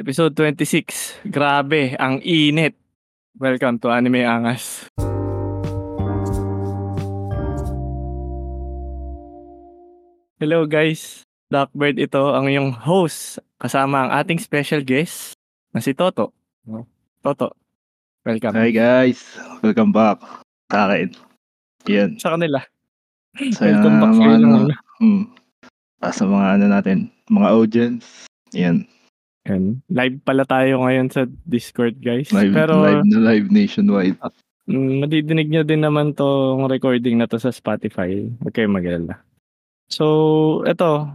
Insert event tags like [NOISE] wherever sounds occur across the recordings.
Episode 26. Grabe, ang init. Welcome to Anime Angas. Hello guys. Blackbird ito ang iyong host kasama ang ating special guest na si Toto. Toto, welcome. Hi guys, welcome back sa akin. Yan. Sa kanila. Sa welcome back sa mga, inyo. ano, hmm, ah, sa mga ano natin, mga audience. Yan. Yan. Live pala tayo ngayon sa Discord guys. Live, Pero live na live nationwide. Mm, madidinig nyo din naman tong recording na to sa Spotify. Kayong mag-alala. So, eto.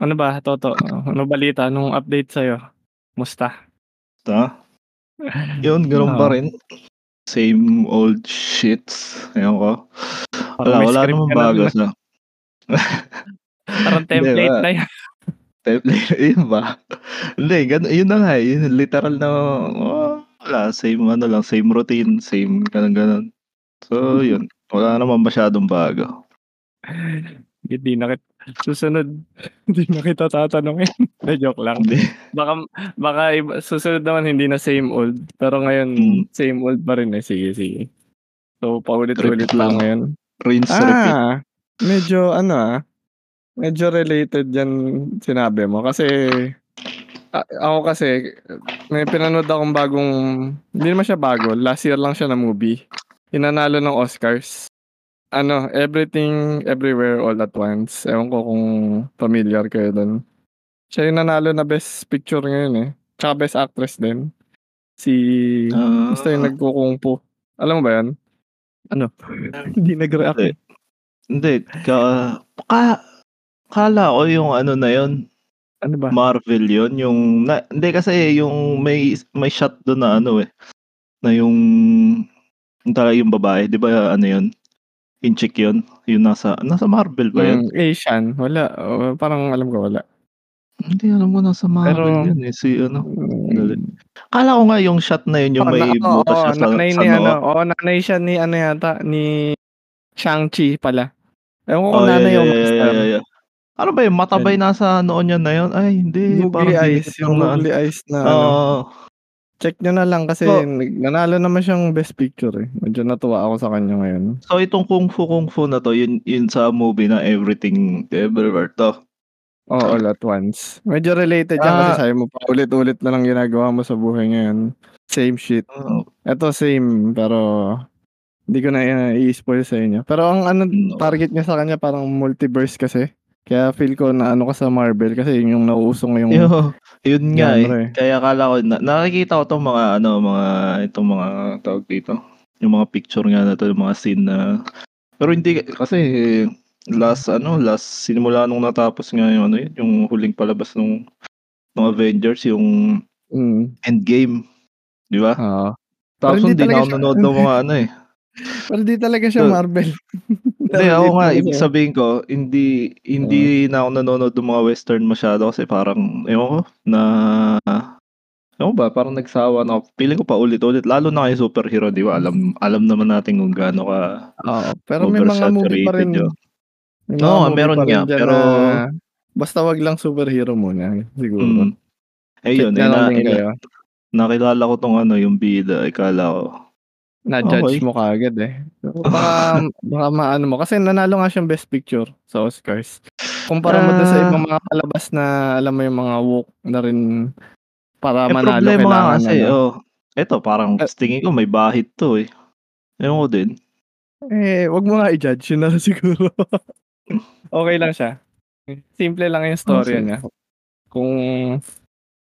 Ano ba, Toto? Ano balita? Anong update sa'yo? Musta? Ta? Yun, ganun Oo. pa rin. Same old shits. Ayun ko. Wala, wala script namang ka na bago sa Parang template na yan. Template. [LAUGHS] Yun ba? Hindi, ganun, yun na nga. eh. Yun, literal na, oh, wala, same ano lang, same routine, same ganun ganun. So, yun. Wala naman masyadong bago. Hindi na kita, susunod, [LAUGHS] hindi na kita tatanungin. [LAUGHS] Na joke lang. Hindi. Baka, baka iba, susunod naman hindi na same old. Pero ngayon, Mm. same old pa rin eh. Sige, sige. So, paulit-ulit Repeat lang lang. ngayon. Rinse, repeat. Ah, medyo ano ah, medyo related yan sinabi mo kasi a- ako kasi may pinanood akong bagong hindi naman siya bago, last year lang siya na movie. Inanalo ng Oscars. Ano, Everything Everywhere All at Once. Ewan ko kung familiar kayo dun. Siya yung nanalo na best picture ngayon eh. Tsaka best actress din. Si Ah, basta yung nagkukungpo. Alam mo ba yan? Ano? Hindi nag-react. Hindi. Hindi, ka, ka, kala ko yung ano na yun, Ano ba? Marvel yun, yung, na, hindi kasi yung may, may shot doon na ano eh, na yung, yung talaga yung babae, di ba ano yun, in chick yun, yung nasa, nasa Marvel ba yun? Mm, Asian, wala. O, parang alam ko wala. Hindi, alam mo nasa Marvel Pero- yun eh, si ano. Mm, Kala ko nga yung shot na yun, yung oh, may na- butas siya sa, nanay sa ni ano, oo, nanay siya ni ano yata, ni Shang-Chi pala. Ewan ko Oh, kung yeah, nanay yeah, o yeah, yeah, yeah, yeah. Ano ba yung matabay nasa noon niya na yun? Ay, hindi. Googly eyes, yung googly eyes na ano. Oo. Check nyo na lang kasi So- nanalo naman siyang best picture eh. Medyo natuwa ako sa kanya ngayon. So itong Kung Fu Kung Fu na to, yun, yun sa movie na Everything Everywhere to. Oo, all at once. Medyo related yan kasi Ah. sabi mo pa ulit-ulit na lang ginagawa mo sa buhay ngayon. Same shit. Oh, Ito same pero hindi ko na uh, i-spoil sa inyo. Pero ang ano No. target niya sa kanya parang multiverse kasi. Kaya feel ko na ano ka sa Marvel kasi yun yung nauuso ngayong Yo, yun nga eh. Genre eh. Kaya akala ko, na, nakikita ko tong mga, ano, mga, itong mga, tawag dito, yung mga picture nga na to, yung mga scene na, pero hindi, kasi, last, ano, last, sinimula nung natapos nga yung, ano yun, yung huling palabas nung, ng Avengers, yung mm, Endgame. Di ba? oo. Tapos hindi hindi na ako nanood ng mga ano eh. Pero di talaga siya So, Marvel. [LAUGHS] Hindi, ako nga, ibig sabihin ko, hindi, hindi na ako nanonood ng mga western masyado kasi parang, ewan ko, na, ewan ba, parang nagsawa na ako. Feeling ko pa ulit-ulit, lalo na kay superhero, di ba? Alam, alam naman natin kung gaano ka, Oo, pero may mga movie pa rin. yun. Movie meron nga, pero- na basta wag lang superhero muna siguro. Mm. Eh yun, eh, na eh, nakilala ko tong ano, yung bida, ikala ko. Na-judge Okay. mo kaagad eh. Baka, baka maano mo. Kasi nanalo nga siyang best picture sa Oscars. Kumpara mo dun sa Ah. ibang mga palabas na alam mo yung mga woke na rin para Eh, manalo problema nga kailangan kasi, ano. oh, eto, parang Eh, tingin ko may bahit to eh. Ewan ko din. Eh, wag mo nga i-judge. Yun na [LAUGHS] siguro. okay lang siya. Simple lang yung story Okay. niya. Kung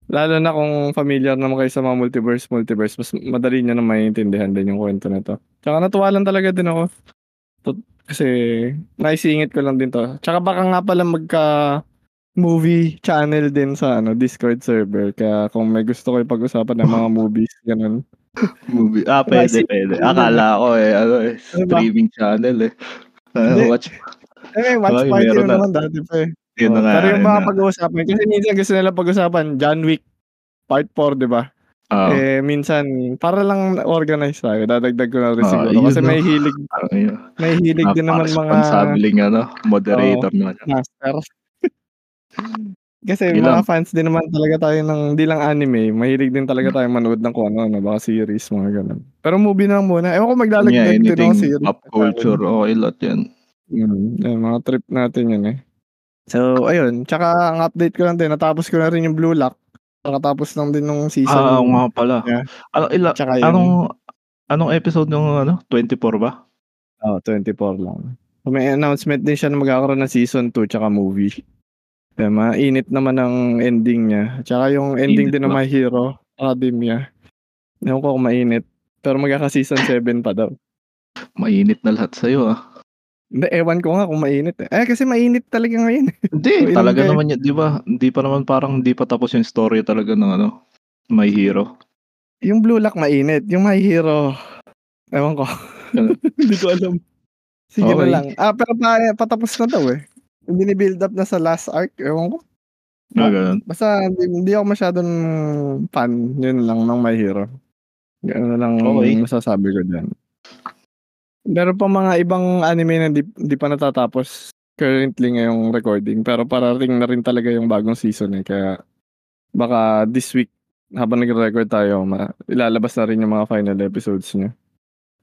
lalo na kung familiar naman kayo sa mga multiverse, multiverse, mas madali niyo na maintindihan din yung kwento na to. Tsaka natuwa lang talaga din ako. To- Kasi naisingit ko lang din to. Tsaka baka nga pala magka movie channel din sa ano Discord server. Kaya kung may gusto kayo pag-usapan ng mga [LAUGHS] movies, ganun. Movie. Ah, pwede, si- pwede. Akala ko eh, ano eh, Ano streaming channel eh. Hindi. watch. Eh, watch party na. naman dati pa eh. Yun na Oo, nga. Pero yung yun mga na. pag-uusapan, kasi minsan gusto nila pag-usapan, John Wick Part 4, di ba? Ah, Eh, minsan, para lang organize tayo, dadagdag ko na rin Ah, siguro. Kasi no? may hilig, yun. may hilig din naman mga Napaka-responsabling, ano, moderator na. master. [LAUGHS] Kasi Sige mga fans din naman talaga tayo ng hindi lang anime, mahilig din talaga tayong manood ng kung ano-ano, baka series, mga gano'n. Pero movie na lang muna, ewan ko maglalagdag din ako anything series pop culture, okey lahat yan. Mm, yan mga trip natin yan, eh. So ayun, tsaka ang update ko lang din natapos ko na rin yung Blue Lock, kakatapos lang din nung season Ah, nga pala. niya. Ano ila Tsaka anong yung anong episode nung ano, 24 ba? Oo, 24 lang. May announcement din siya na magkakaroon ng season 2 tsaka movie. Kaya mainit naman ang ending niya, tsaka yung ending Init din ng? My Hero Academia. Ewan ko kung mainit, pero magkaka-season 7 pa daw. Mainit na lahat sa'yo, ah. Hindi, ewan ko nga kung mainit, eh. Eh, kasi mainit talaga ngayon, eh. Hindi, [LAUGHS] talaga naman yan, 'di ba? Hindi pa naman parang hindi pa tapos yung story talaga ng ano, My Hero. Yung Blue Lock mainit, yung My Hero, ewan ko. [LAUGHS] Hindi ko alam. Sige na Okey. lang. Ah, pero pa patapos na daw, eh. Bini-build up na sa last arc, ewan ko. Ah, gano'n. basta hindi hindi ako masyadong fan, yun lang, ng My Hero. Gano'n na lang Okey. masasabi ko diyan. Meron pang mga ibang anime na di di pa natatapos currently ngayong recording, pero parating na rin talaga yung bagong season, eh, kaya baka this week habang nagre-record tayo ma ilalabas na rin yung mga final episodes niya.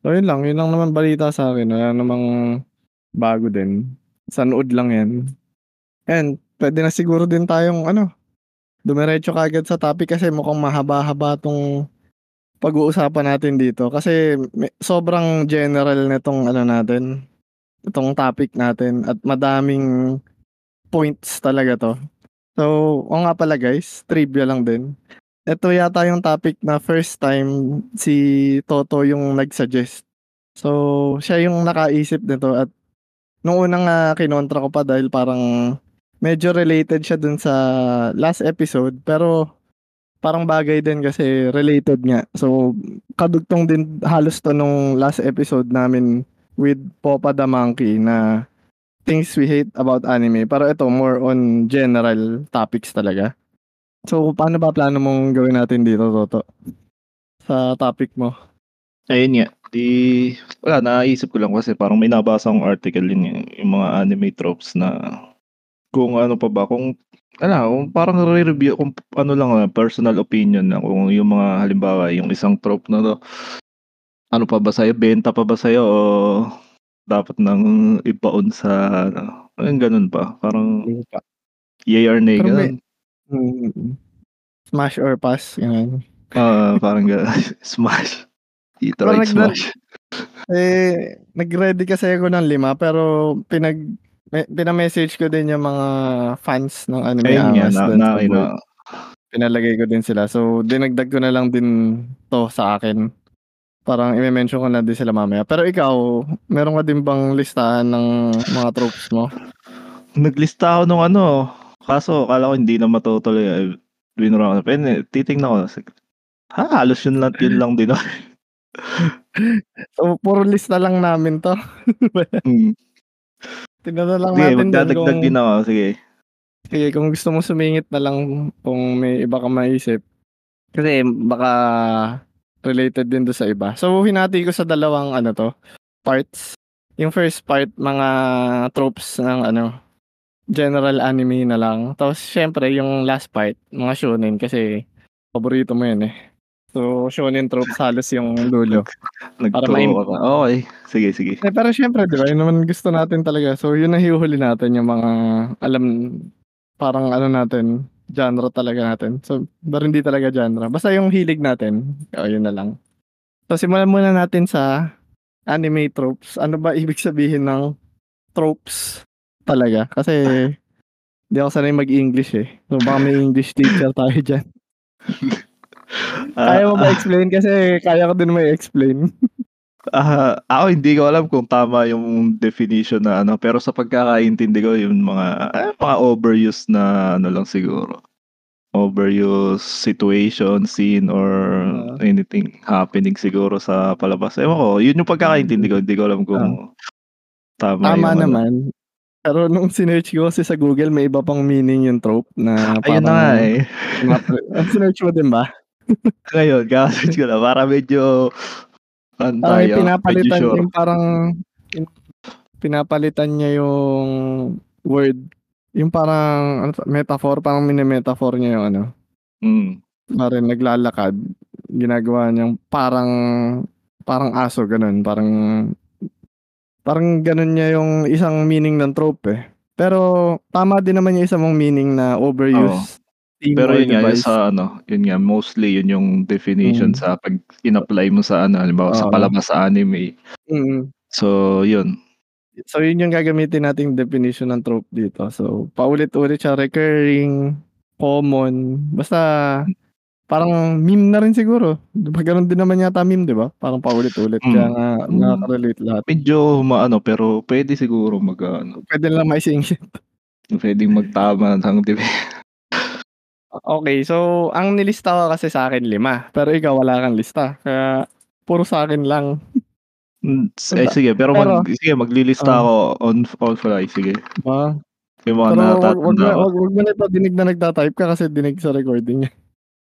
So yun lang, yun lang naman balita sa'kin, wala namang bago din. Sa nood lang yan. Ayan, puwede na siguro din tayong ano, dumiretso kaagad sa topic kasi mukhang mahaba-haba 'tong pag-uusapan natin dito. Kasi me sobrang general nitong ano natin, itong topic natin at madaming points talaga 'to. So, oo nga pala guys, trivia lang din. Ito yata yung topic na first time si Toto yung nag-suggest. So, siya yung nakaisip nito at nung unang, ah, kinontra ko pa dahil parang medyo related siya dun sa last episode, pero parang bagay din kasi related nga. So, kadugtong din halos 'to nung last episode namin with Popa the Monkey na things we hate about anime. Pero ito more on general topics talaga. So, paano ba plano mong gawin natin dito, Toto? Sa topic mo? Ayun nga, 'di wala naisip ko lang kasi parang may nabasa akong article yun, eh, yung mga anime tropes na kung ano pa ba, kung ano, parang re-review kung ano lang, ah, personal opinion lang kung yung mga halimbawa yung isang trope na 'to, ano pa ba sa'yo, benta pa ba sa'yo o dapat nang ibaon sa ano, yung gano'n ba, parang yay or nay, Pero may gano'n. mm. Smash or pass, ganun. Oo, [LAUGHS] parang gano'n. [LAUGHS] Smash. Nagda smash. eh, nag-ready kasi ako ng 5 pero pinag me pina-message ko din yung mga fans ng Anime Ayun nga, Angas na dun sa na-ano board. Pinalagay ko din sila. So, dinagdag ko na lang din 'to sa akin. Parang ime-mention ko na din sila mamaya. Pero ikaw, meron ka din bang listahan ng mga tropes mo? Naglista ako nung ano, kaso akala ko hindi na matutuloy, eh, binura ko. Pero titingnan ko, ha, halos yun lang yun lang din. [LAUGHS] So, puro lista lang namin 'to. [LAUGHS] Hmm. Tignan na lang Sige, natin magdadagdag kung din ako, sige. Sige, kung gusto mong sumingit na lang kung may iba kang maisip. Kasi baka related din dun sa iba. So, hinati ko sa dalawang ano 'to, parts. Yung first part, mga tropes ng ano, general anime na lang. Tapos siyempre yung last part, mga shonen kasi paborito mo yan, eh. So, shonen tropes halos yung dulo. Para maim ka pa. Okey, sige, sige. Eh, pero siyempre 'di ba, yun naman gusto natin talaga. So, yun ang hihuhuli natin yung mga alam parang ano natin, genre talaga natin. So, pero hindi talaga genre. Basta yung hilig natin, oo, yun na lang. So, simulan muna natin sa anime tropes. Ano ba ibig sabihin ng tropes talaga? Kasi di ako sanay mag-English, eh. So, baka may English teacher tayo diyan. [LAUGHS] Ah, Kaya mo ba ah. explain? Kasi kaya ko din ma-explain. Ah, ako hindi ko alam kung tama yung definition na ano, pero sa pagkakaintindi ko yung mga, ah, mga overused na ano lang siguro, overused situation, scene, or Oo. anything happening siguro sa palabas. Ewan ko, yun yung pagkakaintindi ko, hindi ko alam kung tama Tama yung ano. naman. Pero nung sinearch ko kasi sa Google may iba pang meaning yung trope na Ayun na nga, parang eh. [LAUGHS] sinearch mo din ba? Ngayon kaka-search ko lang para medyo ano Parang tayo, medyo pinapalitan sure. yung parang yung pinapalitan niya yung word yung parang ano metaphor, parang mini-metaphor niya yung ano, Mm. kunwari naglalakad, ginagawa niyang parang parang aso gano'n, parang parang gano'n niya yung isang meaning ng trope, eh. Pero tama din naman yung isa mong meaning na overuse theme Pero yun nga, device. sa ano, yun nga mostly yun yung definition Mm. sa 'pag in-apply mo sa ano, halimbawa sa Oo. palabas sa anime. Mm. So, yun. So, yun yung gagamitin nating definition ng trope dito. So, paulit-ulit siya, recurring, common, basta parang meme na rin siguro. 'Di ba gano'n din naman yata meme, 'di ba? Parang paulit-ulit kaya Mm. nga Hmm. nakaka-relate lahat. Medyo maano, pero puwede siguro mag-aano. Puwede nilang maisingit. Puwedeng magtama ng [LAUGHS] dibe Okey, so ang nilista ko kasi sa'kin 5, pero ikaw wala kang lista, kaya puro sa'kin lang. Hmm, eh, sige pero Pero mag sige maglilista oh. ako on on fly, sige. Ah. Yung mga Pero wag wag natatanda mo ko. wag wag mo na ipadinig na nagta-type ka kasi dinig sa recording niya.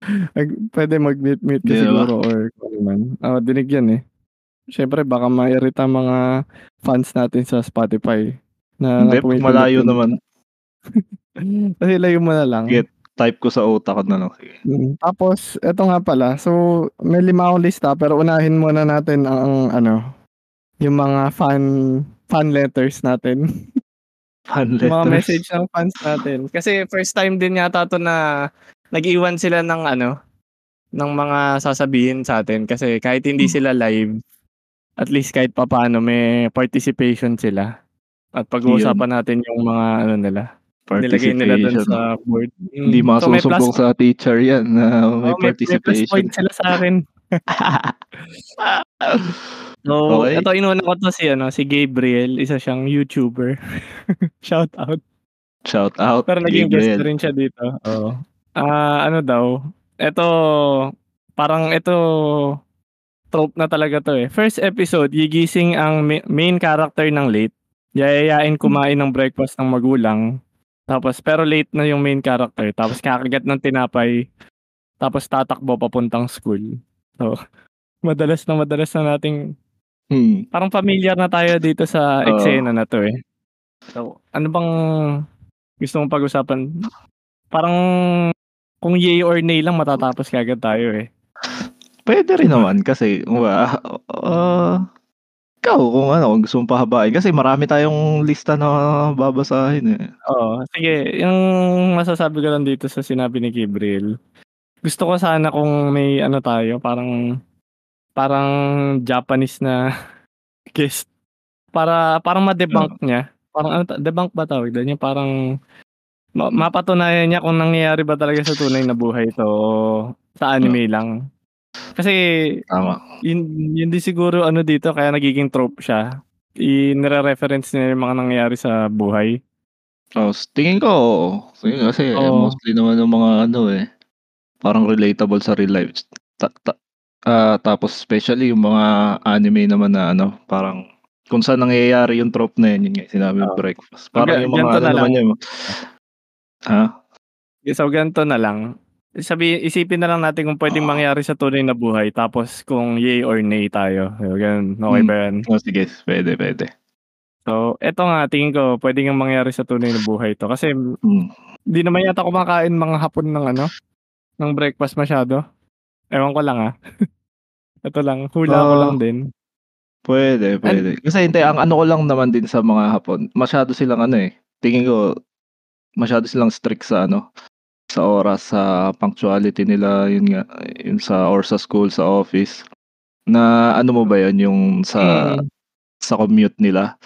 [LAUGHS] Nag puwede mag-mute-mute ka 'Di ba? siguro or kung ano man. Oo, dinig yan, eh. Siyempre baka mairita mga fans natin sa Spotify na Hindi, malayo naman. [LAUGHS] Kasi ilayo mo na lang. Sige, type ko sa utak ko na lang, sige. Mm, tapos eto nga pala, so may 5 akong lista pero unahin muna natin ang ano, yung mga fan fan letters natin. [LAUGHS] Fan Yung mga letters. message ng fans natin. Kasi first time din yata 'to na nag-iwan sila ng ano, ng mga sasabihin sa'tin kasi kahit hindi Hmm. sila live, at least kahit papaano may participation sila. At Yun. pag-uusapan natin yung mga ano nila, nilagay nila dun Participation. sa board. Hindi Mm, so may plus masusumbong sa teacher yan na may Oo, may may plus participation. point sila sa'kin. [LAUGHS] So, Okey. eto inuna ko 'to si ano, si Gabriel, isa siyang YouTuber. [LAUGHS] Shoutout. Shout out, Pero naging guest Gabriel. na rin siya dito, oo. Ah, ano daw, eto parang eto trope na talaga 'to, eh. First episode, gigising ang ma main character ng late, yayayain kumain ng breakfast ng magulang, tapos pero late na yung main character, tapos kakagat ng tinapay, tapos tatakbo papuntang school. So, [LAUGHS] madalas na madalas na nating Hmm. parang pamilyar na tayo dito sa Oo. eksena na 'to, eh. So, ano bang gusto mong pag-usapan? Parang kung yay or nay lang matatapos kaagad tayo, eh. Puwede rin naman kasi wa [LAUGHS] ah, ikaw kung ano, kung gusto mong pahabain kasi marami tayong lista na babasahin, eh. Oo, sige yung masasabi ko lang dito sa sinabi ni Gabriel, gusto ko sana kung may ano tayo parang parang Japanese na [LAUGHS] guest para parang ma-debunk niya. Parang ano debunk ba tawag? Yung parang ma mapatunayan niya kung nangyayari ba talaga sa tunay na buhay 'to o sa anime lang. Kasi Tama. yun yun din siguro ano dito kaya nagiging trope siya, i nire-reference nila yung mga nangyayari sa buhay. Oh, tingin ko oo. Sige kasi Oo. mostly naman ng mga ano, eh, parang relatable sa real life. Ta ta ah, tapos especially yung mga anime naman na ano, parang kung saan nangyayari yung trope na yun, yun nga sinabi mo Oo. breakfast. Parang ga yung mga ganito ano na lang. naman yun ha? So, ganito na lang, sabi isipin na lang natin kung puwedeng mangyari sa tunay na buhay tapos kung yay or nay tayo, ganun. Okey Hmm. ba yan? Oh, sige puwede, puwede. So, eto nga tingin ko puwede ngang mangyari sa tunay na buhay 'to kasi Hmm. di naman yata kumakain mga Hapon ng ano, ng breakfast masyado. Ewan ko lang, ah. [LAUGHS] Eto lang, hula ko lang Ah. din. Puwede, An puwede. Kasi hindi ang ano ko lang naman din sa mga Hapon, masyado silang ano, eh, tingin ko masyado silang strict sa ano, sa oras, sa punctuality nila, yun nga, yun sa or sa school, sa office. Na ano mo ba yun, yung sa Mm. sa commute nila?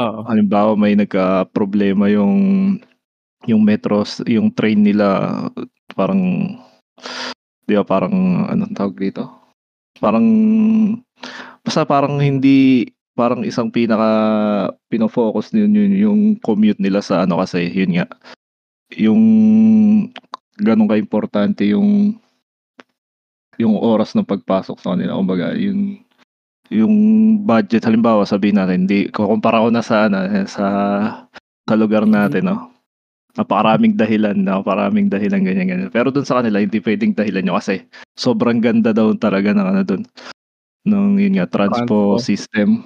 Oo. Halimbawa may nagkaproblema yung yung metros yung train nila parang 'di ba parang anong tawag dito? Parang basta parang hindi parang isang pinaka pino-focus yun yun yung commute nila sa ano kasi yun nga, yung ganon kaimportante yung yung oras ng pagpasok sa kanila. Kumbaga yung yung budget halimbawa sabihin natin hindi kukumpara ko na sa ano, sa sa lugar natin 'no. Napakaraming dahilan, napakaraming dahilan ganyan, ganyan. Pero dun sa kanila hindi puwedeng dahilan yun kasi sobrang ganda daw talaga ng ano dun, ng yun nga transpo Transpo. system.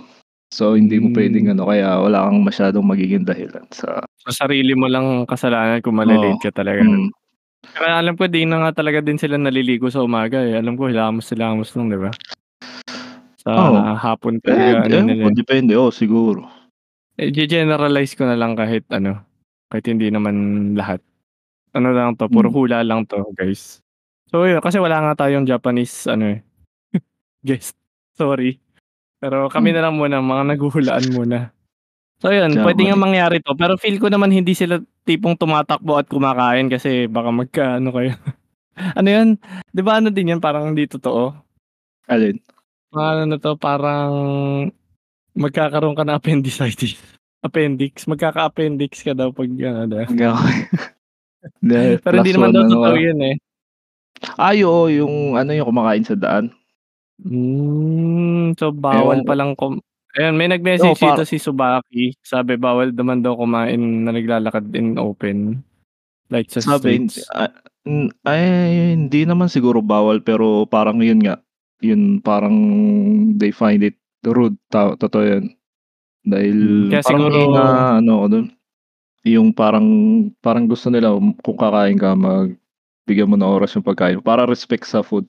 So, hindi mo Hmm. puwedeng ano, kaya wala kang masyadong magiging dahilan sa Sa sarili mo lang kasalanan kung Oo, male-late ka talaga. mm. Tsaka alam ko 'di na nga talaga din sila naliligo sa umaga, eh, alam ko hilamos-hilamos lang 'di ba? Sa Oo. hapon Eh, talaga ano ewan nila, ko, eh. depende, oo siguro. Eh, ge-generalize ko na lang kahit ano, kahit hindi naman lahat. Ano lang 'to, puro Hmm. hula lang 'to guys. So yun, kasi wala nga tayong Japanese ano, eh, [LAUGHS] guest, sorry. Pero kami Hmm. na lang muna, mga naghuhulaan muna. So yun, puwede ngang Japanese. mangyari 'to, pero feel ko naman hindi sila tipong tumatakbo at kumakain kasi baka magka-ano kayo. [LAUGHS] Ano yun, 'di ba ano din yun, parang hindi totoo? Alin? Ano na 'to, parang magkakaroon ka ng appendicitis, [LAUGHS] appendix, magkaka-appendix ka daw 'pag ano? [LAUGHS] Hindi, Pero hindi naman daw ano totoo ka. yun, eh. Ay, oo, yung ano, yung kumakain sa daan. Hmm, so Ewan bawal ko. palang kum ayan may Oo, nag-message dito par si Subaki, sabi bawal naman daw kumain na naglalakad in open, like sa Sabi hindi, streets. ah, hmm, ay hindi naman siguro bawal pero parang yun nga, yun parang they find it rude, ta totoo yun. Hmm, Dahil kaya parang siguro ina-ano ako dun, yung parang parang gusto nila kung kakain ka mag bigyan mo ng oras yung pagkain, para respect sa food.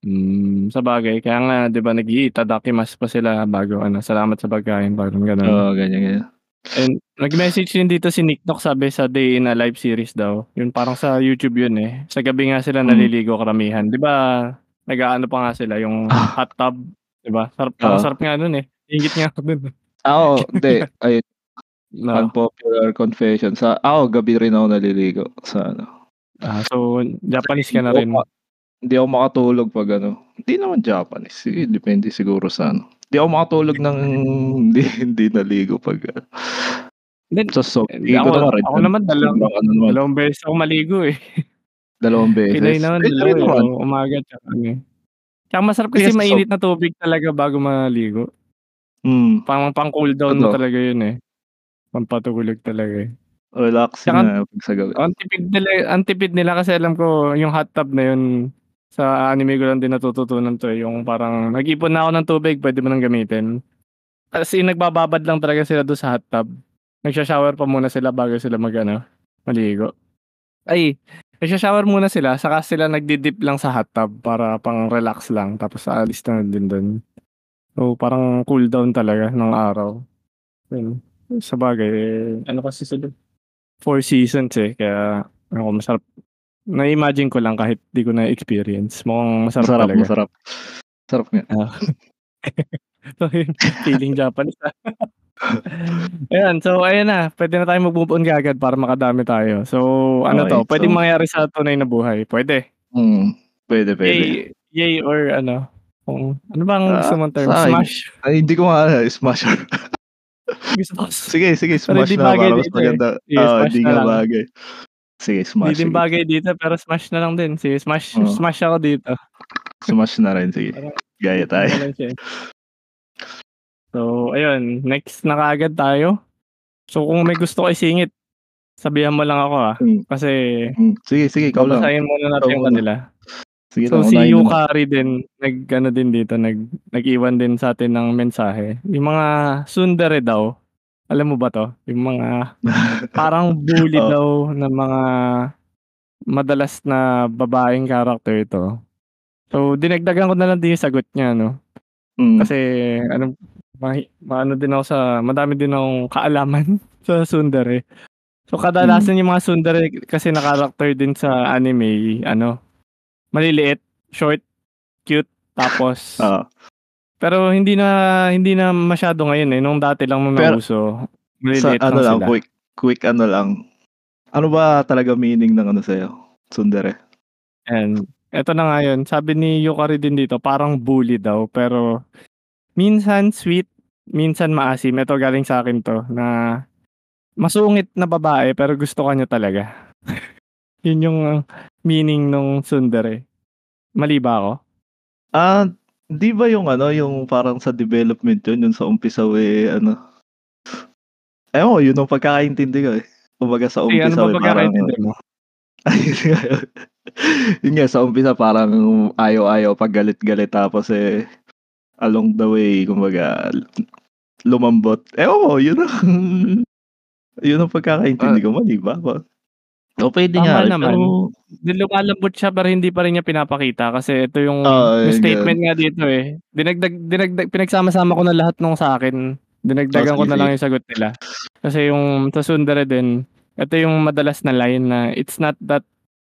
Hmm, sabagay kaya nga 'di ba nag-i-itadakimasu pa sila bago ano, salamat sa pagkain parang gano'n. Oo, ganyan, ganyan. And nag-message din dito si Niknok sabi sa Day in a Life series daw, yun parang sa YouTube yun, eh, sa gabi nga sila Hmm. naliligo karamihan. 'Di ba nag-aano pa nga sila yung hot tub, 'di ba? Sarap parang Oo. sarap nga nun, eh, nainggit nga ako dun, eh. Ah, oo, hindi, [LAUGHS] ayun, Oo. unpopular confession sa ako gabi rin ako naliligo sa ano. Ah, so Japanese ka na rin? Hindi ako makatulog 'pag ano, hindi naman Japanese, sige depende siguro sa ano, hindi ako makatulog ng hindi hindi naligo 'pag ano. Then, so hindi tingin ko ako naman red ako naman dalawang ano dalawang beses ako maligo, eh. Dalawang Pinoy beses? naman Puwede dalawa, rin eh, naman. umaga tsaka ano, eh. Tsaka masarap Hindi kasi sob mainit na tubig talaga bago maligo. Hmm. Pang pang-cool down mo Totoo. talaga yun, eh, pampatulog talaga, eh. Relaxing Tsaka nga 'pag sa gabi. ang tipid nila ang tipid nila kasi alam ko yung hot tub na yun, sa anime ko lang din natututunan 'to, eh, yung parang nag-ipon na ako ng tubig puwede mo ng gamitin. As in nagbababad lang talaga sila dun sa hot tub, nagsha-shower pa muna sila bago sila mag-ano, maligo. Ay, nagsha-shower muna sila saka sila nagdi-dip lang sa hot tub para pang-relax lang tapos aalis na din dun. So, parang cool down talaga ng araw. Yun, sabagay, eh, ano kasi sila, 4 seasons, eh, kaya ewan ko masarap na-imagine ko lang kahit di ko na-experience, mukhang masarap Masarap, talaga. masarap. Sarap nga. Ah. [LAUGHS] So yun, feeling Japanese. [LAUGHS] Ayan, so ayan na, puwede na tayong mag-move on kaagad para makadami tayo. So ano Okey, 'to, puwedeng so mangyari sa tunay na buhay, puwede? Hmm, puwede, puwede. Yay yay or ano, kung ano bang gusto Ah, mong term, sa'kin, smash? ay hindi ko alam, smash or Gusto [LAUGHS] Sige, sige smash na bagay para mas eh. maganda. Sige, Oo, smash hindi nga lang. bagay. Sige, Hindi smash, din sige. bagay dito pero smash na lang din, sige smash Oo. smash ako dito. Smash na rin, sige. Gaya ano tayo. So ayun, next na kaagad tayo. So kung may gusto ka isingit, sabihan mo lang ako, ah, Hmm. kasi Hmm, sige, sige ikaw lang. babasahin muna natin yung kanila. Sige So si na. Yukari din, nag-ano din dito, nag nag-iwan din sa'tin ng mensahe. Yung mga tsundere daw, alam mo ba 'to? Yung mga [LAUGHS] parang bully Oo. daw na mga madalas na babaeng character 'to. So dinagdagan ko na lang din yung sagot niya 'no. Hmm. Kasi ano, mahi maano din ako sa madami din akong kaalaman [LAUGHS] sa tsundere. So kadalasan yung mga tsundere kasi na character din sa anime ano, maliliit, short, cute, tapos Oo. Pero hindi na hindi na masyado ngayon, eh, nung dati lang nung Pero nauso, sa ano lang sila. quick quick ano lang, ano ba talaga meaning ng ano sa'yo, tsundere? Ayan, eto na nga yun, sabi ni Yukari din dito parang bully daw pero minsan sweet, minsan maasim. Ito galing sa'kin 'to na masungit na babae pero gusto ka niya talaga. [LAUGHS] Yun yung meaning nung tsundere. Mali ba ako? Ah, 'di ba yung ano, yung parang sa development yun, yung sa umpisa, eh, ano ewan ko, yun ang pagkakaintindi ko, eh. Kumbaga sa ano umpisa, ba eh, parang pagkakaintindi mo? [LAUGHS] ayun nga yun. Nga, sa umpisa parang ayaw-ayaw 'pag galit-galit tapos, eh, along the way kumbaga lumambot. Ewan ko, yun ang [LAUGHS] yun ang pagkakaintindi ko, mali ba? O puwede nga Tama rin, naman. pero lumalambot siya pero hindi pa rin niya pinapakita kasi ito yung Oo, yung yun statement nga. nga dito, eh. Dinagdag dinagdag pinagsama-sama ko na lahat nung sa'kin. Dinagdagan Oh, ko na lang yung sagot nila. Kasi yung sa Tsundere din, ito yung madalas na line na, "It's not that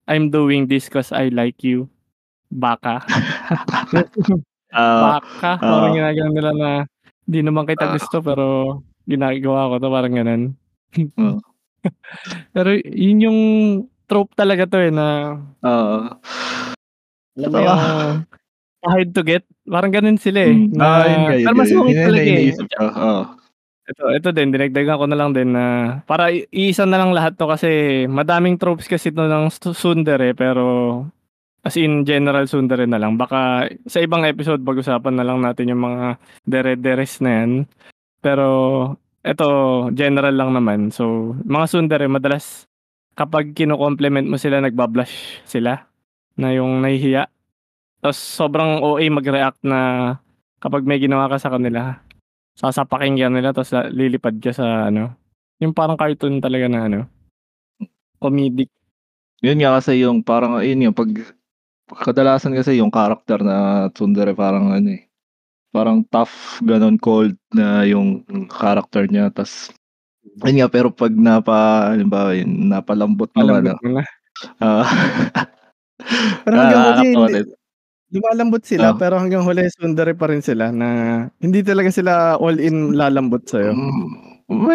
I'm doing this 'cause I like you, baka." [LAUGHS] Ah, Baka, oo. parang ginaganon nila na, "Di naman kita Ah. gusto pero ginagawa ko 'to." Parang gano'n. Oo. [LAUGHS] Pero yun yung trope talaga 'to, eh, na Oo. alam mo yung hard to get, parang gano'n sila, eh, Hmm, na ah, yun yun pero masungit yun nga talaga, eh. oo. Ito ito din dinagdagan ko na lang din na para iisa na lang lahat 'to kasi madaming tropes kasi 'to ng Tsundere pero as in general Tsundere na lang. Baka sa ibang episode pag-usapan na lang natin yung mga dere-deres na 'yan. Pero eto general lang naman. So, mga Tsundere madalas kapag kino-compliment mo sila nagba-blush sila, na yung nahihiya. Tapos sobrang OA mag-react na kapag may ginawa ka sa kanila. Sasapakin ka nila tapos lilipad ka sa ano, yung parang cartoon talaga na ano, comedic. Yun nga kasi yung parang yun yung 'pag kadalasan kasi yung character na Tsundere parang ano, eh, parang tough gano'n, cold na yung character niya ta's yun nga pero 'pag napa halimbawa yun napalambot mo ano, Palambot mo na. oo. Pero hanggang huli Nakakatawa hindi din. lumalambot sila Oh. pero hanggang huli Tsundere pa rin sila na hindi talaga sila all in lalambot sa'yo. Hmm,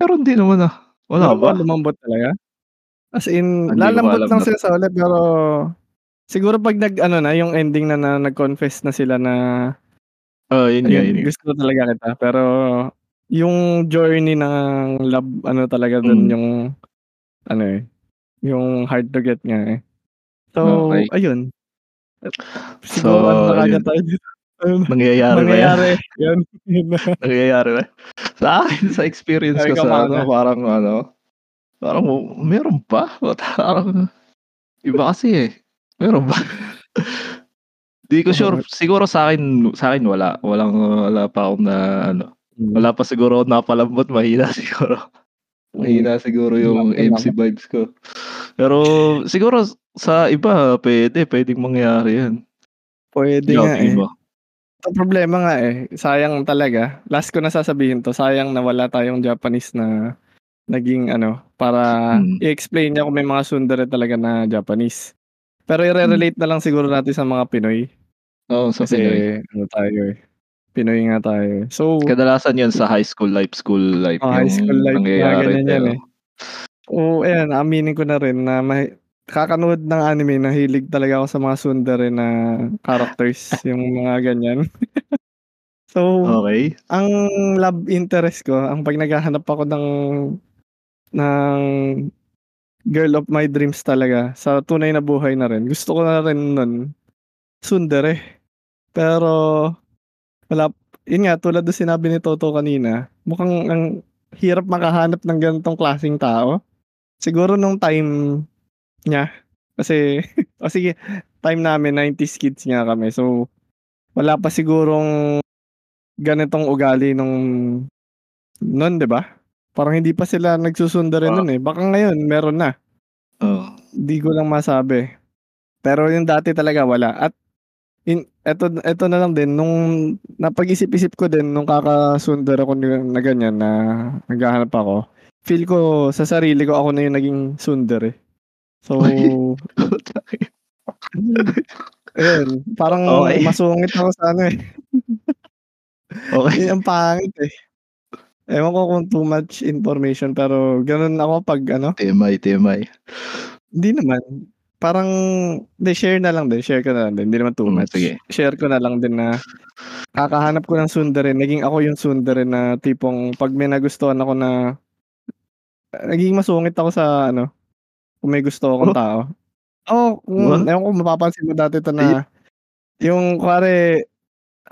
meron din naman, ah. Wala Meron ba? ba lumambot talaga? As in Hindi ko lalambot alam lang na sila sa huli pero siguro 'pag nag-ano na yung ending na na nag-confess na sila na Oo, yun nga, yun ayun nga. gusto talaga kita pero yung journey ng love ano talaga dun Hmm. yung ano, eh, yung hard to get nga, eh. So, Okey. ayun. So, Siguro ano na yun. tayo dito, [LAUGHS] Nangyayari ba yan? mangyayari yun, yun na. [LAUGHS] Nangyayari ba? Sa'kin sa experience Oh, ko sa ano, parang ano, parang meron pa? [LAUGHS] Parang iba kasi, eh. Meron ba? Di ko sure, siguro sa'kin sa'kin wala, walang wala pa akong na ano, Hmm. wala pa siguro napalambot, mahina [LAUGHS] siguro. Mahina siguro yung MC vibes ko. Pero siguro sa iba puwede, puwedeng mangyari yan. Puwede Ikaw, nga, eh. Ang problema nga, eh, sayang talaga, last ko na sasabihin 'to, sayang na wala tayong Japanese na naging ano, para Hmm. i-explain niya kung may mga Tsundere talaga na Japanese. Pero Hmm. ire-relate na lang siguro natin sa mga Pinoy. Oo, sa Kasi Pinoy. ano tayo, eh, Pinoy nga tayo, eh. So Kadalasan yun sa high school life, school life Mga high yung school life, mga nangyayari, ganyan yan, pero eh. Oo, ayan aaminin ko na rin na mahi kakanood ng anime nahilig talaga ako sa mga Tsundere na characters, [LAUGHS] yung mga ganyan. [LAUGHS] So, Okey. ang love interest ko, ang 'pag naghahanap ako ng ng girl of my dreams talaga sa tunay na buhay na rin, gusto ko na rin nun, Tsundere. Pero wala yun nga tulad ng sinabi ni Toto kanina, mukhang ang hirap makahanap ng ganitong klaseng tao. Siguro nung time niya, kasi [LAUGHS] o sige, time namin 90s kids nga kami, so wala pa sigurong ganitong ugali nung nun, 'di ba? Parang hindi pa sila nagsusundere Oo. nun, eh, baka ngayon meron na. Oo. Di ko lang masabi. Pero yung dati talaga wala at in eto eto na lang din nung napag-isip-isip ko din nung kakasundere ako na ganyan na naghahanap ako, feel ko sa sarili ko ako na yung naging tsundere. So [LAUGHS] ayun, parang Okey. masungit ako sa ano, eh. [LAUGHS] Okey. Yun ang pangit, eh. Ewan ko kung too much information pero ganun ako 'pag ano TMI, TMI. Hindi naman. Parang hindi share na lang din, share ko na lang din, hindi naman too Hmm, much. sige. Share ko na lang din na kakahanap ko ng tsundere, naging ako yung tsundere na tipong 'pag may nagustuhan ako na naging masungit ako sa ano, kung may gusto akong Oh? tao. Oo, What? kung ewan ko mapapansin mo dati 'to Ay na yung kunwari,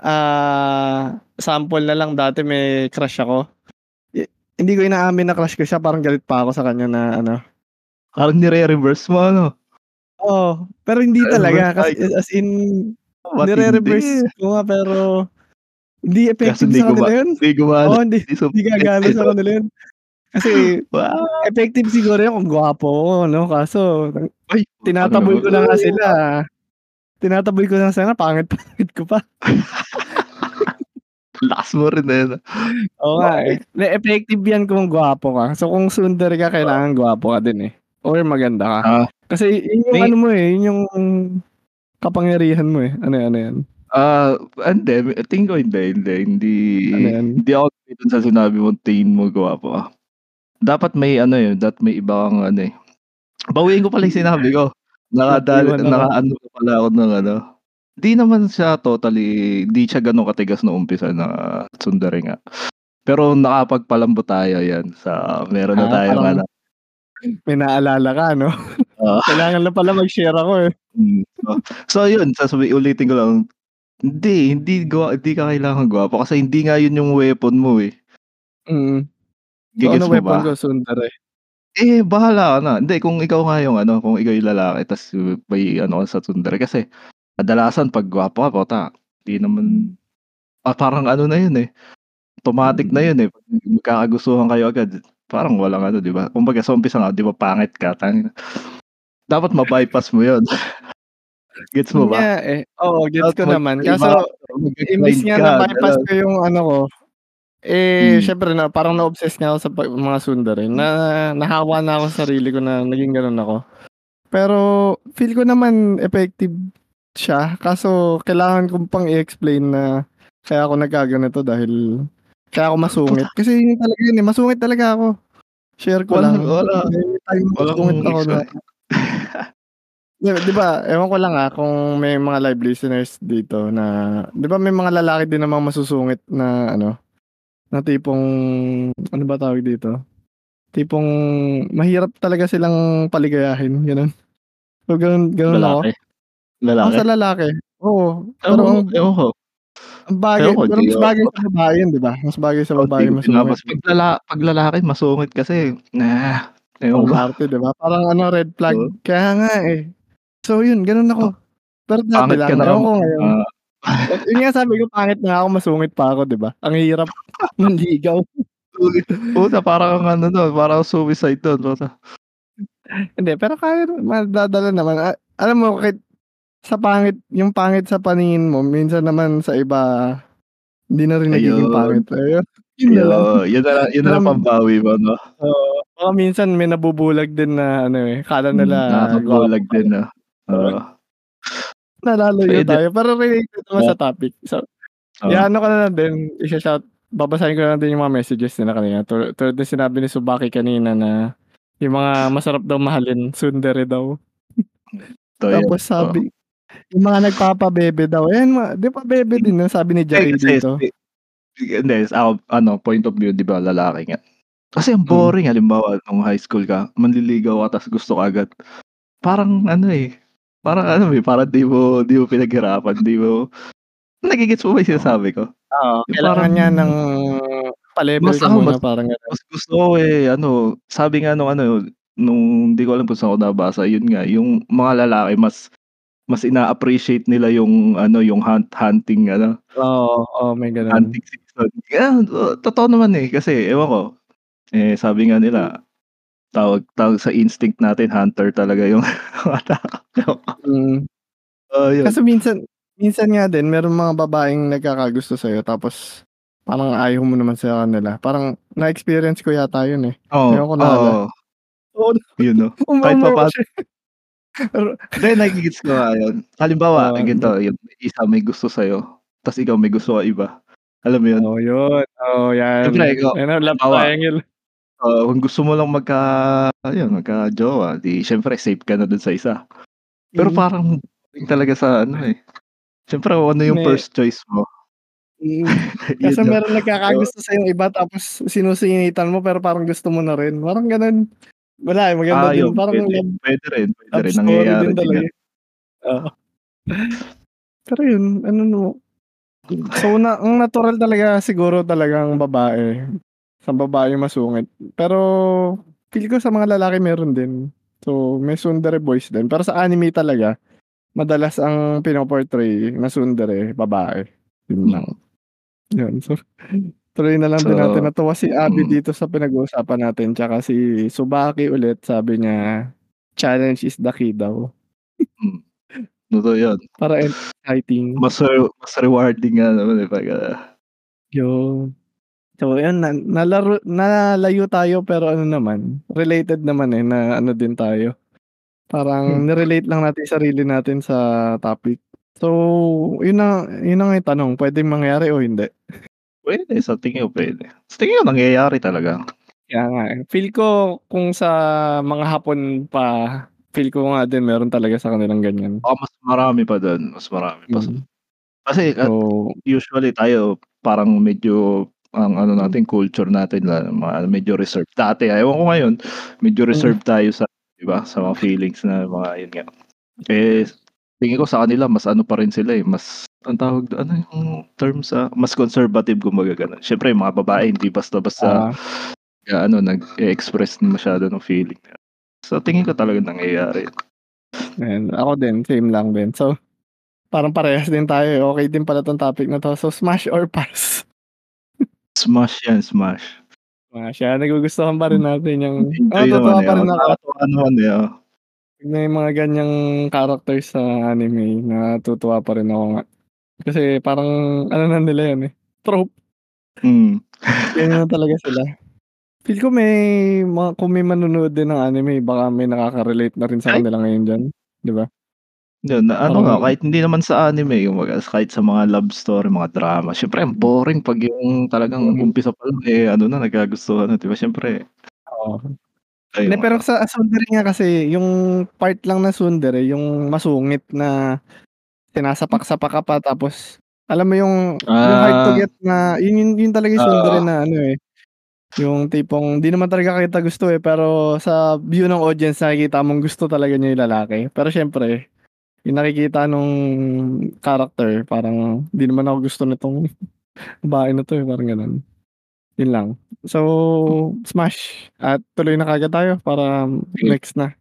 ah, sample na lang dati may crush ako, i hindi ko inaamin na crush ko siya, parang galit pa ako sa kanya na ano Parang nire-reverse mo ano? Oo, pero hindi talaga kasi as in nire-reverse ko nga pero Hindi effective sa kanila yun. hindi gumana, Oo, hindi hindi hindi gagana sa kanila yun. Kasi [LAUGHS] Wow! effective siguro yun kung gwapo ako 'no, kaso Ay, tinataboy ano ko na nga sila. Tinataboy ko na sana pangit-pangit [LAUGHS] ko pa. [LAUGHS] Lakas mo rin eh, 'no? Oo nga, Okey. eh. Effective yan kung gwapo ka. So, kung tsundere ka kailangan gwapo ka din, eh, or maganda ka. Ah. Kasi yun yung May ano mo, eh, yun yung kapangyarihan mo, eh. Ano ano yan? Ah, hindi, tingin ko hindi, hindi, hindi Ano yan? hindi ako dun sa sinabi mong tingin mo gwapo. Dapat may ano, eh, dapat may iba kang ano, eh bawiin ko pala yung sinabi ko. Nakadali nakaano pa pala ako ng ano, di naman siya totally di siya gano'n katigas nung umpisa na tsundere nga. Pero nakapagpalambot tayo yan sa meron na Ah, tayong parang ano may naalala ka 'no? Oo. [LAUGHS] Kailangan lang pala mag-share ako, eh. Hmm, so so yun, sasabi ulitin ko lang, hindi, hindi gwa hindi ka kailangan gwapo kasi hindi nga yun yung weapon mo, eh. Mm. Ano mo weapon ba? ko, tsundere? Eh, bahala ka na. Hindi, kung ikaw nga yung ano, kung ikaw yung lalaki ta's may ano sa tsundere kasi kadalasan 'pag gwapo ka, puta, di naman ah, parang ano na yun, eh, automatic na yun, eh. 'Pag magkakagustuhan kayo agad, parang walang ano, di ba? Kumbaga sa umpisa nga, di ba pangit ka, tangina dapat ma-bypass mo yun. [LAUGHS] Gets mo ba? nga, eh. Oo, gets Dapat ko mag naman. Kaso imbis nga na-bypass ko yung ano ko, eh, Hmm. siyempre na parang na-obsess nga ako sa mga tsundere na nahawa na ako sa sarili ko na naging gano'n ako. Pero feel ko naman effective siya kaso kailangan kong pang i-explain na kaya ako nagkaganito dahil kaya ako masungit. Kasi yun talaga yun, eh, masungit talaga ako. Share ko Wala lang. wala walang masungit ako na Di ba, ewan ko lang, ah, kung may mga live listeners dito na di ba may mga lalaki din namang masusungit na ano, na tipong ano ba tawag dito? Tipong mahirap talaga silang paligayahin, gano'n. So, gano'n ako. Lalaki? Oo, Lalaki? sa lalaki. Oo, pero Ewan ko ang ewan ko. Ang bagay pero di mas ako bagay sa babae yun, di ba? Mas bagay sa babae di ko masungit. pinapasa 'pag lala 'pag lalaki masungit kasi, nah, ewan arte, di ba? Parang ano, red flag. Oo. Kaya nga, eh. So, yun gano'n ako. Pero dati Pangit ka lang, na ewan raw ko ngayon. ah. Yun nga sabi ko pangit na ako, masungit pa ako, di ba? Ang hirap [LAUGHS] manligaw. Puta parang ano dun, parang suicide puta. Hindi, pero kaya madadala naman. Ah, alam mo kahit sa pangit yung pangit sa paningin mo minsan naman sa iba hindi na rin nagiging pangit. Ayun, yun na lang. Yun na lang yun na lang pambawi mo, 'no? Oo, baka minsan may nabubulag din na ano, eh, akala Hmm, nila ka. din, 'no? Oo. Nalalayo Pwede. tayo, pero related naman sa topic. So, Oo. i-aano ko na lang din, i-sho-shout babasahin ko na lang din yung mga messages nila kanina. Tu tulad ng sinabi ni Tsubaki kanina na yung mga masarap daw mahalin, tsundere daw. Yan, Tapos sabi, yung mga nagpapabebe daw, ayan ma di ba bebe din no, sabi ni Jackie kasi dito. hindi ako ano, point of view 'di ba lalaki nga. Kasi ang Hmm. boring halimbawa nung high school ka, manliligaw ka ta's gusto ka agad. Parang ano, eh, parang ano, eh, parang di mo di mo pinaghirapan, di mo nage-gets mo ba yung sinasabi ko? Oo, Yung kailangan parang niya ng pa-level mas ka ako, muna mas parang gano'n. mas gusto ko, eh, ano, sabi nga nung ano, nung di ko alam kung saan ko nabasa, yun nga, yung mga lalaki mas mas ina-appreciate nila yung ano, yung hunt hunting ano, Oo, oo, may gano'n. hunting season. Kaya totoo naman, eh, kasi ewan ko, eh, sabi nga nila, tawag tawag sa instinct natin hunter talaga yung. [LAUGHS] Mm. Oo, yun. Kasi minsan minsan nga din merong mga babaeng nagkakagusto sa'yo tapos parang ayaw mo naman sa kanila. Parang na-experience ko yata yun, eh. Oo, Ewan ko naalala. oo. Oo, Yun 'no, [LAUGHS] kahit kasi. Pero [LAUGHS] Hindi, nage-gets ko nga yun. Halimbawa, Oo. ganito, yung isa may gusto sa'yo, ta's ikaw may gusto ka iba. Alam mo yun? Oo, yun. Oo, yan. Siyempre ikaw, Ano, love triangle. oo, kung gusto mo lang magka ayun, magka-jowa, di siyempre safe ka na dun sa isa. Pero Mm. parang talaga sa ano, eh, siyempre kung ano yung May first choice mo. Mm. [LAUGHS] 'no? meron nagkakagusto sa'yong iba tapos sinusingitan mo pero parang gusto mo na rin, parang gano'n. Wala, eh, maganda Ah, din yun parang puwede. love Puwede rin, puwede love rin, nangyayari din talaga. Oo. Pero yun, ano 'no, so na ang natural talaga siguro talagang babae, sa babae masungit. Pero feel ko sa mga lalaki meron din. So, may tsundere boys din. Pero sa anime talaga, madalas ang pino-portray na tsundere babae, yun lang. 'Yun so, tuloy na lang din natin. So Natuwa si Abby mm. dito sa pinag-uusapan natin 'tsaka si Tsubaki ulit sabi niya, "Challenge is the key" daw. Hmm, totoo 'yan. Para exciting. Mas re mas rewarding nga naman, eh, pagka 'Yun. So ayun na nalaro nalayo tayo pero ano naman, related naman, eh, na ano din tayo. Hmm. Parang ni-relate lang natin sarili natin sa topic. So 'yun na 'yun na nga yung tanong, puwedeng mangyari o hindi? Puwede, sa tingin ko puwede. Sa tingin ko nangyayari talaga. Kaya nga, eh. Feel ko kung sa mga Hapon pa, feel ko nga din meron talaga sa kanilang ganiyan. Baka mas marami pa dun, mas marami pa Mm. kasi So usually tayo parang medyo ang ano natin culture natin la medyo reserved. Dati, ewan ko ngayon, medyo Mm. reserved tayo sa 'di ba, sa mga feelings na mga 'yun nga. Eh, tingin ko sa kanila mas ano pa rin sila, eh, mas anong tawag dun, ano yung term sa mas conservative kumbaga gano'n. Siyempre yung mga babae hindi basta-basta Ah. ano nag-e-express masyado ng feeling. So tingin ko talagang nangyayari. Ayan, ako din same lang din. So, parang parehas din tayo, eh, okey din pala 'tong topic na 'to. So smash or pass? [LAUGHS] Smash 'yan, smash. Smash, ah, nagugustuhan pa rin natin yung naman, natutuwa eh, pa rin ako. nakakatuwa naman, eh, oo. May mga ganiyang characters sa anime, natutuwa pa rin ako nga. Kasi parang ano na nila 'yun, eh, trope. [LAUGHS] Mm. Ganiyan na talaga sila. Feel ko may mga kung may manonood din ng anime baka may nakaka-relate na rin sa Ay. kanila ngayon diyan, 'di ba? 'Yun, ano nga kahit hindi naman sa anime kumbaga kahit sa mga love story, mga drama, siyempre ang boring 'pag yung talagang Mm. umpisa pa lang, eh, ano na nagkagustuhan na 'di ba siyempre Oo. Hindi, Ayun pero sa Tsundere nga kasi yung part lang ng Tsundere yung masungit na sinasapak-sapak ka pa tapos alam mo yung yung hard to Ah. get na yun yun yun talaga yung Tsundere Oo. na ano, eh, yung tipong di naman talaga kita gusto, eh, pero sa view ng audience nakikita mong gusto talaga niya yung lalaki. Pero siyempre yung nakikita nung character parang di naman ako gusto nitong [LAUGHS] babae na 'to, eh, parang gano'n. 'Yun lang. So, smash at tuloy na kaagad tayo para next na.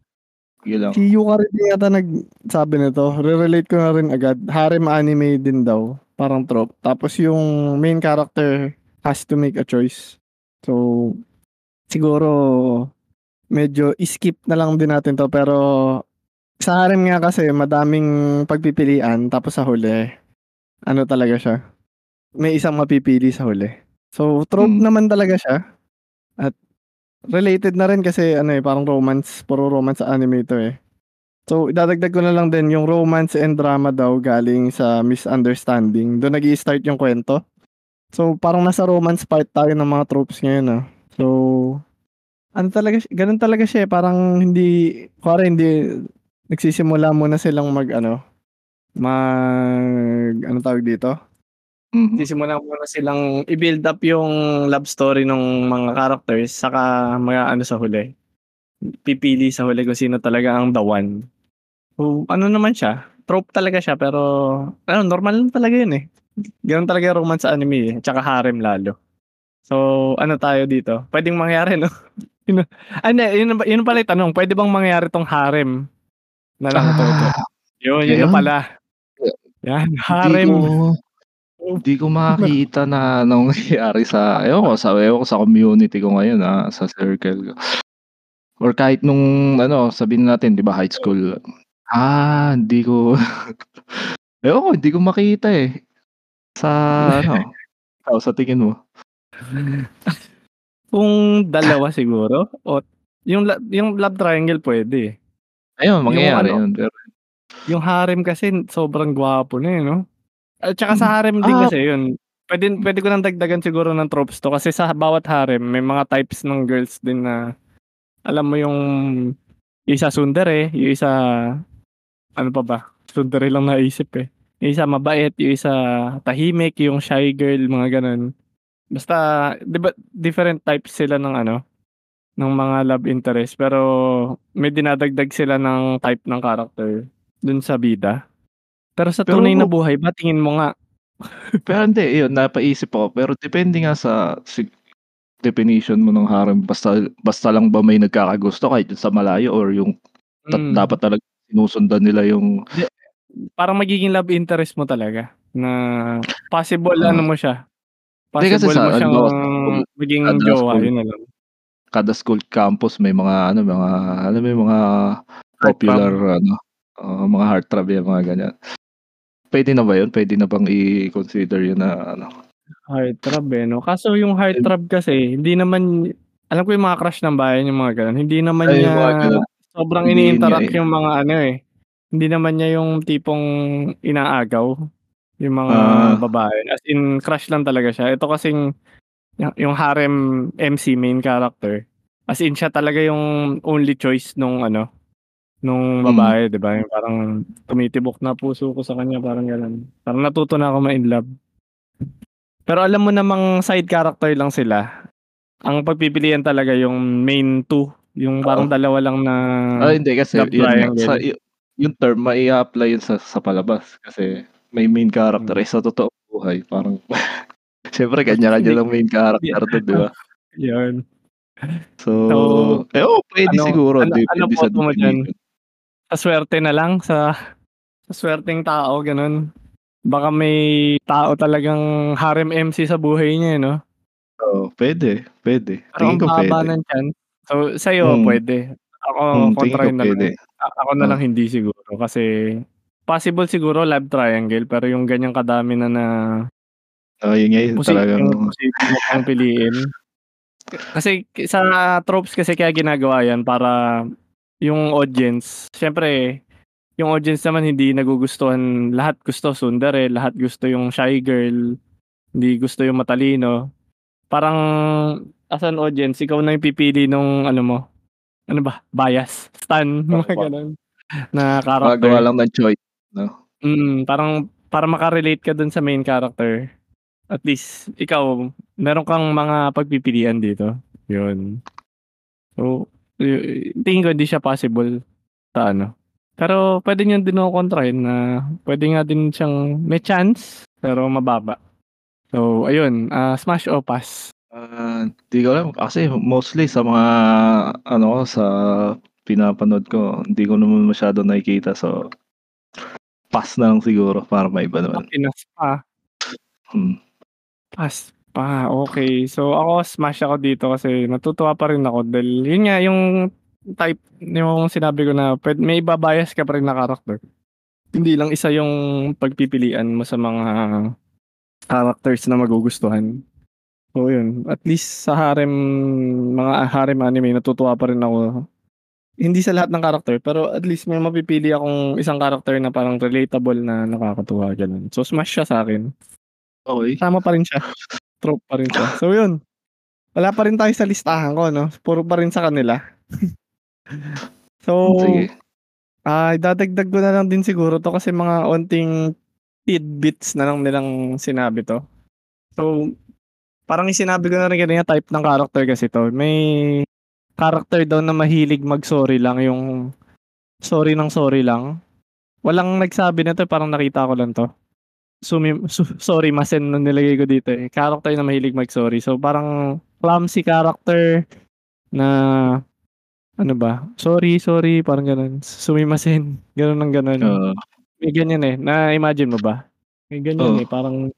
Sige lang. Si Yuka rin yata nagsabi nito, re-relate ko na rin agad, harem anime din daw, parang trope. Tapos yung main character has to make a choice. So, siguro medyo i-skip na lang din natin 'to pero sa harem nga kasi madaming pagpipilian tapos sa huli ano talaga siya, may isang mapipili sa huli. So, trope Hmm. naman talaga siya at related na rin kasi ano, eh, parang romance, puro romance anime 'to, eh. So, idadagdag ko na lang din yung romance and drama daw galing sa misunderstanding, dun nag-i-start yung kuwento. So, parang nasa romance part tayo ng mga tropes ngayon, ah. So, ano talaga gano'n talaga siya, eh, parang hindi kunwari hindi nagsisimula muna silang mag-ano, mag anong tawag dito? Mhm. Sisimulan muna silang i-build up yung love story nung mga characters saka mag-aano sa huli, pipili sa huli kung sino talaga ang the one. So, ano naman siya, trope talaga siya pero ano normal lang talaga yun, eh. Gano'n talaga yung romance sa anime, eh, tsaka harem lalo. So, ano tayo dito, puwedeng mangyari 'no? [LAUGHS] Yun hindi yun yun pala yung tanong, puwede bang mangyari 'tong harem na nakatutok? Ah, Yun, yun na ayun. pala. Yan, Hindi ko harem. Hindi ko makita na nangyayari sa ewan ko sa ewan ko sa community ko ngayon, ah, sa circle ko. Or kahit nung ano sabihin natin 'di ba high school, ah, hindi ko [LAUGHS] ewan ko hindi ko makita, eh. Sa ano, [LAUGHS] ikaw sa tingin mo? Kung dalawa siguro o yung yung love triangle puwede, eh. Ayun, Yung mangyayari ano yun pero yung harem kasi sobrang gwapo na, eh, 'no? At tsaka sa harem din ah kasi yun, puwede puwede ko ng dagdagan siguro ng tropes 'to kasi sa bawat harem may mga types ng girls din na alam mo yung isa tsundere, yung isa ano pa ba, tsundere lang naisip, eh. Yung isa mabait, yung isa tahimik, yung shy girl, mga gano'n. Basta 'di ba different types sila ng ano, ng mga love interest pero may dinadagdag sila ng type ng character dun sa bida. Pero sa tunay na Pero buhay ba tingin mo nga? [LAUGHS] Pero hindi, iyon napaisip ako pero depende nga sa sig definition mo ng harem basta basta lang ba may nagkakagusto kahit sa malayo or yung ta Hmm. dapat talagang sinusundan nila yung parang magiging love interest mo talaga na possible ano Ah. mo siya Hindi kasi Possible sa mo siyang school, maging kada jowa, school yun na lang. kada school campus may mga ano, mga alam mo yung mga popular ano, oo, mga heartthrob, yan mga ganyan. Puwede na ba yun? Puwede na bang i-consider yun na ano? Heartthrob, eh, 'no? Kaso yung heartthrob kasi hindi naman alam ko yung mga crush ng bayan yung mga gano'n, hindi naman Ay, niya sobrang Hindi ini-interact eh. yung mga ano, eh, hindi naman niya yung tipong inaagaw yung mga Ah. babae, as in crush lang talaga siya. Ito kasing yung harem MC, main character, as in siya talaga yung only choice nung ano, nung Mm. babae, 'di ba? Yung parang tumitibok na puso ko sa kanya, parang gano'n. Parang natuto na ako ma-inlove. Pero alam mo namang side character lang sila. Ang pagpipilian talaga yung main 2, yung parang Oo. dalawa lang na Ah, hindi kasi love yun nga sa triangle. yu yung term mai-a-apply yun sa sa palabas kasi may main character, Hmm. eh, sa totoong buhay parang [LAUGHS] siyempre Hindi kanya-kanya lang main hindi character dun, 'di ba? yun. So, So, eh, oo, puwede ano siguro, ano depende anong sa boto mo diyan? definition. Sa swerte na lang, sa sa swerteng tao, gano'n? Baka may tao talagang harem MC sa buhay niya, eh, 'no? Oo, puwede, puwede. Pero Tingin ko baba puwede. ng chance. So, sa'yo Hmm. puwede. Ako Hmm, kontra ko yun na lang, puwede. a ako na Oh. lang hindi siguro kasi possible siguro love triangle pero yung ganyang kadami na na Oo, yun nga yung talagang posibleng posible piliin. Kasi sa tropes kasi kaya ginagawa yan para yung audience siyempre yung audience naman hindi nagugustuhan lahat gusto tsundere, lahat gusto yung shy girl, hindi gusto yung matalino. Parang as an audience ikaw na yung pipili nung ano mo, ano ba, bias, stan, [LAUGHS] mga Oo. gano'n na character. lang ng choice, 'no? Mm, parang para maka-relate ka dun sa main character, at least ikaw meron kang mga pagpipilian dito, yun. So, tingin ko hindi siya possible sa ano, pero puwede niyo din ako kontrahin na puwede nga din siyang may chance, pero mababa. So ayun, ah, smash o pass? Ah, di ko alam kasi mostly sa mga ano sa pinapanood ko hindi ko naman masyadong nakikita so pass na lang siguro para maiba naman. pinas pa. Hmm. Pass pa, okey. So ako smash ako dito kasi natutuwa pa rin ako dahil yun nga yung type yung sinabi ko na puwed may iba-bias ka pa rin na character. Hindi lang isa yung pagpipilian mo sa mga characters na magugustuhan. So yun, at least sa harem mga harem anime natutuwa pa rin ako. Hindi sa lahat ng character pero at least may mapipili akong isang character na parang relatable na nakakatuwa, gano'n. So smash siya sa'kin. Okey. Tama pa rin siya, [LAUGHS] trope pa rin siya. So yun, wala pa rin tayo sa listahan ko 'no, puro pa rin sa kanila. [LAUGHS] So, Sige. ah, idadagdag ko na lang din siguro 'to kasi mga onting tidbits na lang nilang sinabi 'to. So, parang sinabi ko na rin kanina type ng character kasi 'to, may character daw na mahilig mag-sorry lang, yung sorry ng sorry lang. Walang nagsabi nito, parang nakita ko lang 'to. Sumi [LAUGHS] su sorrymasen na nilagay ko dito, eh, character na mahilig mag-sorry. So parang clumsy character na ano ba, sorry, sorry, parang gano'n. Sumimasen, gano'n ng gano'n. Oo. May ganyan, eh, na-imagine mo ba? May ganyan, Oo. eh, parang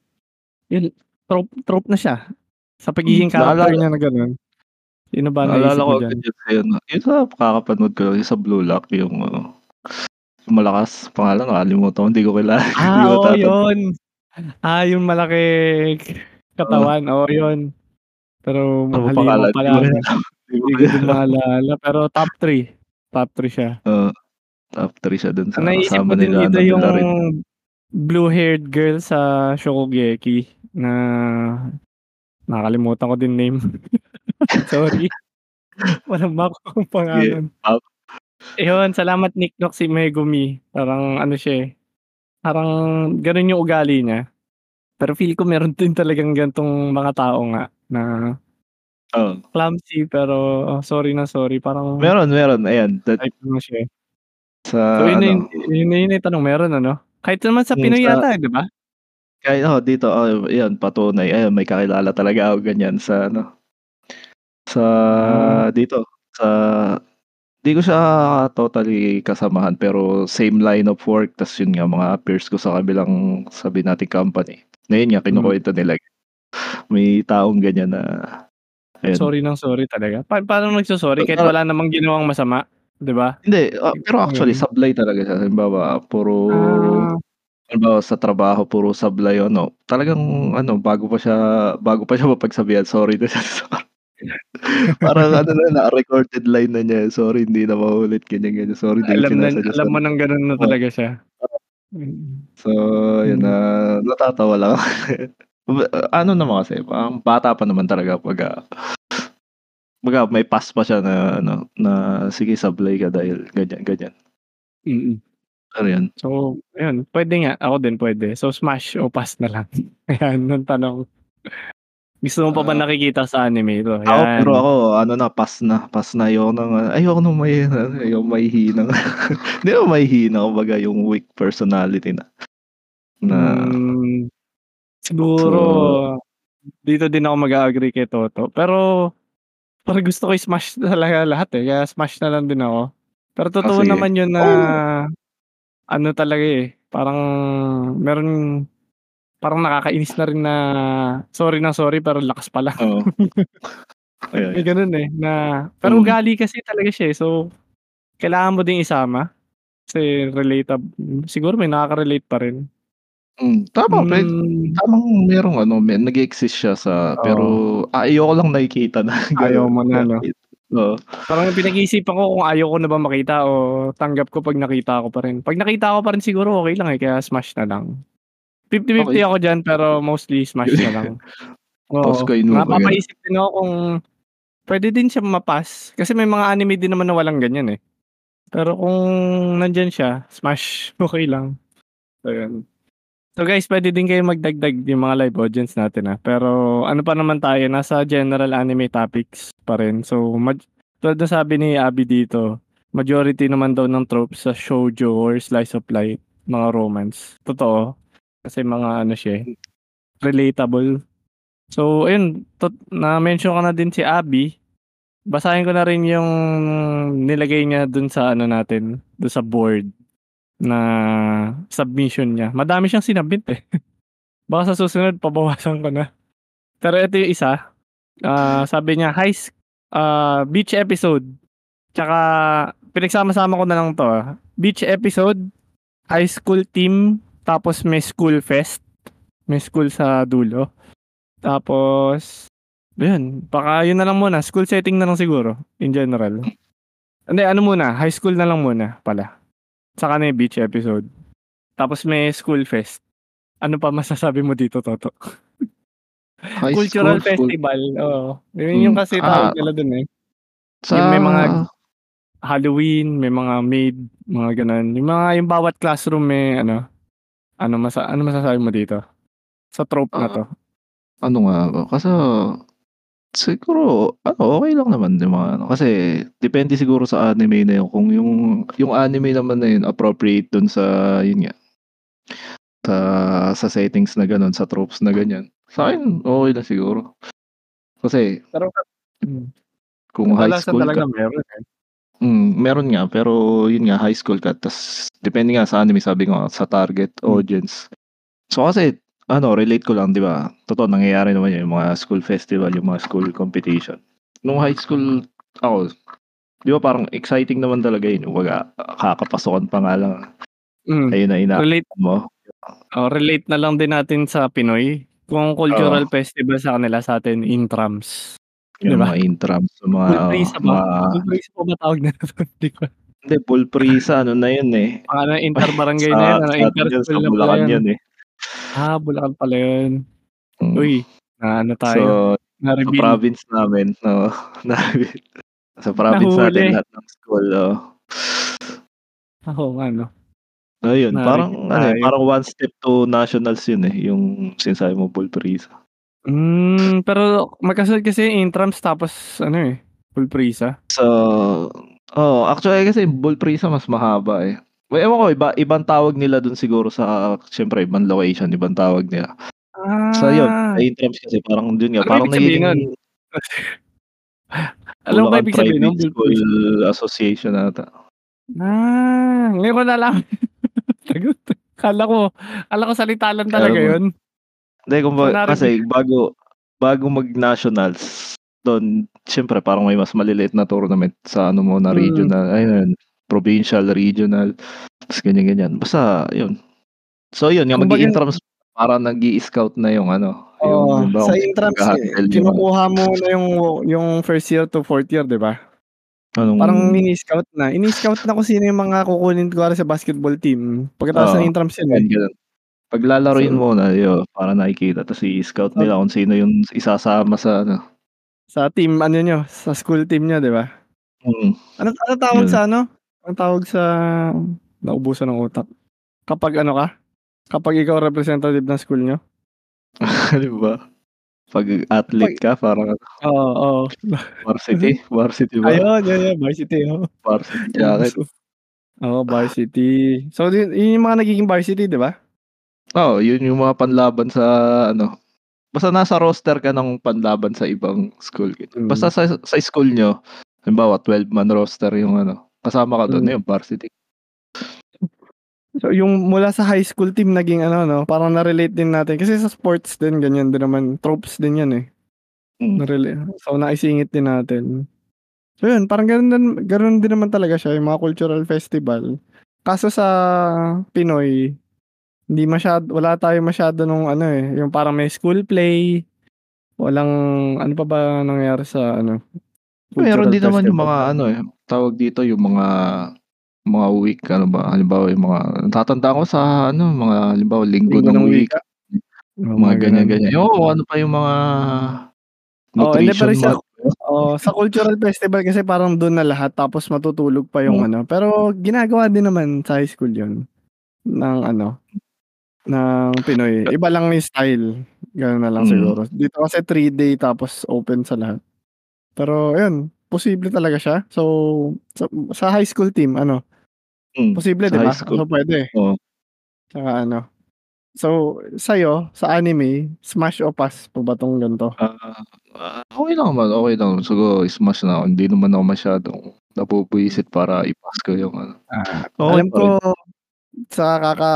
yun trope trope na siya sa Hmm, pagiging character niya na gano'n. Sino ba naalala ko agad yun sa ano, yung sa kakapanood ko lang yung sa Blue Lock yung yung malakas, pangalan nakalimutan ko, hindi ko kilala, [LAUGHS] hindi Ah, oo natatandaan. yun. Ah, yung malaki Oo. katawan, oo yun. Pero Ano pangalan? Di pala Hindi ko din maalala pero top 3, top 3 siya. Oo, top 3 siya dun Ang sa naisip kasama nila ano, yung Rin. blue-haired girl sa Shokugeki na nakalimutan ko din name. [LAUGHS] Sorry. [LAUGHS] Walang makuhang Sige, pangalan. up. Ayun, salamat Nick Nock si Megumi. Parang ano siya, eh, parang gano'n yung ugali niya. Pero feel ko meron din talagang ganitong mga tao nga na Oo. clumsy pero sorry na sorry parang Meron, meron, ayan that type mo siya, eh. sa So yun na ano yun yun na yun na yung tanong, meron ano? Kahit naman sa Hmm, Pinoy sa yata, 'di ba? Kahit oo, dito, oo, ayan patunay, ayan may kakilala talaga ako ganyan sa ano, sa Ah. dito, sa di ko siya totally kasamahan pero same line of work ta's yun nga mga peers ko sa kabilang sabihin nating company, na yun nga kinukuwento nila. may taong ganyan na ayun. Sorry ng sorry talaga. Pa paano nagso-sorry kahit wala namang ginawang masama, 'di ba? Hindi, ah, pero actually Mm. sablay talaga siya. Halimbawa, puro Ah. halimbawa sa trabaho puro sablay ano, talagang ano, bago pa siya bago pa siya mapagsabihan, sorry na siya. [LAUGHS] [LAUGHS] Parang ano na, naka-recorded line na niya, "Sorry hindi na maulit," ganyan, ganyan. "Sorry, di ko Alam na sinasadya." alam mo ng gano'n na talaga siya. So, yun na natatawa lang [LAUGHS] ano naman kasi, parang bata pa naman talaga pagka kumbaga may pass pa siya na ano, na sige sablay ka dahil ganyan, ganyan. Mm. Ano yun? So, ayun, puwede nga, ako din puwede. So, smash o pass na lang? [LAUGHS] Ayan ang tanong. Gusto mo pa ba Ah. nakikita sa anime ito? Ako pero Yan. ako ano na, pass na, pass na. Ayoko ng ano, ayoko ng may ano, ayokong mahihinang [LAUGHS] hindi naman mahihina, kumbaga yung weak personality na na Hmm, siguro dito din ako mag-a-agree kay Toto. Pero parang gusto ko i-smash [LAUGHS] talaga lahat, eh, kaya smash na lang din ako. Pero Ah, totoo sige. naman yun na Oo. ano talaga, eh, parang meron parang nakakainis na rin na sorry ng sorry pero lakas pala. Oo. [LAUGHS] Ayun, May yun. gano'n, eh, na pero Mm. ugali kasi talaga siya, eh. So, kailangan mo ding isama kasi relatab siguro may nakaka-relate pa rin. Hmm, tama puwede Hmm. tamang merong ano, may nag-e-exist siya sa pero Oo. ayoko lang nakikita na [LAUGHS] Ayaw mo na 'no? [LAUGHS] Oo. Parang pinag-iisipan ko kung ayaw ko na ba makita o tanggap ko 'pag nakita ko pa rin. 'Pag nakita ko pa rin siguro okey lang, eh, kaya smash na lang. 50-50 Okey. ako diyan pero mostly smash na lang. [LAUGHS] Tapos Oo, yan. napapaisip din ako kung puwede din siyang ma-pass kasi may mga anime din naman na walang ganyan, eh. Pero kung nandiyan siya, smash, [LAUGHS] okey lang. Ayun. So, guys puwede din kayong magdagdag yung mga live audience natin, ah, pero ano pa naman tayo, nasa general anime topics pa rin. So, maj tulad ng sabi ni Abby dito, majority naman daw ng tropes sa shoujo or slice of life, mga romance. Totoo, kasi mga ano siya, eh, relatable. So, ayun tot na-mention ko na din si Abby. Basahin ko na rin yung nilagay niya dun sa ano natin, dun sa board na submission niya. Madami siyang sinubmit, eh. [LAUGHS] Baka sa susunod pabawasan ko na. Pero ito yung isa, ah, sabi niya high ah, beach episode, tsaka pinagsama-sama ko na lang 'to, ah. Beach episode, high school team, tapos may school fest, may school sa dulo. Tapos ayun, baka yun na lang muna, school setting na lang siguro in general. Hindi ano muna, high school na lang muna pala. Saka na yung beach episode. Tapos may school fest. Ano pa masasabi mo dito, Toto? High Cultural school, school festival, oo. Yun yung Hmm, kasi ah tawag nila dun, eh. Sa Yung may mga Halloween, may mga maid, mga gano'n. Yung mga yung bawat classroom may ano, ano masa ano masasabi mo dito? Sa trope na Ah, 'to? ano nga ba, kaso siguro ano, okey lang naman yung mga ano, kasi depende siguro sa anime na yun. Kung yung yung anime naman na yun appropriate dun sa yun nga, sa sa settings na gano'n, sa tropes na ganyan, sa'kin okey lang siguro. Kasi Pero kung high school talaga ka meron, eh. Hmm, meron nga pero yun nga high school ka ta's depende nga sa anime sabi ko sa target Hmm. audience. So, kasi ano relate ko lang 'di ba, totoo nangyayari naman yun, yung mga school festival, yung mga school competition. Nung high school ako, 'di ba parang exciting naman talaga yun, kumbaga kakapasukan pa nga lang, Hmm, ayun na relate inaabangan mo. oh, relate na lang din natin sa Pinoy. Kung cultural Oo. festival sa kanila, sa'tin intrams, 'di Yung ba? mga intrams, yung mga oo, Pulprisa ba? mga Pulprisa ba ba tawag nila dun? [LAUGHS] Di ko Hindi, pulprisa ano na yun, eh, ano, inter-barangay sa na yun, ano, sa inter-school sa na Bulacan yun. eh. Ah, Bulacan pala yun. Hmm. Uy, na-ano So, tayo, sa na-reveal. province namin, [LAUGHS] na-reveal. Sa province natin Nahuli. lahat ng school, oo. Oo nga 'no. Ayun, parang Na-reveal ano, eh, tayo. parang one step to nationals yun, eh, yung sinasabi mong pulprisa. Hmm, pero magkasunod kasi yung intrams tapos ano, eh, pulprisa. So, oo, actually kasi pulprisa mas mahaba, eh. Well, ewan ko iba ibang tawag nila dun siguro sa siyempre ibang location, ibang tawag nila. So yun, Ah. intrams kasi parang dun nga, Ano parang sabihin nun? nagiging [LAUGHS] Alam mo ba ibig sabihin nun, School? Association ata. Ah, ngayon ko nalaman. [LAUGHS] Akala ko akala ko salita lang talaga mo yun. Hindi kumbaga kasi bago bago mag-nationals, dun siyempre parang may mas maliliit na tournament sa ano mo na Mm. regional, ayun, provincial, regional, ta's ganyan-ganyan. Basta yun. So yun, yung Kumbaga mag-i-intrams parang nag-i-scout na yung ano, yung halimbawa sa intrams, eh, kinukuha mo na yung yung first year to fourth year, 'di ba? Parang Anong ini-scout na. Ini-scout na kung sino yung mga kukunin kunwari sa basketball team, pagkatapos ng Oo, intrams yun, eh. ganun. Paglalaruin So mo na yun, para nakikita ta's i-scout nila kung sino yung isasama sa ano. Sa team ano niyo, sa school team niyo, 'di ba? Mm. Ano anong tawag Yun. sa ano, anong tawag sa naubusan ng utak. Kapag ano ka, kapag ikaw representative ng school niyo? [LAUGHS] Di ba? 'Pag athlete ka parang ano Oo, oo. varsity, varsity ba? Ayun, yun, yun, varsity, oo. Varsity jacket. [LAUGHS] Oo, varsity. So yun yun yung mga nagiging varsity, 'di ba? Oo, yun yung mga panlaban sa ano, basta nasa roster ka ng panlaban sa ibang school, Mm. basta sa sa school niyo, halimbawa 12 man roster yung ano, kasama ka dun, Mm. ayun varsity. So yung mula sa high school team naging ano 'no, parang na-relate din natin kasi sa sports din ganyan din naman, tropes din yan, eh. Mm. Na-rela so naisingit din natin. So yun, parang ganun din ganun din naman talaga siya, yung mga cultural festival. Kaso sa Pinoy, hindi masyad wala tayong masyado nung ano, eh, yung parang may school play, walang ano pa ba nangyari sa ano, Meron din naman yung mga ano, eh, tawag dito yung mga mga week ano ba, halimbawa yung mga natatandaan ko sa ano, mga halimbawa Linggo Linggo ng ng Week, Wika. Oo, mga ganun. ganyan-ganyan. Oo, ano pa yung mga Oo, hindi di ba? oo, sa cultural festival kasi parang dun na lahat tapos matutulog pa yung Hmm. ano, pero ginagawa din naman sa high school yun, ng ano, ng Pinoy. Iba lang yung style, ganun na lang Mm. siguro. Dito kasi 3 day tapos open sa lahat. Pero ayun, posible talaga siya. So, sa sa high school team ano, Hmm, posible 'di ba? So puwede. Oo. Tsaka ano, so sa'yo, sa anime, smash o pass pa ba 'tong ganito? Ah, ah, okey lang naman, okey lang. Siguro smash na ako, hindi naman ako masyadong nabubuwisit para i-pass ko yung ano. Ah, Okey alam ko sa kaka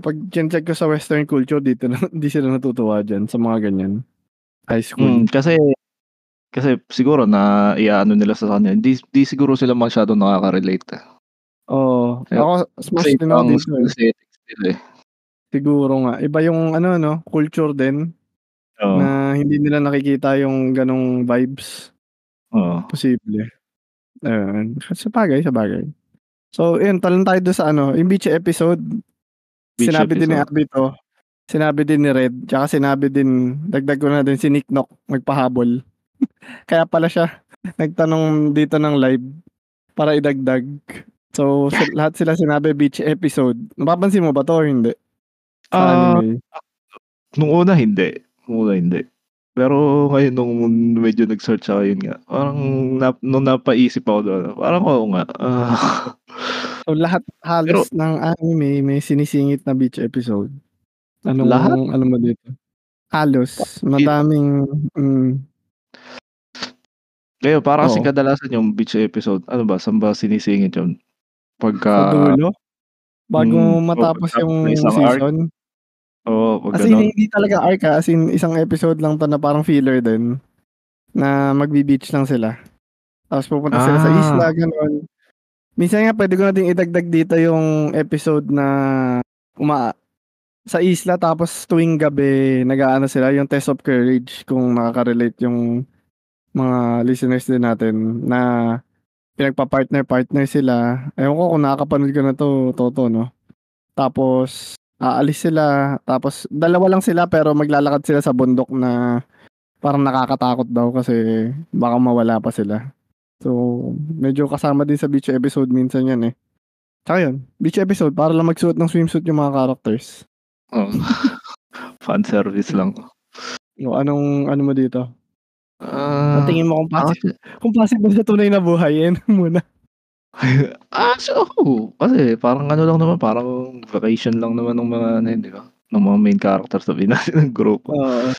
'pag chine-check ko sa western culture dito na [LAUGHS] hindi sila natutuwa diyan sa mga ganyan, high school. Hmm, kasi kasi siguro nai-aano nila sa kanila, hindi hindi siguro sila masyadong nakaka-relate. Oo, Kaya ako ako ibang dito, eh. eh. Siguro nga, iba yung ano 'no, culture din, Oo. na hindi nila nakikita yung ganong vibes. Oo. Posible. Ayun, sabagay, sabagay. So ayun, talon tayo dun sa ano, yung beach episode. Beach Sinabi din ni episode. Abby 'to, sinabi din ni Red, tsaka sinabi din dagdag ko na din si Nick Nock magpahabol. [LAUGHS] Kaya pala siya [LAUGHS] nagtanong dito ng live para idagdag. So, si lahat sila sinabi beach episode. Napapansin mo ba 'to or hindi? Sa Ah, anime? nung una hindi, nung una hindi. Pero ngayon nung medyo nag-search ako, yun nga, parang nap nung napaisip ako dun, parang oo nga, ah. So lahat Pero halos ng anime may sinisingit na beach episode. Lahat? Anong ano mo dito? Halos, madaming hmm. Ngayon parang kasing Oo. kadalasan yung beach episode, ano ba, saan ba sinisingit yun? Sa Pagka dulo? Bago o matapos pagtapos yung ng isang arc? Oo, 'pag As in hindi talaga arc, ah, as in isang episode lang 'to na parang filler din, na magbe-beach lang sila. Tapos pupunta sila sa isla, Ah. gano'n. Minsan nga puwede ko na ding idagdag dito yung episode na uma sa isla tapos tuwing gabi nag-aano sila, yung Test of Courage, kung nakaka-relate yung mga listeners din natin na pinagpa-partner-partner sila. Ewan ko kung nakakapanood ka na 'to, Toto 'no? Tapos aalis sila, tapos dalawa lang sila pero maglalakad sila sa bundok na parang nakakatakot daw kasi baka mawala pa sila. So, medyo kasama din sa beach episode minsan 'yan, eh. Tsaka yun, beach episode para lang magsuot ng swimsuit yung mga characters. Oo. [LAUGHS] Fan service lang. O anong ano mo dito? Ang Ah, tingin mo kung possi si kung possible sa tunay na buhay, yan [LAUGHS] muna. [LAUGHS] Ah, so kasi parang ano lang naman, parang vacation lang naman nung mga ano yun, 'di ba, ng mga main characters sabihin natin [LAUGHS] ng grupo. Oo.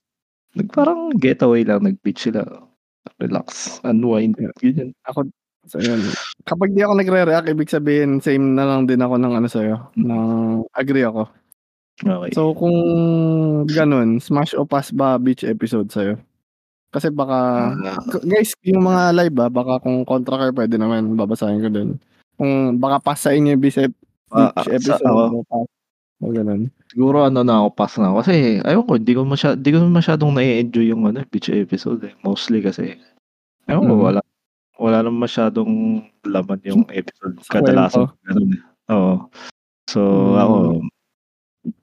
Nag parang getaway lang, nag-beach sila, relax, unwind, ganyan. Ako so yun, kapag di ako nagre-react ibig sabihin same na lang din ako ng ano sa'yo, ng agree ako. Okey. So, kung gano'n, smash o pass ba beach episode sa'yo? Kasi baka Ah. guys, yung mga live, ah, baka kung kontra kayo puwede naman babasahin ko din. Kung baka pass sa inyo yung beach ep Ah, sa episode ako o pass, o gano'n. Siguro ano na ako, pass na ako. Kasi ewan ko, hindi ko masya hindi ko masyadong na-e-enjoy yung ano, beach episode, eh. Mostly kasi ewan ko, Mm. wala wala naman masyadong laman yung episode Sa kadalasan gano'n, eh. Oo. So, ako Hmm.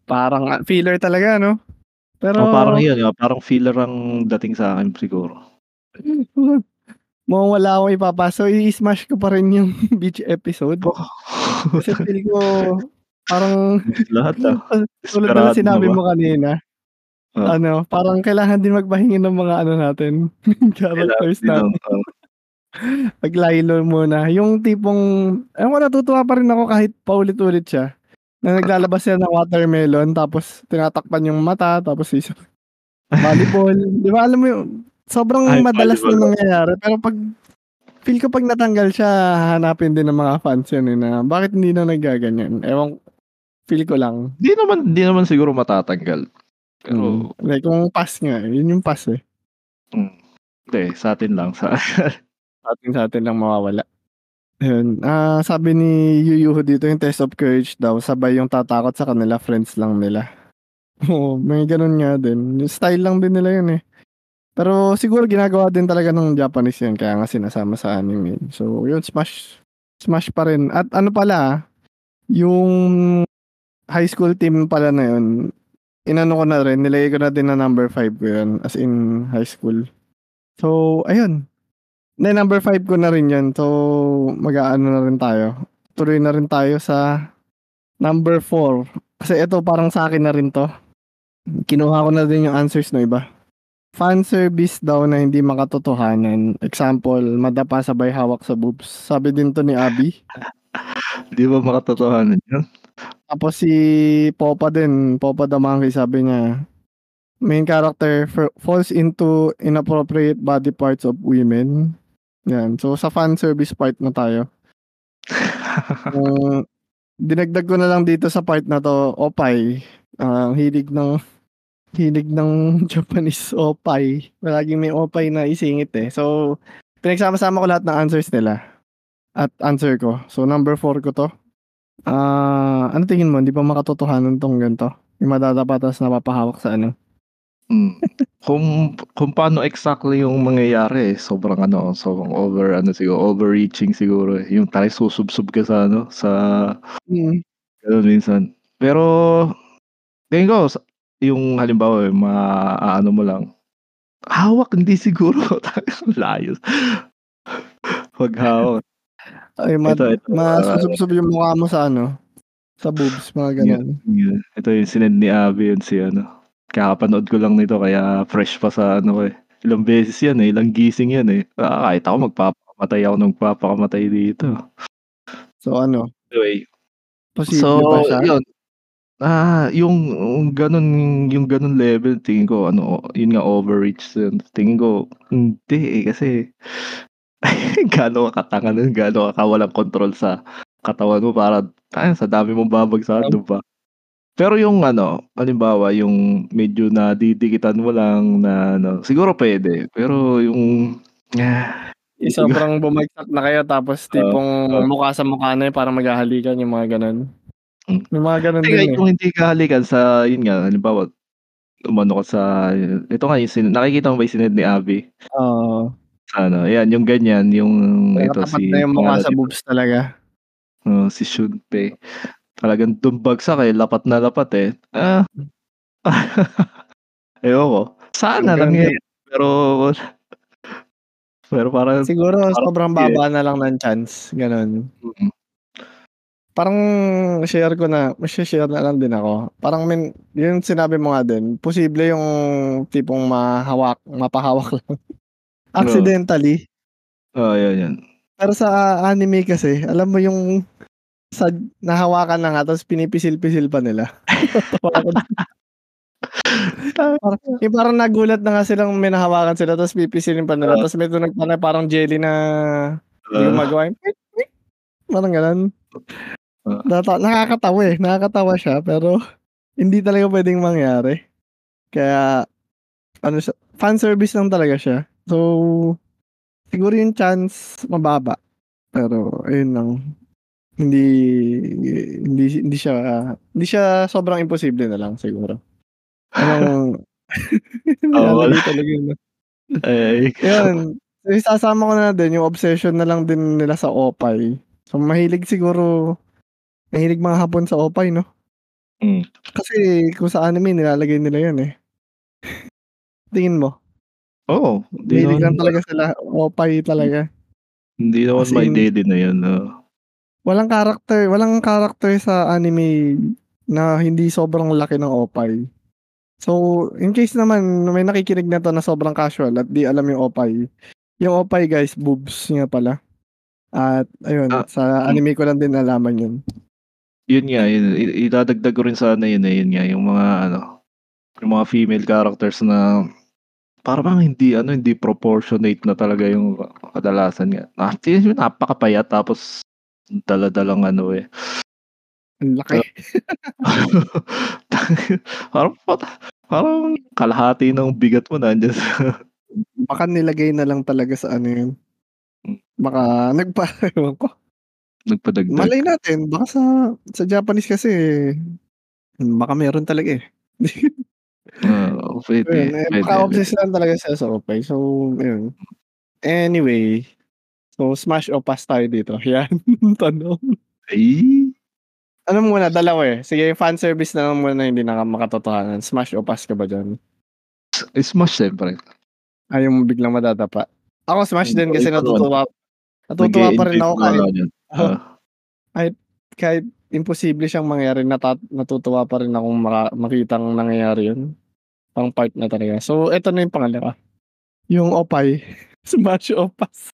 Parang, ah, filler talaga 'no? Pero Oo, parang yun, nga parang filler ang dating sa'kin siguro. [LAUGHS] Mukhang wala akong ipapasa, so i-smash ko pa rin yung [LAUGHS] beach episode. Oh. Kasi feel ko parang [LAUGHS] Lahat, ah. tulad sinabi na ba? mo kanina, Oh. ano, parang kailangan din magpahinga ng mga ano natin, characters natin. oo. Mag-lie-low muna. Yung tipong ewan ko, natutuwa pa rin ako kahit paulit-ulit siya, na naglalabas sila ng watermelon tapos tinatakpan yung mata tapos isa [LAUGHS] volleyball, 'di ba alam mo yun, sobrang Ay, madalas na volleyball, nangyayari pero 'pag feel ko 'pag natanggal siya hahanapin din ng mga fans yun, eh, na bakit hindi na naggaganyan, ewan feel ko lang. Di naman di naman siguro matatanggal. Pero Mm, like kung pass nga, eh, yun yung pass, eh. Hmm. Hindi, sa'tin lang sa Sa'tin sa'tin lang mawawala. Ayun, ah, sabi ni Yu Yuho dito yung test of courage daw sabay yung tatakot sa kanila friends lang nila. [LAUGHS] Oo, may gano'n nga din, style lang din nila yun, eh. Pero siguro ginagawa din talaga ng Japanese yun kaya nga sinasama sa anime. So yun, smash smash pa rin at ano pala, ah, yung high school team pala na yun, inano ko na rin, nilagay ko na din na number 5 ko yun, as in high school. So ayun, hindi number 5 ko na rin yun. So mag-aano na rin tayo, tuloy na rin tayo sa number 4. Kasi ito parang sa'kin na rin 'to. Kinuha ko na din yung answers ng iba. Fanservice daw na hindi makatotohanan, example, madapa sabay hawak sa boobs. Sabi din 'to ni Abby. [LAUGHS] Di ba makatotohanan yun? Tapos si Popa din, Popa Damangki sabi niya, main character fa falls into inappropriate body parts of women. Yan, so sa fanservice part na tayo. [LAUGHS] Kung dinagdag ko na lang dito sa part na 'to, opay, ah, hilig ng hilig ng [LAUGHS] Japanese opay. Palaging may opay na isingit, eh. So pinagsama-sama ko lahat ng answers nila at answer ko. So number 4 ko 'to. Ah, ano tingin mo, hindi ba makatotohanan 'tong ganito? Yung madadapa tapos napapahawak sa ano? Hmm. Kung kung paano exactly yung mangyayari, sobrang ano, sobrang over ano siguro, overreaching siguro, eh. Yung talagang susubsob ka sa ano, sa Mm. minsan. Pero tingin ko yung halimbawa, eh, maaano mo lang, hawak hindi siguro, [LAUGHS] layo. 'Pag hawak. Ay mad Ito, ito, masusubsob yung mukha mo sa ano, sa boobs, mga Yan, gano'n. yan. Ito yung sinend ni Abby yun si ano, kakapanood ko lang nito kaya fresh pa sa ano ko, eh. Ilang beses yan, eh, ilang gising yan, eh. Ah, kahit ako magpapakamatay ako ng magpapakamatay dito. So ano? Anyway. Posible So, ba siya? yun. Ah, yung gano'n yung gano'n level tingin ko ano, yun nga overreach yun. Tingin ko hindi, eh, kasi [LAUGHS] gaano ka katanga nun, gaano ka kawalang kontrol sa katawan mo para ayun sa dami mong babagsakan, di ba? Pero yung ano, halimbawa yung medyo nadidikitan mo lang na ano, siguro puwede. Pero yung Yung sobrang bumagsak na kayo tapos Oo, tipong oo. mukha sa mukha na, yung parang maghahalikan, yung mga gano'n. Hmm. May mga gano'n Hindi, din, eh. kung hindi ka halikan sa yun nga, halimbawa umano ka sa ito nga yung sin nakikita mo ba yung sinend ni Abby? Oo. Sa ano, ayan yung ganyan, yung ito Nakatapat si na yung mukha sa boobs talaga. Oo, si Shunpei. Talagang dun bagsak, eh, lapat na lapat, eh. Ah. [LAUGHS] Ewan ko. Sana Hanggang nangyari, pero pero parang Siguro parang sobrang eh. baba na lang ng chance, gano'n. Mm. Parang share ko na mashi-share na lang din ako. Parang min yung sinabi mo nga din, posible yung tipong mahawak mapahawak [LAUGHS] lang. Accidentally. Oo, yan, yan. Pero sa anime kasi, alam mo yung sa nahawakan na nga tapos pinipisil-pisil pa nila. [LAUGHS] Parang yung parang nagulat na nga silang may nahawakan sila tapos pipisilin pa nila Oo. tapos may na parang jelly na hindi Oo. gumagawa yung. Parang. Oo. Nata nakakatawa, eh, nakakatawa siya pero Hindi talaga puwedeng mangyari. Kaya ano siya, fan service lang talaga siya. So, siguro yung chance mababa. Pero ayun lang, hindi hindi hindi siya hindi siya sobrang imposible na lang siguro. Anong [LAUGHS] wala. nilalagay talaga yun 'no. Ay. Ayun, isasama ko na din yung obsession na lang din nila sa opay. So, mahilig siguro mahilig mga Hapon sa opay 'no? Hmm. Kasi kung sa anime nilalagay nila yun, eh. [LAUGHS] Tingin mo? Oo, hindi Mahilig lang naman talaga sila, opay talaga. Hindi naman As my in day din na yun, oo. Walang character walang character sa anime na hindi sobrang laki ng opay. So, in case naman may nakikinig nito na sobrang casual at di alam yung opay, yung opay guys boobs nga pala. At ayun, Ah, sa anime ko lang din nalaman yun. Yun nga, yun idadagdag ko rin sana yun, eh, yun nga yung mga ano, yung mga female characters na para bang hindi ano, hindi proportionate na talaga yung kadalasan nga. Ah, napakapayat tapos dala-dalang ano, eh. Ang laki. [LAUGHS] Parang parang kalahati ng bigat mo nandiyan sa [LAUGHS] Baka nilagay na lang talaga sa ano yun. Hmm. Baka nagpa [LAUGHS] ko. Nagpadagdag. Malay natin baka sa sa Japanese kasi, baka meron talaga, eh. Oo, puwede, Ayun, eh, puwede, baka puwede. obsess lang talaga sa opay. So, ayun. Anyway, so smash o pass tayo dito, [LAUGHS] yan tanong. Ay. Ano muna, dalawa, eh. Sige fan service na lang muna hindi na makatotohanan, smash o pass ka ba diyan? Smash siyempre. Ayaw mo biglang madadapa? Ako smash din kasi Ikaw naman. natutuwa natutuwa pa rin ako ka kahit oo. [LAUGHS] Kahit kahit imposible siyang mangyari nata natutuwa pa rin akong maka makitang nangyayari yun. Pang part na talaga. So, eto na yung pangalawa, yung opay, [LAUGHS] smash o pass?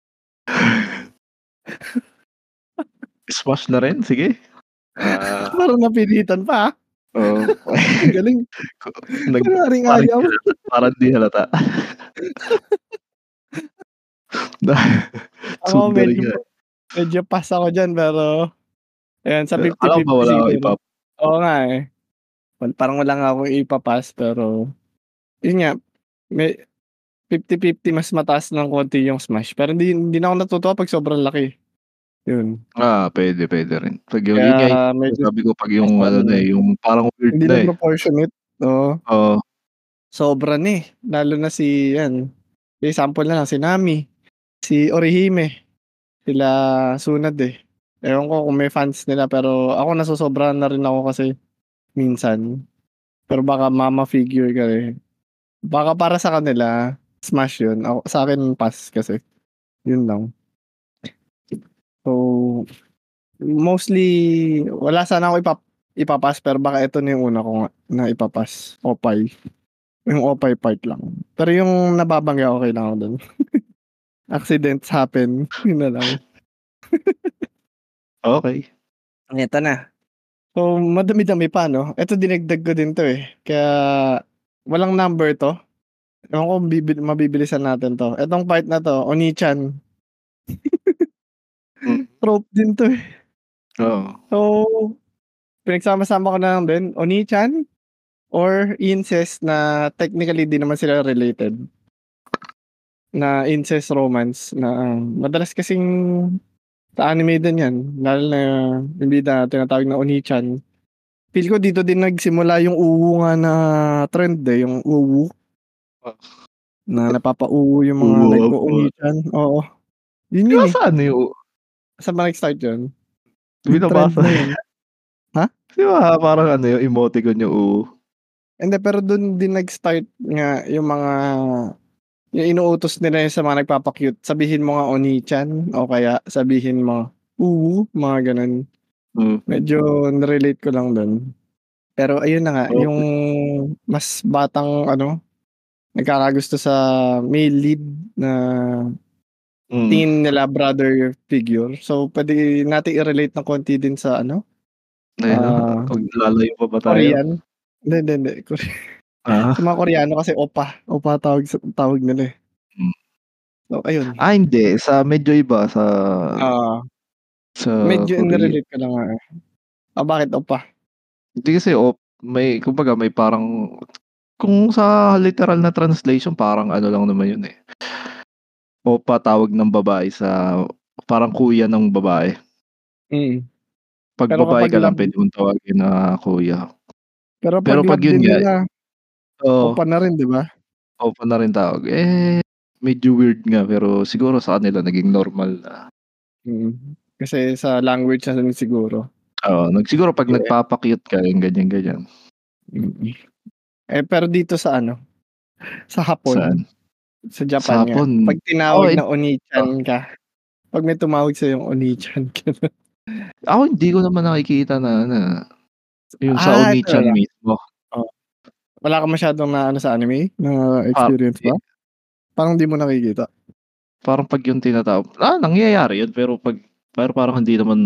Smash na rin, sige. Ah. Parang napilitan pa, ah. Oo. [LAUGHS] Ang galing. Nag Kunwaring parang ayaw. di halata parang di halata. [LAUGHS] Ako medyo nga, medyo pass ako diyan pero ayan sa Pero akala ko ba 50-50 wala kang siguro. ipa Oo nga, eh. Parang wala nga akong ipa-pass pero yun nga, may 50-50 mas mataas ng konti yung smash pero hindi hindi na ako natutuwa 'pag sobrang laki. Yun. Ah, puwede, puwede rin. 'Pag yung yun Kaya yung medyo sinasabi ko 'pag yung ano na, eh, yung parang weird hindi na, na eh. proportionate, oo. Oo. Sobra na, eh. Lalo na si 'yan, example na lang si Nami, si Orihime, sila Tsunade, eh. Ewan ko kung may fans nila pero ako nasosobrahan na rin ako kasi minsan. Pero baka mama figure ka, eh. Baka para sa kanila smash yun, ako sa'kin pass kasi. Yun lang. So, mostly wala sana akong ipap ipa-pass pero baka ito na yung una ko nga na ipa-pass, opay. Yung opay part lang. Pero yung nababangga okey lang ako dun. [LAUGHS] Accidents happen, [LAUGHS] yun na lang. [LAUGHS] Okey. Eto na. So, madami-dami pa 'no, eto dinagdag ko din 'to, eh, kaya walang number 'to. Ewan ko kung bibi mabibilisan natin 'to. Etong part na 'to, Oni-chan. Hmm. [LAUGHS] Trope din 'to, eh. Oo. So, pinagsama-sama ko na lang din, Oni-chan or incest na technically di naman sila related. Na incest romance na madalas kasing sa anime din 'yan, lalo na yung bida tinatawag na Oni-chan. Feel ko dito din nagsimula yung uwu nga na trend, eh, yung uwu. Na napapa-uwu yung mga Uwu, nag-o-Oni-chan, oo. Yun yun, eh. sa ano yung Saan ba nag-start yun? Di Yung trend nabasa na yun. [LAUGHS] Ha? Di ba parang ano yung emoticon yung uwu? Hindi, pero dun din nag-start nga yung mga yung inuutos nila yun sa mga nagpapa-cute, sabihin mo nga Oni-chan o kaya sabihin mo, uwu, mga gano'n. Hmm. Medyo na-relate ko lang dun. Pero ayun na nga, Okey. yung mas batang ano, nagkakagusto sa male lead na Mm. tingin nila brother figure. So, puwede nating i-relate ng konti din sa ano, Ayun, ah, pag lalayo pa ba tayo? Korean. Hindi, hindi, hindi, Ah. sa mga Koreano kasi oppa, oppa tawag sa tawag nila, eh. Hmm. So, ayun. Ah, hindi sa medyo iba sa Oo. sa Medyo Korea. ni-relate ko lang nga, eh. Oh, bakit oppa? Hindi kasi op may kumbaga may parang kung sa literal na translation parang ano lang naman yun, eh. Opa tawag ng babae sa parang kuya ng babae. Mm. 'Pag Pero babae ka lang love puwede mong tawagin na kuya. Pero 'pag Pero 'pag yun nga oo. opa na rin, 'di ba? Opa na rin tawag. Eh, medyo weird nga pero siguro sa kanila naging normal na. Mm. Kasi sa language na siguro. Oo, nag siguro 'pag Yeah. nagpapa-cute ka yung ganyan-ganyan. Mm. Eh, pero dito sa ano, sa Hapon, Saan? sa Sa Japan nga, Hapon, 'pag oo, tinawag eh na oh. Oni-chan ka, 'pag may tumawag sa'yong Oni-chan, gano'n. [LAUGHS] Ako hindi ko naman nakikita na ano, yung sa Ah, Oni-chan talaga? mismo. Oh. Wala ka masyadong naano sa anime, na Parang experience hindi. ba? Parang di mo nakikita? Parang 'pag yung tinatawag ah, nangyayari yun pero 'pag pero parang hindi naman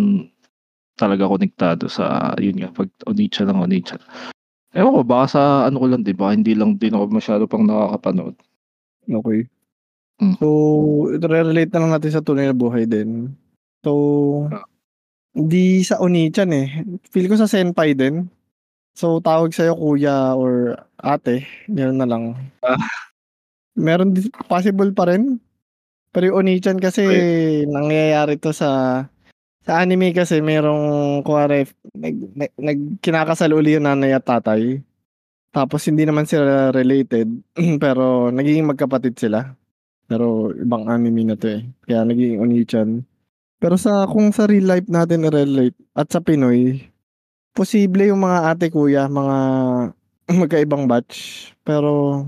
talaga konektado sa yun nga 'pag Oni-chan ng Oni-chan. Ewan ko baka sa ano ko lang din, baka hindi lang din ako masyado pang nakakapanood. Okey. Hmm. So, ire-relate na lang natin sa tunay na buhay din. So, Ah. hindi sa Oni-chan, eh, feel ko sa senpai din. So, tawag sa'yo kuya or ate, gano'n na lang. Ah. Meron possible pa rin. Pero yung Oni-chan kasi Okey. nangyayari 'to sa sa anime kasi merong kunwari nag nag nag kinakasal uli yung nanay at tatay. Tapos hindi naman sila related, [CLEARS THROAT] pero nagiging magkapatid sila. Pero ibang anime na 'to, eh, kaya nagiging Oni-chan. Pero sa kung sa real life natin i-relate at sa Pinoy, posible yung mga ate, kuya, mga [CLEARS THROAT] magkaibang batch. Pero,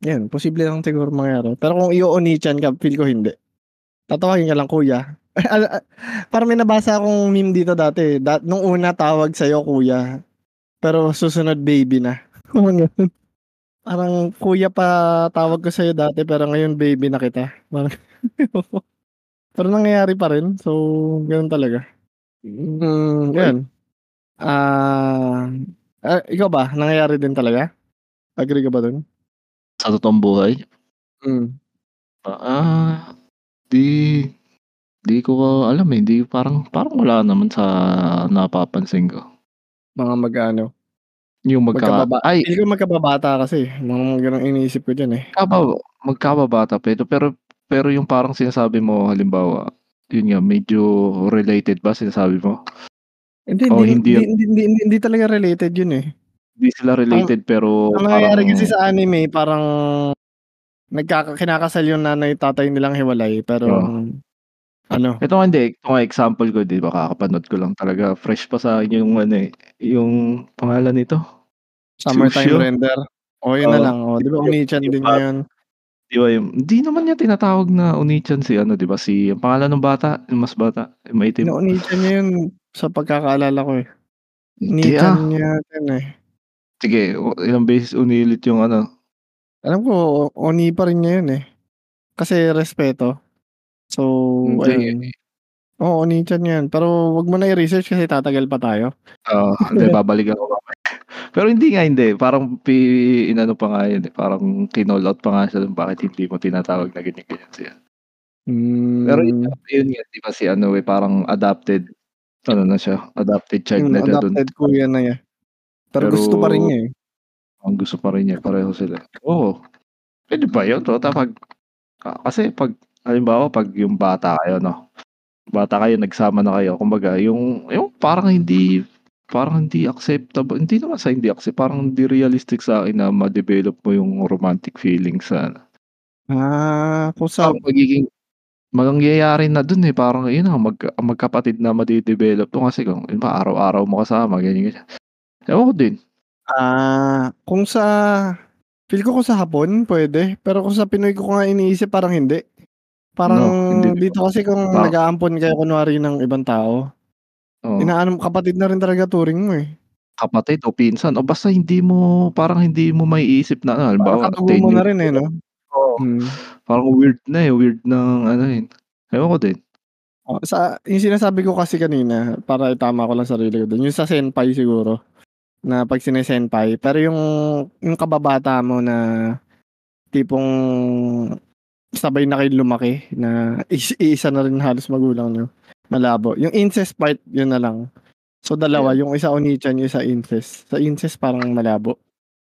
yan, posible lang siguro mangyari. Pero kung i-o-Oni-chan ka, feel ko hindi. Tatawagin ka lang kuya. [LAUGHS] Parang may nabasa akong meme dito dati, da nung una tawag sa'yo kuya, pero susunod baby na. [LAUGHS] Parang kuya pa tawag ko sa'yo dati pero ngayon baby na kita, parang [LAUGHS] pero nangyayari pa rin. So, gano'n talaga. Okey. 'yun. Ah, ah, ikaw ba nangyayari din talaga? Agree ka ba dun? Sa totoong buhay? Hmm. Ah, 'di 'di ko alam, eh, 'di parang parang wala naman sa napapansin ko. Mga mag-aano? Yung magkaka Magkababa ay feel ko magkababata kasi, mga gano'ng iniisip ko diyan, eh. Magkaba magkababata pero pero pero yung parang sinasabi mo halimbawa, yun nga medyo related ba sinasabi mo? Hindi, O hindi hindi hindi hindi hindi hindi talaga related yun, eh. Hindi sila Ang related pero ang parang nangyayari kasi sa anime parang nagkaka kinakasal yung nanay, tatay nilang hiwalay pero Oo. Ano Ito nga hindi, ito nga example ko 'di ba kakapanood ko lang talaga fresh pa sa'kin yung ano, eh, yung pangalan nito? Summertime Susyo? Render? Oh, yun na Oo, lang, oh, 'di ba yung din ba niya yun? 'di ba yung hindi naman niya tinatawag na Oni-chan si ano 'di ba si ang pangalan nung bata, yung mas bata, yung maitim? Ino-Oni-chan niya yun sa pagkakaalala ko, eh. Hindi, Ni-chan ah. niya yun, eh. Sige, o ilang beses unilit yung ano Alam ko Oni pa rin niya yun, eh. Kasi respeto. So, Hindi, ayun. Oo, Oni-chan yan pero wag mo na i-research kasi tatagal pa tayo. Oo, hindi [LAUGHS] babalikan ko mamaya. Pero hindi nga hindi, parang pi inano pa nga yun, eh, parang kinall out pa nga siya bakit hindi mo tinatawag na ganyan-ganyan siya. Pero yun yun nga 'di ba si ano, eh, parang adopted ano na siya, adopted child Hmm, na siya dun adopted sa kuya na niya. Pero Pero gusto pa rin niya, eh. ang gusto pa rin niya pareho sila. Oo, puwede ba yun 'pag ka kasi 'pag halimbawa 'pag yung bata kayo 'no, bata kayo nagsama na kayo kumbaga yung yung parang hindi parang hindi acceptable hindi naman sa hindi accept parang hindi realistic sa'kin na ma-develop mo yung romantic feelings sa ano Ah, kung sa Parang magiging mangyayari na dun, eh, parang yun na magka magkapatid na made-develop mo kasi kung yun ba araw-araw mo kasama ganyan-ganyan. Ewan ko din. Ah, kung sa feel ko kung sa Hapon puwede, pero kung sa Pinoy ko nga iniisip parang hindi. Parang No, hindi dito kasi kung ba nag-aampon kayo kunwari ng ibang tao, Oo. inaano mo kapatid na rin talaga turing mo, eh. Kapatid o pinsan o basta hindi mo parang hindi mo maiisip na ano Parang halimbawa 10 mo na rin, eh, 'no? oo, Hmm. parang weird na, eh, weird ng ano, eh, ewan ko din. Oh, sa yung sinasabi ko kasi kanina para itama ko lang sarili ko dun, yung sa senpai siguro, na 'pag sine-senpai pero yung yung kababata mo na tipong sabay na kayong lumaki na is iisa na rin halos magulang niyo, malabo. Yung incest part yun na lang. So, dalawa, Ayan. yung isa Oni-chan, yung isa incest. Sa incest parang malabo.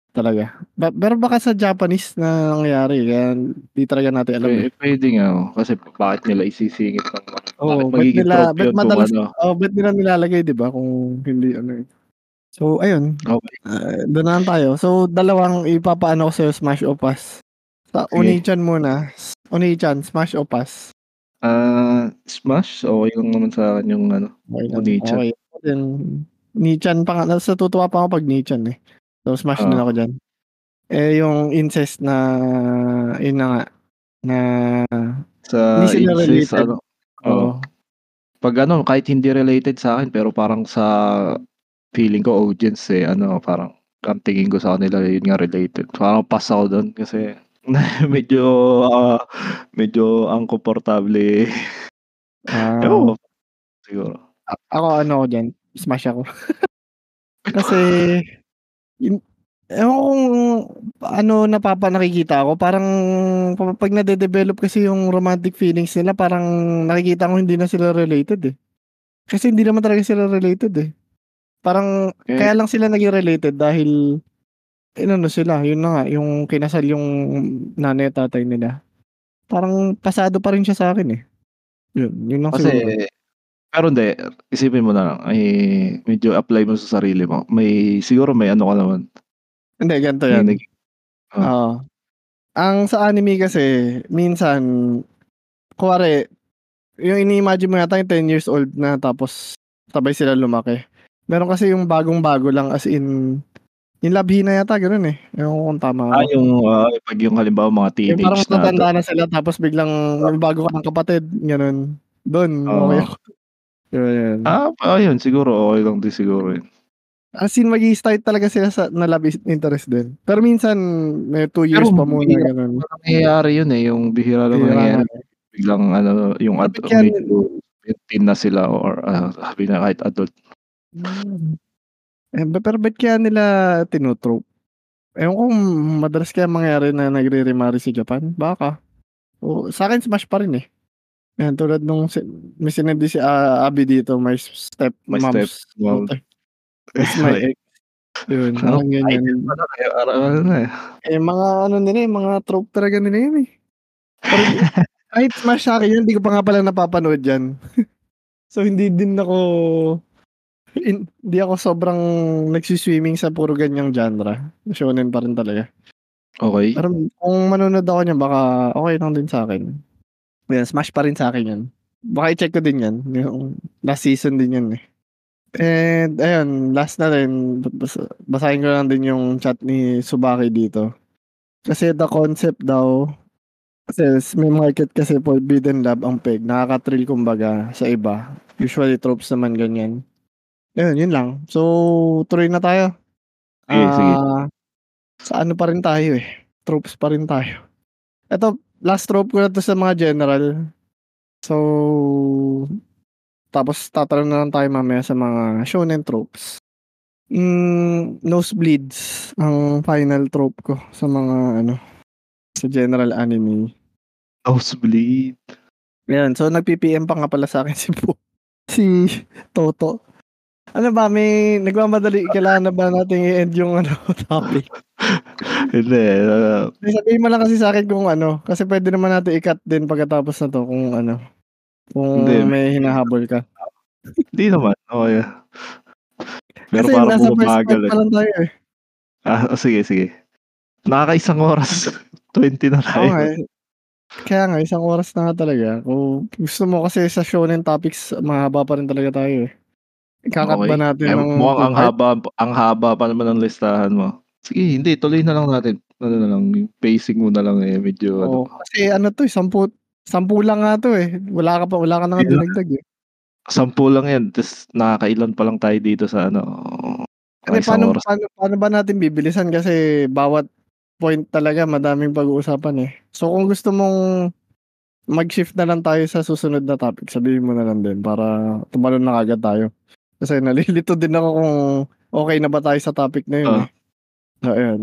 Talaga. Ba pero baka sa Japanese na nangyari kaya di talaga natin alam, eh. Pwe puwede nga, oh. Kasi bakit nila isisingit ng bakit ba't magiging nila trope yun madalas ano oo, ba't nila nilalagay 'di ba kung hindi ano, eh. So, ayun, dun na lang tayo. So, dalawang ipapaano ko sa'yo, smash o pass. Sa Sige. Oni-chan muna. Oni-chan, smash o pass? Ah, smash, okey lang naman sa'kin yung ano, Oni-chan. okey ako din. Ni-chan pa nga tas natutuwa pa ako 'pag ni-chan, eh. So, smash din Oo. ako diyan. Eh, yung incest na yun na nga, na Sa hindi sila incest related. ano oo. Oo. 'Pag ano, kahit hindi related sa'kin pero parang sa feeling ko audience, eh, ano, parang ang tingin ko sa kanila yun nga related. Parang pass ako dun kasi [LAUGHS] medyo, ah, medyo ang komportable, eh. Ewan ko, Ah. siguro. A ako ano ako diyan, smash ako. [LAUGHS] Kasi yun ewan ko kung ano napapa nakikita ko parang pa 'pag nade-develop kasi yung romantic feelings nila parang nakikita ko hindi na sila related, eh. Kasi hindi naman talaga sila related, eh. Parang Eh kaya lang sila naging related dahil inano sila, yun na nga, yung kinasal yung nanay at tatay nila. Parang pasado pa rin siya sa'kin, eh. Yun, yun lang Kasi siguro. pero hindi, isipin mo na lang, eh, medyo apply mo sa sarili mo. May siguro may ano ka naman Hindi, ganito may yan. nagi oh. Oo. Ang sa anime kasi minsan kunwari yung ini-imagine mo yata yung 10 years old na tapos sabay sila lumaki. Meron kasi yung bagong-bago lang as in yung Love-Hina yata gano'n, eh. Ewan ko kung tama Ah, yung, ah, 'pag yung halimbawa mga Yung parang teenage na matatanda na sila tapos biglang may bago ka ng kapatid, gano'n. Dun, okey Oo. ako. [LAUGHS] Yun, yun. Ah, ayun siguro okey lang din siguro yun. As in magi-start talaga sila sa na love interest din. Pero minsan may 2 years Pero pa muna, bihira lang nangyayari yun, eh, yung bihira lang nangyayari. Biglang ano, yung ad medyo teen na sila or, ah, sabihin na kahit adult. Hmm. Eh, ba pero ba't kaya nila tino-trope? Ewan ko kung madalas kaya mangyari na nagre-remarry sa Japan, baka. Oo, sa'kin smash pa rin, eh. Yan, tulad nung si may sinindi si, ah, Abi dito, my step My mom's stepmom. daughter. It's my [LAUGHS] ex. Yun, Ano, parang ganyan. idol pala kaya ara ano na, eh. Eh, mga ano nila, eh, mga trope talaga nila yun, eh. Pero [LAUGHS] kahit smash sa'kin yun, di ko pa nga pala napapanood yan. [LAUGHS] So, hindi din ako hindi ako sobrang nagsi-swimming sa puro ganyang genre. Shonen pa rin talaga. Okey. Pero kung manonood ako niyan baka okey lang din sa'kin. Yan, smash pa rin sa'kin yan. Baka i-check ko din yan, yung last season din yan, eh. And ayun, last na rin, basa basahin ko lang din yung chat ni Tsubaki dito. Kasi the concept daw kasi may market kasi forbidden love ang peg, nakaka-thrill kumbaga sa iba. Usually tropes naman ganyan. Ayun, yun lang. So, tuloy na tayo. Sige, sige. Ah, sa ano pa rin tayo, eh, tropes pa rin tayo. Eto, last trope ko na 'to sa mga general. So, tapos tatanong na lang tayo mamaya sa mga shonen tropes. Hmm, nosebleeds ang final trope ko sa mga ano, sa general anime. Nosebleed. Ayan, so nagpi-PM pa nga pala sa'kin [LAUGHS] si Po si Toto. Ano ba, may nagmamadali kailangan na ba nating i-end yung ano, [LAUGHS] topic? [LAUGHS] Hindi, Hindi, sabihin mo lang kasi sa'kin kung ano, kasi puwede naman natin i-cut din pagkatapos na 'to kung ano, kung Hindi. may hinahabol ka. Hindi naman, okey. Pero Kasi parang nasa first bumabagal, part eh. pa lang tayo, eh. Ah, oh, sige, sige. Nakakaisang oras, [LAUGHS] 20 na tayo. eh. Kaya nga isang oras na nga talaga. Kung gusto mo kasi sa shonen topics mahaba pa rin talaga tayo, eh. Ika-cut ba Okey. natin ng mukhang 2 ang haba ang haba pa naman ng listahan mo. Sige, hindi tuloy na lang natin. Ano na lang, yung pacing mo na lang, eh, medyo ano. Oo, kasi ano 'to, eh, 10 10 lang nga 'to, eh. Wala ka pa wala ka na na dinagdag, eh. 10 lang yan ta's nakakailan pa lang tayo dito sa ano, isang paano oras. paano paano ba natin bibilisan kasi bawat point talaga madaming pag-uusapan, eh. So, kung gusto mong mag-shift na lang tayo sa susunod na topic, sabihin mo na lang din para tumalon na kaagad tayo. Kasi nalilito din ako kung okey na ba tayo sa topic na yun, Oo. eh. So, ayun.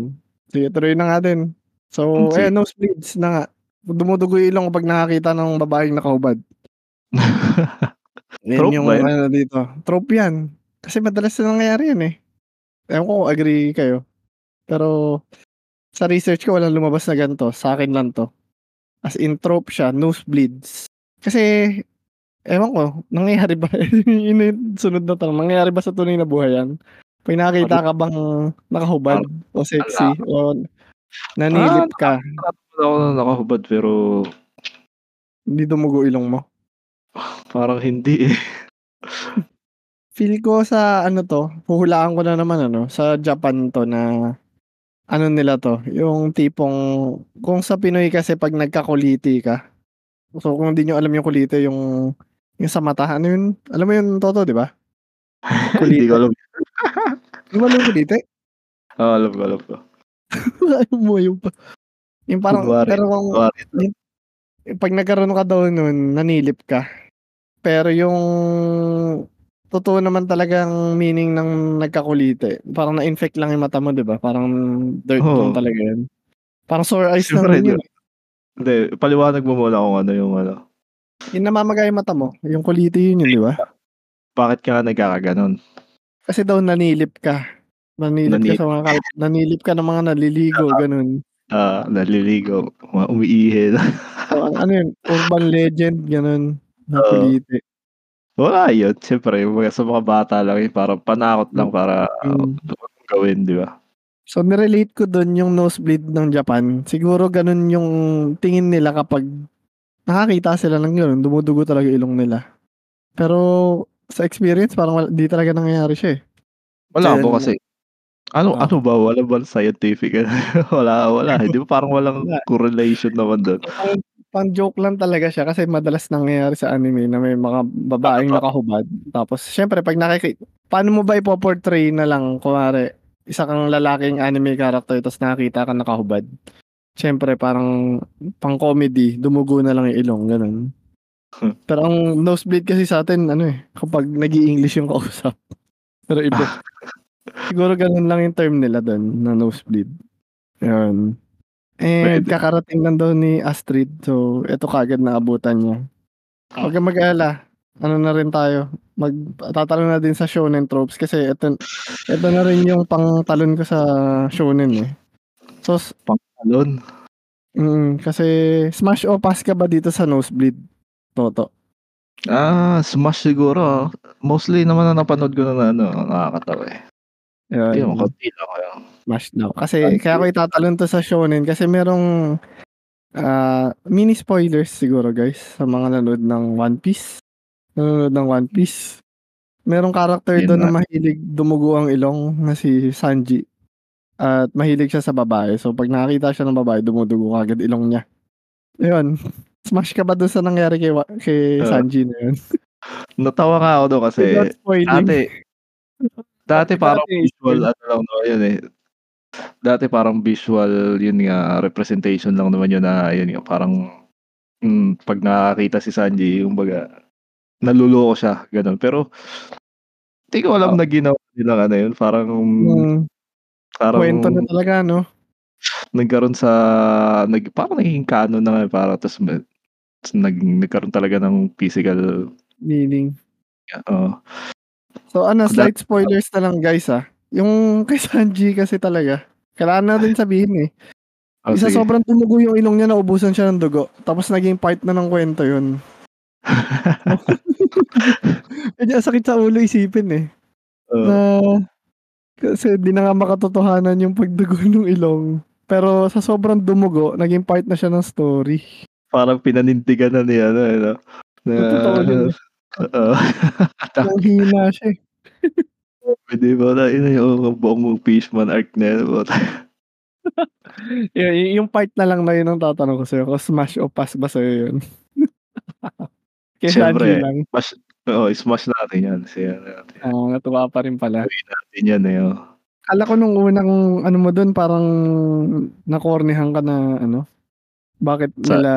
Sige, tuloy na nga din. So, Hmm, sige. ayan, nosebleeds na nga. Dumudugo yung ilong kapag nakakita ng babaeng nakahubad. [LAUGHS] Yan Trope yung ba yun? ano dito, trope yan. Kasi madalas na nangyayari yan, eh. Ewan ko kung agree kayo. Pero sa research ko walang lumabas na ganito, sa'kin lang 'to. As in trope siya, nosebleeds. Kasi ewan ko, nangyayari ba [LAUGHS] sunod na tanong, nangyayari ba sa tunay na buhay yan? 'Pag nakakita ka bang nakahubad o sexy o nanilip ka, ako na nakahubad pero hindi dumugo ilong mo? parang hindi, eh. [LAUGHS] Feel ko sa ano 'to, huhulaan ko na naman ano, sa Japan 'to na ano nila 'to, yung tipong kung sa Pinoy kasi 'pag nagkakuliti ka, so kung hindi niyo alam yung kulite yung yung sa mata, ano yun, alam mo yun Toto, 'di ba? [LAUGHS] Hindi ko alam. Di alam [LAUGHS] yung kulite? Oo, alam ko, alam ko. Alam mo yun pa. Yung parang Kunwari, pero kung yung 'pag nagkaroon ka daw nun, nanilip ka. Pero yung totoo naman talagang meaning ng nagkakulite, parang na-infect lang yung mata mo, 'di ba? Parang dirt Oo. talaga yun. Parang sore eyes Siyempre, din yun, eh. Hindi, paliwanag mo muna kung ano yung ano. Yung namamaga yung mata mo, yung kulite yun yun, 'di ba? Bakit ka nagkakagano'n? Kasi daw nanilip ka. Nanilip ka Nani sa mga kal nanilip ka ng mga naliligo, gano'n. Ah, naliligo, mga umiihi. So, [LAUGHS] ano yun, urban legend, gano'n, na Oo. kulite. Wala yun, siyempre mga sa mga bata lang yun, parang panakot lang para Mm. gawin, 'di ba? So, ni-relate ko dun yung nosebleed ng Japan. Siguro ganun yung tingin nila kapag nakakita sila ng gano'n, dumudugo talaga ilong nila. Pero sa experience parang wala di talaga nangyayari siya, eh. Wala Then po kasi. Ano Oo. ano ba, wala bang scientific [LAUGHS] wala wala, [LAUGHS] 'di ba parang walang Wala. correlation naman dun? Pang pang-joke lang talaga siya kasi madalas nangyayari sa anime na may mga babaeng nakahubad. Tapos siyempre 'pag nakiki paano mo ba ipo-portray na lang kunwari isa kang lalaking anime character tapos nakakita kang nakahubad. Siyempre parang pang-comedy, dumugo na lang yung ilong, gano'n. [LAUGHS] Pero ang nosebleed kasi sa'tin ano, eh, kapag nag-i-English yung kausap. [LAUGHS] Pero iba. [LAUGHS] Siguro gano'n lang yung term nila dun na nosebleed, yun. And kakarating lang daw ni Astrid, so eto kaagad naabutan niya. Huwag kang mag-alala, ano na rin tayo, mag tatalon na din sa shonen tropes kasi eto eto na rin yung pangtalon ko sa shonen, eh. So s Pangtalon? Mm, kasi smash o pass ka ba dito sa nosebleed, Toto? Ah, smash siguro. Mostly naman na napanood ko na ano, nakakatawa, eh. Yun. konti lang kaya. Smash daw. Kasi kaya ko itatalon 'to sa shonen kasi merong, ah, mini spoilers siguro guys sa mga nanonood ng One Piece. Nanonood ng One Piece. Merong character dun na mahilig dumugo ang ilong na si Sanji. At mahilig siya sa babae. So 'pag nakakita siya ng babae dumudugo kaagad ilong niya. Ayun, smash ka ba dun sa nangyari kay kay Oo. Sanji na yun? [LAUGHS] Natawa nga ako dun kasi dati dati parang visual ano lang naman yun, eh. Dati parang visual yun nga, representation lang naman yun na yun nga parang, hmm, 'pag nakakita si Sanji kumbaga naloloko siya, gano'n. Pero di ko alam Oo. na ginawa nilang ano yun, parang Hmm. Parang Kuwento na talaga 'no? nagkaroon sa nag parang naging canon na nga, parang ta's me ta's naging nagkaroon talaga ng physical Meaning. oo. So ano, slight spoilers na lang guys, ah. Yung [LAUGHS] kay Sanji kasi talaga, kailangan natin sabihin, eh. Oh, Yung sa sige. sobrang dumugo yung ilong niya naubusan siya ng dugo, tapos naging part na ng kuwento yun. [LAUGHS] [LAUGHS] Ang sakit sa ulo isipin, eh. Na Oo. Kasi di na nga makatotohanan yung pagdugo [LAUGHS] nung ilong. Pero sa sobrang dumugo, naging part na siya ng story. Parang pinanindigan na ni ano, eh, 'no, na totoo yun. oo. [LAUGHS] Nanghina siya, eh. [LAUGHS] Hindi mo na yun yung buong fishman arc na yun, puta. Yu yung part na lang na yun ang tatanong ko sa'yo kung smash o pass ba sa'yo yun? Kay Sanji Siyempre, lang. smash oo, smash natin yan, si-ano natin. Oo, natuwa pa rin pala. Gawin natin yan, eh, oh. Akala ko nung unang ano mo dun parang nakornihan ka na ano, bakit Sa nila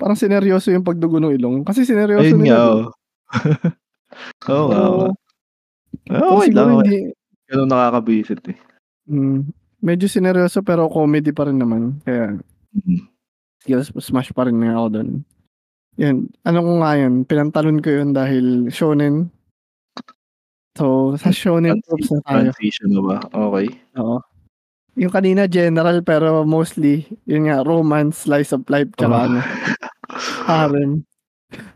parang sineryoso yung pagdugo ng ilong, kasi sineryoso Ayun nga, nila dun. oo. [LAUGHS] Oo nga, oo nga. Pero pero Okey lang, siguro hindi Ganun nakakabwisit, eh. Hmm, medyo sineryoso pero comedy pa rin naman kaya Mm. yes, smash pa rin nga ako dun. Yun, ano ko nga yun, pinantalon ko yun dahil shonen. So, sa shonen tropes na tayo. Transition na ba? Okey. Oo. Yung kanina general pero mostly yun nga romance, slice of life, tsaka Oo. ano, harem.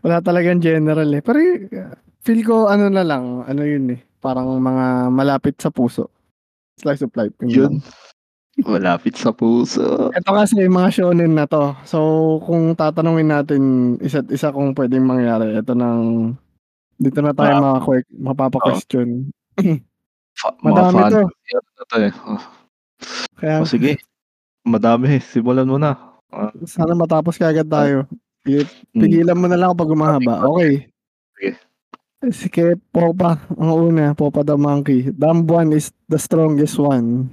Wala talagang general, eh. Pero feel ko ano na lang, ano yun, eh, parang mga malapit sa puso. Slice of life, yun lang. Malapit sa puso. Ito kasi mga shonen na 'to. So, kung tatanungin natin isa't isa kung puwedeng mangyari, ito ng dito na tayo makakwe Oo. mapapa-question. [CLEARS THROAT] Fa mga Madami 'to. 'to, eh. Oh. Kaya Oh, sige. Madami, simulan mo na. Ah. sana matapos kaagad tayo. Hmm. pigilan mo na lang 'pag humahaba, okey. Sige. Sige, Popa ang una, Popa the Monkey. Dumb one is the strongest one.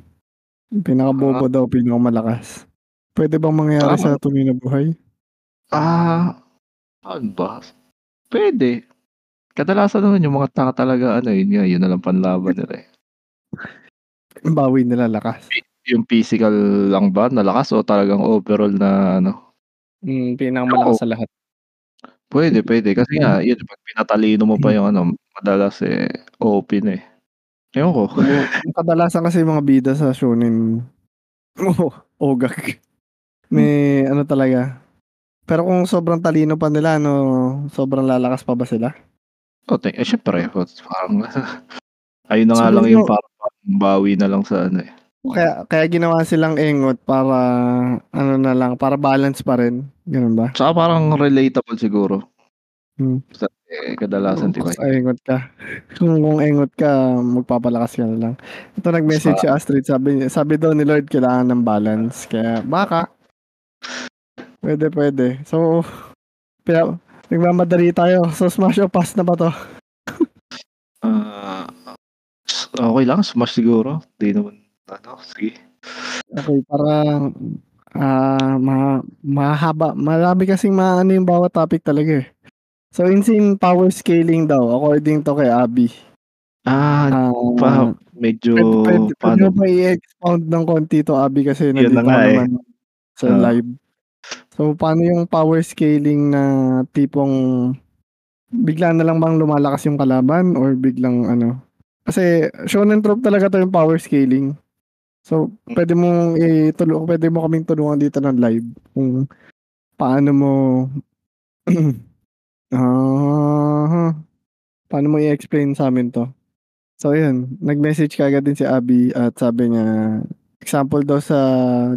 Yung pinakabobo daw, pinakamalakas. Puwede bang mangyari Tama. sa tunay na buhay? Ah, ano ba? Puwede. Kadalasan naman yung mga tanga talaga ano, yun nga, yun na lang panlaban nila, eh. [LAUGHS] Bawi nila lakas. Yung physical lang ba na lakas o talagang overall na ano? Hmm, pinakamalakas sa lahat. Puwede, puwede kasi Hmm. nga yun 'pag pinatalino mo pa yung ano, madalas, eh, OP na, eh. Ewan ko. Kadalasan kasi yung mga bida sa shonen, oo, [LAUGHS] ogag. May ano talaga pero kung sobrang talino pa nila ano, sobrang lalakas pa ba sila? Oh, te eh, siyempre parang [LAUGHS] ayun na nga lang yung Siguro parang bawi na lang sa ano, eh. Kaya kaya ginawa silang engot para ano na lang, para balance pa rin, gano'n ba? Tsaka parang relatable siguro. Hmm. Sa eh, kadalasan 'di ba? Engot ka. Kung kung engot ka, magpapalakas ka na lang. Ito nag-message si Astrid sabi sabi daw ni Lord kailangan ng balance kaya baka. Puwede, puwede. So, pina nagmamadali tayo. So, smash o pass na ba 'to? [LAUGHS] Ah, okey lang, smash siguro. 'Di naman ano, sige. Okey, para, ah, ma mahaba marami kasing maano yung bawat topic talaga, eh. So, insane power scaling daw according to kay Abby. Ah, pa Ah, medyo puwede puwede paano ba i-expound ng konti 'to, Abby, kasi Yun nandito na nga, eh. naman sa Oo. live. So, paano yung power scaling na tipong bigla na lang bang lumalakas yung kalaban or biglang ano? Kasi shonen trope talaga 'to yung power scaling. So, puwede mong itulu puwede mo kaming tulungan dito ng live kung paano mo [CLEARS THROAT] [CLEARS THROAT] ah, paano mo i-explain sa'min 'to. So, ayun, nag-message kaagad din si Abby at sabi niya, example daw sa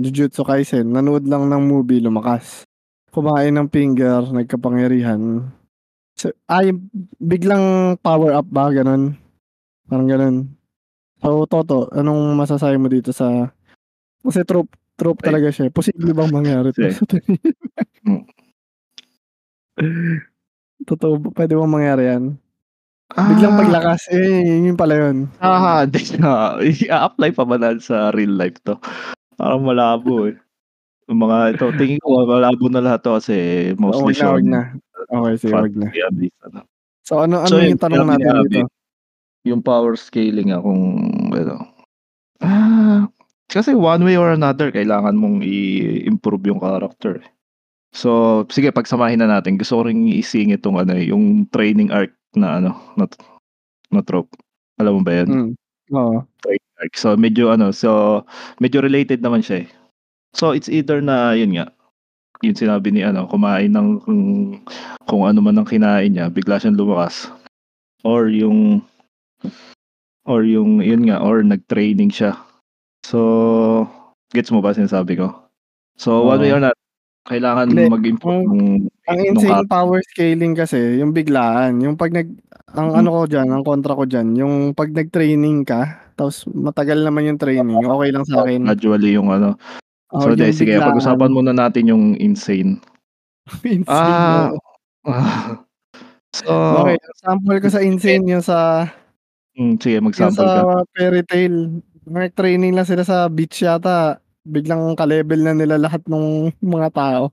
Jujutsu Kaisen, nanood lang ng movie, lumakas. Kumain ng finger, nagkapangyarihan. So, yung biglang power up ba, gano'n? Parang gano'n. So, Toto, anong masasabi mo dito sa kasi trope trope Ay. talaga siya, eh. Posible bang mangyari 'to [LAUGHS] Totoo ba puwede bang mangyari 'yan? Biglang Ah. paglakas, eh, yun pala yun. Ah, [LAUGHS] hindi na i-a-apply pa ba na sa real life 'to? Parang malabo, eh. Yung mga ito, tingin ko malabo na lahat 'to kasi mostly wag na, wag shonen. na. Okey, sige, wag na. Ano. So, ano ano So, yun yung tanong natin Abby, dito? yung power scaling nga kung ano, ah, kasi one way or another kailangan mong i-improve yung character, eh. So, sige pagsamahin na natin. Gusto ko ring isingit tong ano, eh, yung training arc na ano, na na trope. Alam mo ba yun? Hmm, oo. Training arc. So, medyo ano, so medyo related naman siya, eh. So, it's either na yun nga, yung sinabi ni ano, kumain ng kung kung ano man ang kinain niya, bigla siyang lumakas. Or yung or yung yun nga, or nag-training siya. So, gets mo ba sinasabi ko? So, one way or not, kailangan Hindi, mag-improve ang nung ang nung insane character. power scaling kasi yung biglaan, yung 'pag nag ang Hmm. ano ko diyan, ang kontra ko diyan, yung 'pag nag-training ka, tapos matagal naman yung training, okey lang Oh, sa'kin. gradually yung ano. Oo, So, yung sige pag-usapan biglaan. muna natin yung insane. [LAUGHS] Insane, Ah, [LAUGHS] so Okey, sample ko sa insane yung sa Hmm, sige yung mag-sample sa ka. Fairy Tail. Nag-training lang sila sa beach yata, biglang ka-level na nila lahat nung mga tao.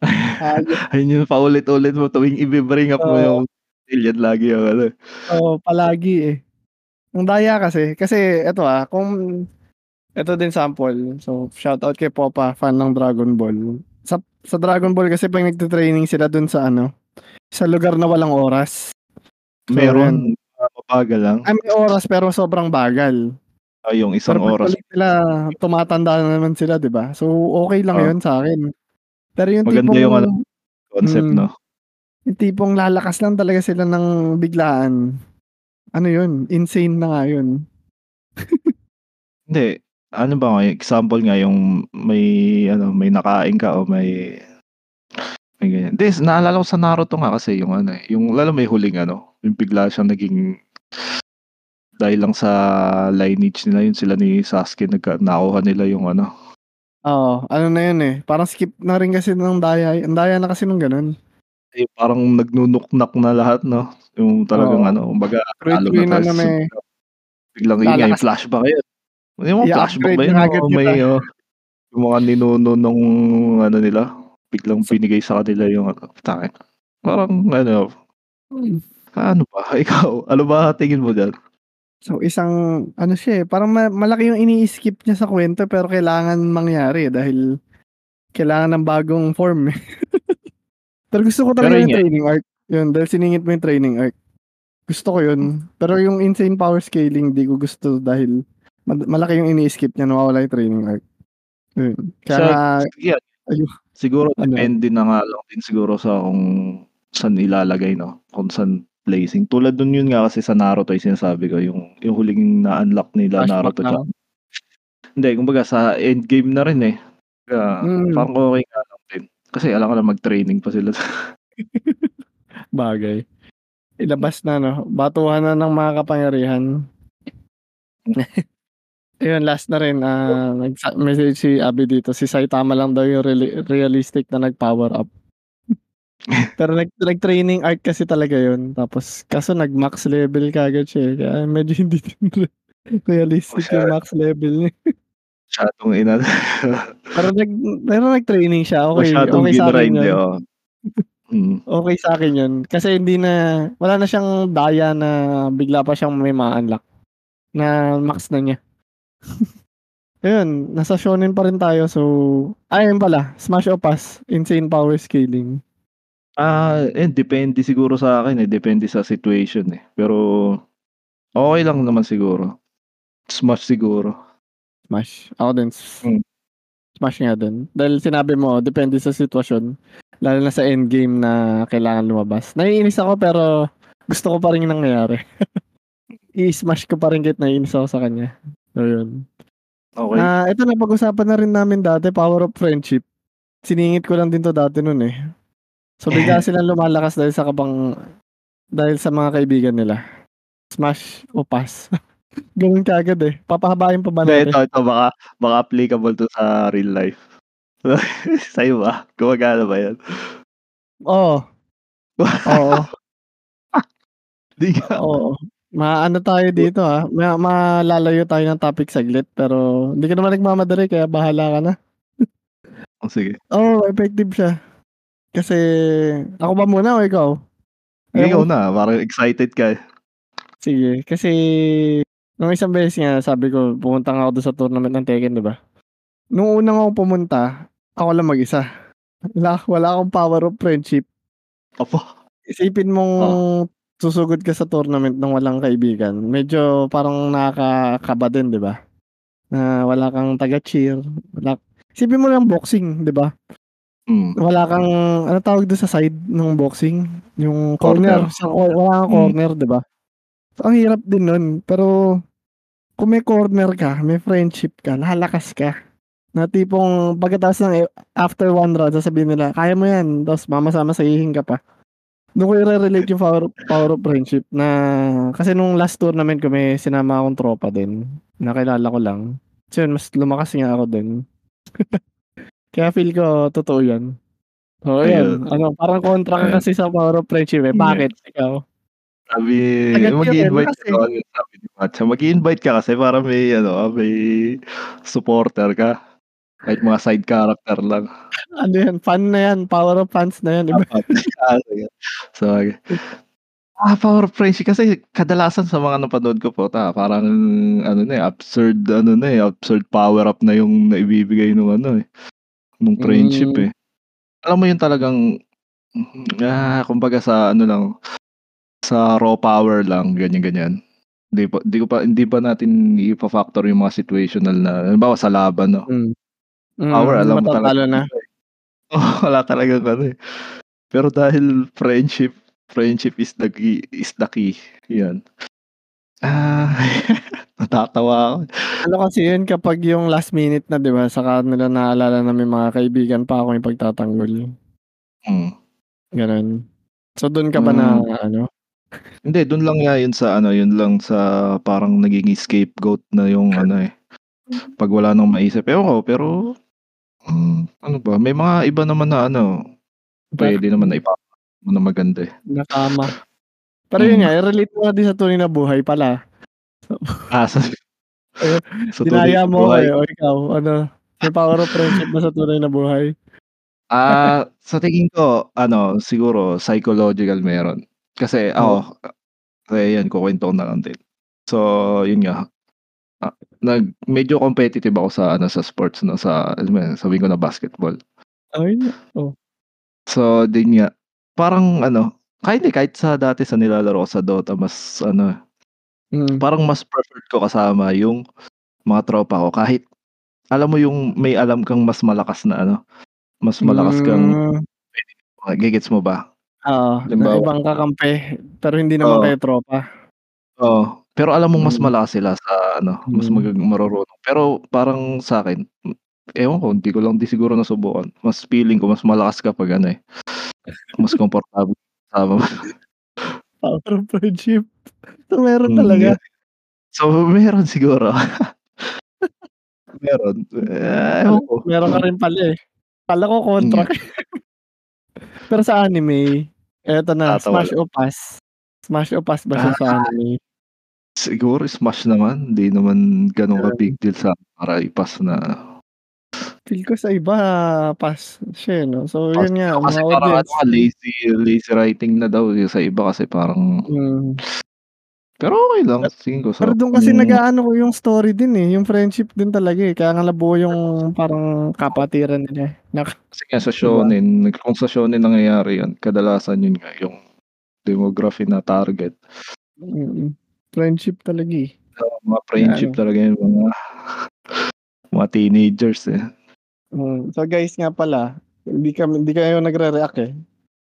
[LAUGHS] Ayun yung paulit-ulit mo tuwing ibi-bring up mo Oo. yung yan lagi yung ano. Oo, palagi, eh. Ang daya kasi, kasi eto, ah, kung eto din sample. So, shoutout kay Popa, fan ng Dragon Ball. Sa sa Dragon Ball kasi 'pag nagte-training sila dun sa ano, sa lugar na walang oras. So, Meron, yan. mabagal lang? Ay, may oras pero sobrang bagal. Ah, yung isang Pero oras. nila tumatanda na naman sila, 'di ba? So, okey lang Oo. 'yun sa'kin. Pero yung Maganda tipong yung ano, concept, hmm, 'no? yung tipong lalakas lang talaga sila ng biglaan. Ano 'yun, insane na nga 'yun. [LAUGHS] Hindi, ano ba nga, example nga yung may ano, may nakain ka o may may ganyan. Hindi, naalala ko sa Naruto nga kasi yung ano, eh, yung lalo may huling ano, yung bigla siyang naging dahil lang sa lineage nila, yun sila ni Sasuke nagka nakuha nila yung ano. Oo, ano na 'yun, eh, parang skip na rin kasi ng daya, ang daya na kasi nung gano'n. Eh, parang nagnunuknak na lahat 'no, yung talagang Oo. ano, kumbaga Tuloy-tuloy na na tayo may. Biglang yun nga flashback yun. Yung mga flashback ba yun na kaagad o may oh, yung mga ninuno nung ano nila, biglang binigay sa kanila yung ano, putangina. Parang ano, Hmm. paano ba? [LAUGHS] Ikaw, ano ba tingin mo diyan? So, isang ano siya, eh, parang ma malaki yung ini-skip niya sa kuwento pero kailangan mangyari dahil kailangan ng bagong form, eh. [LAUGHS] Pero gusto ko talaga yun yung nga training arc, 'yun dahil siningit mo yung training arc. Gusto ko 'yun, pero yung insane power scaling di ko gusto dahil ma malaki yung ini-skip niya, nawawala yung training arc. Ayun, kaya Sa nga yan, ayu siguro ano? depende na nga lang din siguro sa kung saan ilalagay 'no, kung saan placing. Tulad nun yun nga kasi sa Naruto yung sinasabi ko, yung yung huling na-unlock nila Flashback Naruto na hindi, kumbaga sa endgame na rin, eh. Kaya Mm. parang okey nga lang din. Kasi alam ko na mag-training pa sila. [LAUGHS] Bagay. Ilabas na 'no, batuhan na ng mga kapangyarihan. [LAUGHS] Ayun, last na rin, ah, nagsa message si Abby dito, si Saitama lang daw yung reali realistic na nag-power up. [LAUGHS] Pero nag nag-training arc kasi talaga yun, tapos kaso nag-max level kaagad siya, eh, kaya medyo [LAUGHS] hindi din realistic yung Masyado max level niya. masyadong inano. [LAUGHS] Pero nag pero nag-training siya, okey Masyadong sa'kin grinid, eh, yun. oo. Mm. Okey sa'kin yun, kasi hindi na wala na siyang daya na bigla pa siyang may ma-unlock, na max na niya. Ayun, nasa shonen pa rin tayo so ay ayun pala, smash o pass, insane power scaling. Ah, eh, depende siguro sa'kin, eh, depende sa situation, eh. Pero okey lang naman siguro. Smash siguro. Smash, ako din s Hmm. smash nga din. Dahil sinabi mo depende sa sitwasyon, lalo na sa endgame na kailangan lumabas. Naiinis ako pero gusto ko pa rin yung nangyayari. [LAUGHS] I-smash ko pa rin kahit naiinis ako sa kanya. So yun. Okey. Ah, ito napag-usapan na rin namin dati, power of friendship. Siningit ko lang din 'to dati nun, eh. So bigla silang lumalakas dahil sa kabang dahil sa mga kaibigan nila. Smash o pass. [LAUGHS] Ganun kaagad, eh. Papahabain pa ba natin? ito ito baka baka applicable 'to sa real life. [LAUGHS] Sa'yo ba? Gumagana ba yan? Oo. [LAUGHS] Oo. Di nga. Oo. Maano tayo dito, ah, ma malalayo tayo ng topic saglit pero hindi ka naman nagmamadali kaya bahala ka na. Oh, sige. Oo, effective siya. Kasi ako ba muna o ikaw? Ikaw na, parang excited ka, eh. Sige, kasi nung isang beses nga sabi ko pumunta nga ako dun sa tournament ng Tekken, 'di ba? Nung una nga akong pumunta, ako lang mag-isa. Wala wala akong power of friendship. Aba. Isipin mong Oh. susugod ka sa tournament ng walang kaibigan, medyo parang nakakakaba din, 'di ba? Na wala kang taga-cheer, wala isipin mo lang boxing, 'di ba? Hmm. Wala kang anong tawag dun sa side nung boxing, yung corner, Corner. sa wala kang Hmm. corner, 'di ba? So ang hirap din nun, pero kung may corner ka, may friendship ka, lalakas ka. Na tipong pagkatapos ng, eh, after 1 round sasabihin nila, "Kaya mo yan." Tapos mamasa-masahihin ka pa. Dun ko ire-relate yung power power of friendship na kasi nung last tournament ko may sinama akong tropa din, nakilala ko lang. So yun, mas lumakas nga ako dun. [LAUGHS] Kaya feel ko totoo yan. Oo, Ayun. yan. Ano, parang kontra ka Ayan. kasi sa power of friendship, eh. Nga. Bakit? Ikaw? Sabi, eh, mag-i-invite lakas, ka eh. sabi ni Matcha, mag-i-invite ka kasi para may ano may supporter ka. Kahit mga side character lang. Ano yan, fan na yan, power of fans na yan, iba. Ah, sige. Sabagay. Ah, power of friendship kasi kadalasan sa mga napanood ko puta parang ano na, eh, absurd ano na, eh, absurd power up na yung naibibigay nung ano, eh, nung friendship, Hmm. eh. Alam mo yun talagang, ah, kumbaga sa ano lang sa raw power lang, ganyan-ganyan. Hindi pa hindi ko pa hindi pa natin ifa-factor yung mga situational na halimbawa sa laban, no? Hmm. Mm, Power alam mo talaga na. [LAUGHS] Oo, wala talagang ano, eh. Pero dahil friendship friendship is the key is the key, 'yan. Ah, [LAUGHS] natatawa ako. Ano kasi yun kapag yung last minute na 'di ba, saka nila naalala na may mga kaibigan pa akong ipagtatanggol. Hmm. Gano'n. So dun ka ba na Hmm. ano? Hindi, dun lang nga yun sa ano, yun lang sa parang nagiging scapegoat na yung ano, eh, 'pag wala nang maisip. Ewan ko, pero, hmm, ano ba, may mga iba naman na ano, puwede naman na ipapasok mo na maganda, eh. Nakama. Pero yun Hmm. nga, i-relate mo din sa tunay na buhay pala. Ah, sa [LAUGHS] tunay dinaya na mo buhay. eh. O ikaw, ano, may power of friendship ba sa tunay na buhay? Ah, sa tingin ko ano, siguro psychological meron. Kasi Oh. ako, eh, yan kukuwento ko na lang din. So, yun nga, ah, nag medyo competitive ako sa ano, sa sports 'no, sa alam mo sabihin ko na basketball. Ay, oh. So, din nga, parang ano, kahit hindi, kahit sa dati sa nilalaro ko sa Dota mas ano, Hmm. parang mas preferred ko kasama yung mga tropa ko kahit alam mo yung may alam kang mas malakas na ano, mas malakas kang Hmm. ge-gets mo ba? Oo, na Halimbawa ibang kakampi, pero hindi naman Oo. kayo tropa. Oo, pero alam mong mas Hmm. malakas sila sa ano, mas Hmm. maga marurunong. Pero parang sa'kin, hmm, ewan ko, hindi ko lang din siguro nasubukan. Mas feeling ko mas malakas kapag ano, eh, mas [LAUGHS] komportable mo. Power of friendship. So, meron talaga? So, meron siguro. Meron, eh, ewan ko. Meron ka rin pala, eh. Akala ko kontra Hmm. Pero sa anime, eto na, Tatawa Smash lang. o Pass? Smash o Pass ba siya sa Ah. anime? Siguro Smash naman, hindi naman gano'n ka Ganun. big deal sa'kin para i-pass na Feel ko sa iba pass siya, eh, 'no? So, yun nga, kasi mga parang ano audience nga, lazy lazy writing na daw, eh, sa iba kasi parang Hmm. pero okey lang, tingin ko pero sa dun kasi kung nag-aano ko yung story din, eh, yung friendship din talaga, eh, kaya nga nabuo yung parang kapatiran nila, eh, nak Kasi nga sa shonen, kung sa shonen nangyayari yun, kadalasan yun nga yung demography na target. Mm. Friendship talaga, eh. Mga friendship ano talaga yung mga mga teenagers, eh. Hmm. So, guys nga pala, hindi kami hindi kayo nagre-react, eh.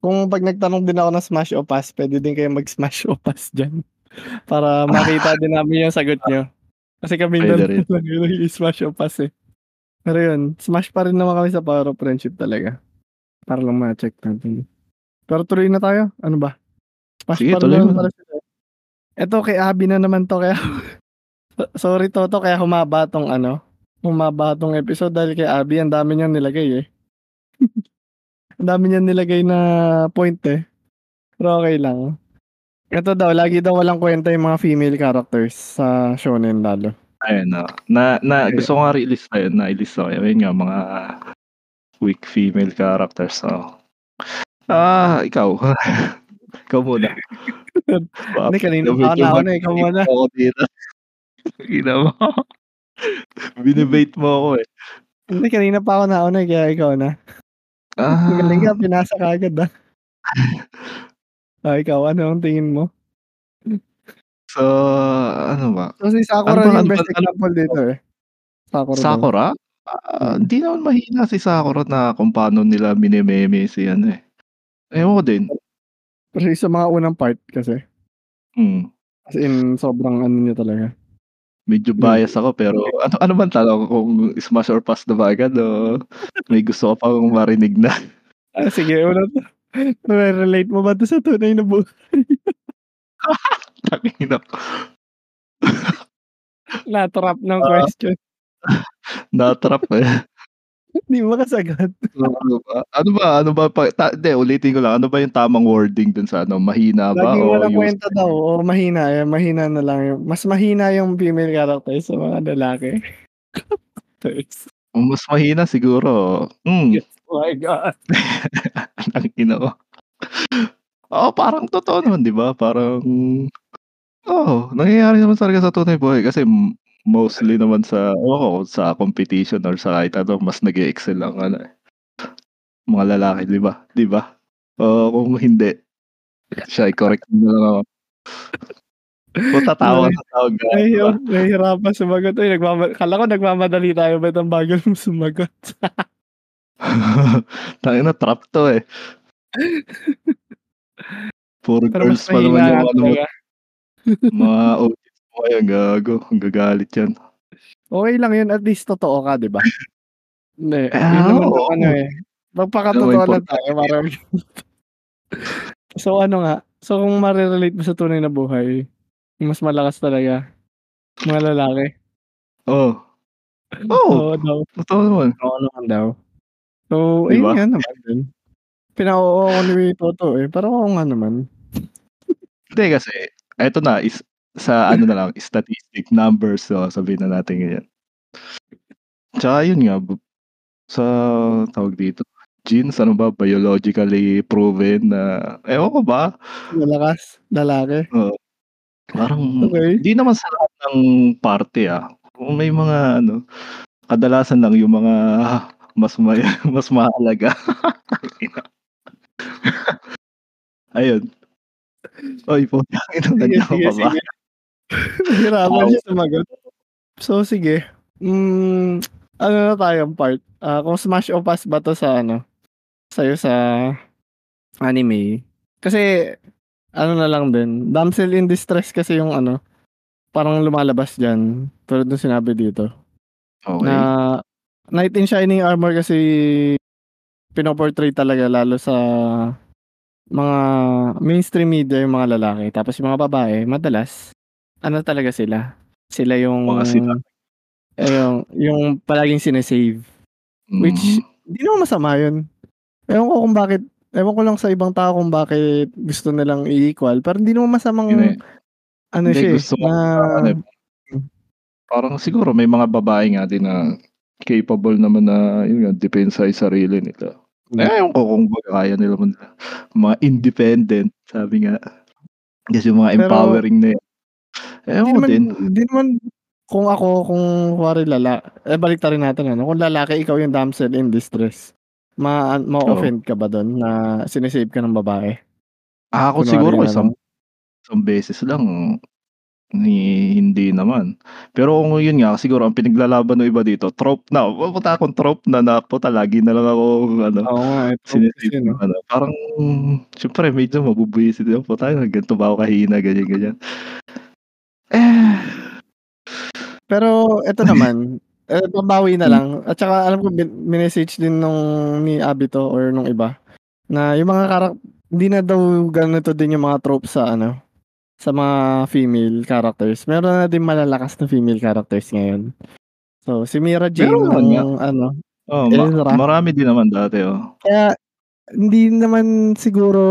Kung 'pag nagtanong din ako ng Smash o Pass, puwede din kayong mag-Smash o Pass diyan, [LAUGHS] para makita din namin yung sagot niyo. Kasi dalawa rin. lang [LAUGHS] yung nag-i-Smash o Pass, eh. Pero yun, Smash pa rin naman kami sa power of friendship talaga. Para lang ma-check natin. Pero tuloy na tayo, ano ba? Smash Sige, pa rin naman na. pala sila. Eto kay Abby na naman 'to, kaya [LAUGHS] sorry Toto, kaya humaba 'tong ano, humaba 'tong episode dahil kay Abby ang dami niyang nilagay, eh. [LAUGHS] Ang dami niyang nilagay na point, eh. Pero okey lang. Eto daw, lagi daw walang kuwenta yung mga female characters sa shonen lalo. Ayun, oo. Na na Ayun. gusto ko nga ri-ilista yun, nailista ko yun. Ayun nga, mga weak female characters, oo. Ah, ikaw. [LAUGHS] Ikaw muna. [LAUGHS] Hindi, kanina pa ako Medyo nauna, ikaw muna. ako. Ina mo. [LAUGHS] Bini-bait mo ako, eh. Hindi, kanina pa ako nauna, kaya ikaw na. Ang galing Ah. ka, pinasa kaagad, ah. Oh, ikaw, ano ang tingin mo? So, ano ba? So, si Ano Sakura ba yung ano best ano example dito, eh. Sakura. Sakura? Ah, Mm. hindi naman mahina si Sakura na kung paano nila minememe si ano, eh. Ewan ko din. Kasi sa mga unang part kasi. Hmm. As in, sobrang ano niya talaga. Medyo Hmm. bias ako pero ano ano bang tanong kung smash or pass na ba agad o may gusto ka pang marinig na? [LAUGHS] Ah, sige una nare-relate mo ba 'to sa tunay na buhay? [LAUGHS] Tangina. [LAUGHS] Na-trap ng Ah. question. Na-trap, eh. [LAUGHS] Di makasagot. So, ano ba? Ano ba ano ba pa ta hindi ulitin ko lang, ano ba yung tamang wording dun sa ano, mahina ba Laging o walang yung kuwenta daw o mahina, eh, mahina na lang yung mas mahina yung female character sa mga lalaki. Mas mahina siguro, hmm. Oh my God. [LAUGHS] Tangina mo. Oo, parang totoo naman 'di ba? Parang oo, nangyayari naman talaga sa tunay buhay kasi mostly naman sa ko kung sa competition or sa kahit ano mas nag-e-excel ang ano, eh, mga lalaki 'di ba 'di ba? Oo, kung hindi Siya, i-correct mo na lang ako. Puta, tawa Ay, sa tawag ka. nahihirap nahihirapan sumagot. Uy, nagmama akala ko nagmamadali tayo ba't ang bagal mong sumagot? [LAUGHS] Tangina, trap to eh. Puro Pero girls pa naman yung ka ano. Mga mo kaya, gago. Gagalit yan. Okay lang yun, at least totoo ka, di ba? Hindi, Ah, yun naman oo. yung ano eh. Magpakatotoo lang tayo para [LAUGHS] So ano nga, so kung marirelate mo sa tunay na buhay, mas malakas talaga, mga lalaki. Oo. Oo, Oo daw. totoo naman. Oo naman daw. So, Di ayun nga naman din. Pina-oo ako ni Toto eh, pero oo nga naman. Hindi kasi, eto na, is, sa ano na lang, statistic numbers, so sabihin na natin ganyan. Tsaka yun nga, sa tawag dito, genes, ano ba, biologically proven na, ewan ko ba, Malakas, lalaki. parang, Okay. hindi naman sa lahat ng party ah. Kung may mga, ano, kadalasan lang yung mga mas may, [LAUGHS] mas mahalaga. [LAUGHS] Ayun. Oy, po, Sige, nandiyan sige, ba? sige. [LAUGHS] Nahirapan Oo. siya sumagot. So, sige. Mm, ano na tayong part? Ah, kung smash o pass ba to sa ano? Sa'yo sa anime? Kasi, ano na lang din. Damsel in distress kasi yung ano, parang lumalabas dyan. Tulad nung sinabi dito. Okay. Na Knight in Shining Armor kasi pinoportray talaga lalo sa mga mainstream media yung mga lalaki. Tapos yung mga babae, madalas, ano talaga sila? Sila yung, Mga sila. eh, yung, yung palaging sinesave. Which, Mhm. hindi naman masama yun. Ewan ko kung bakit, ewan ko lang sa ibang tao kung bakit gusto nilang i-equal. Pero hindi naman masamang, Yun eh. ano Hindi, siya eh, gusto na, ano parang siguro may mga babae nga din na capable naman na yun nga, depensa sa sarili nila. Mm. Eh, ewan ko kung kaya nila man. Mga independent, sabi nga. Kasi mga Pero- empowering na yun. Hindi naman, din. hindi naman, kung ako, kung kuwari lala, eh balik rin natin ano, kung lalaki, ikaw yung damsel in distress, ma, ma-offend ka ba doon na sinesave ka ng babae? Ah, ako Kunwari siguro nga isang, isang beses lang ni hindi naman. Pero kung yun nga, siguro ang pinaglalaban ng iba dito, trope na. Puta akong trope na na puta, lagi na lang ako ano, Oo nga, ito sinisip no? ano, parang, syempre, medyo mabubuisit ako. Puta, ganito ba ako kahina, ganyan, ganyan. Eh, [SIGHS] Pero ito naman, [LAUGHS] eh, babawi na lang. At saka alam ko, minessage din nung ni Abby to or nung iba, na yung mga karak hindi na daw ganito din yung mga tropes sa ano, sa mga female characters. Meron na din malalakas na female characters ngayon. So, si Mira Jane, Meron nung ano, oh, ma- marami din naman dati, oh. Kaya hindi naman siguro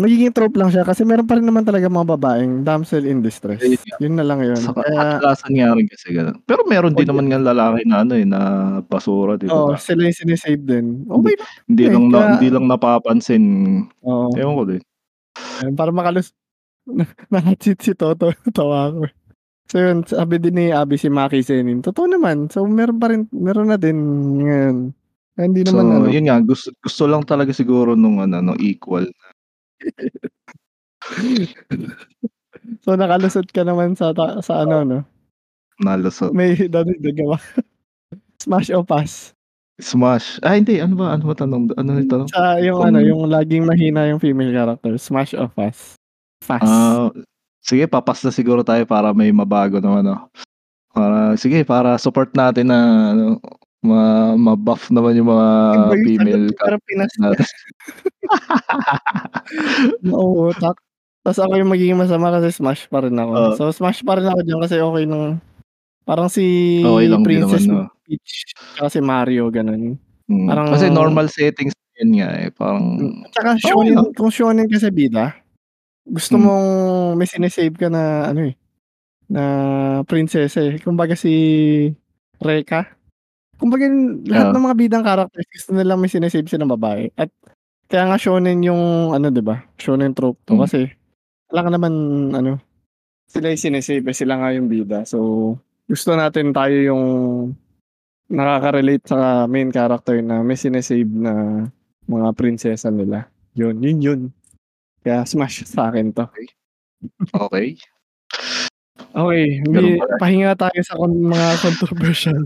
nagiging trope lang siya kasi meron pa rin naman talaga mga babaeng damsel in distress. Nga. Yun na lang yun. Sa Kaya kadalasan nga rin kasi ganun. Pero meron din O, naman nga lalaki na ano eh, na basura, di oh, ba? sila yung sinesave din. Okay lang. Hindi eh, lang na, hindi lang napapansin. Oo. Ewan ko din. Para makalus [LAUGHS] nakachit si Toto. [LAUGHS] Tawa ako. So yun, sabi din ni Abby si Maki Zenin. Totoo naman. So meron pa rin, meron na din ngayon. Kaya hindi So, naman ano. yun nga, gusto, gusto lang talaga siguro nung ano, nung equal. [LAUGHS] So nakalusot ka naman sa ta- sa ano no. Nalusot. May dadagdag ka ba? [LAUGHS] Smash o pass. Smash. Ah, hindi. Ano ba? Ano ba tanong? Ano yung tanong? Sa yung Kung- ano, yung laging mahina yung female character. Smash o pass. Pass. Ah, sige, papas na siguro tayo para may mabago naman, no? Para, sige, para support natin na, ano, ma, ma-buff naman yung mga Iba yung female sagot, Parang pinas natin. [LAUGHS] Oo, tak. Tapos ako yung magiging masama kasi smash pa rin ako. Oo. so smash pa rin ako dyan kasi okay nung parang si Okay lang Princess naman, no? Peach tsaka si Mario ganun. Mm. Parang- Kasi normal settings yun nga eh. Parang, At saka shonen, lang. kung shonen ka sa bida, gusto Hmm. mong may sinesave ka na ano eh, na prinsesa eh. Kumbaga si Reka. Kumbaga lahat Oo. ng mga bidang characters gusto nilang may sinesave silang babae. At kaya nga shonen yung ano 'di ba? Shonen trope to Hmm. kasi wala ka naman ano sila yung sinesave eh, sila nga yung bida. So gusto natin tayo yung nakaka-relate sa main character na may sinesave na mga prinsesa nila. Yun, yun yun. Kaya smash sa akin 'to. Okey, Ganun hindi pahinga tayo sa mga controversial.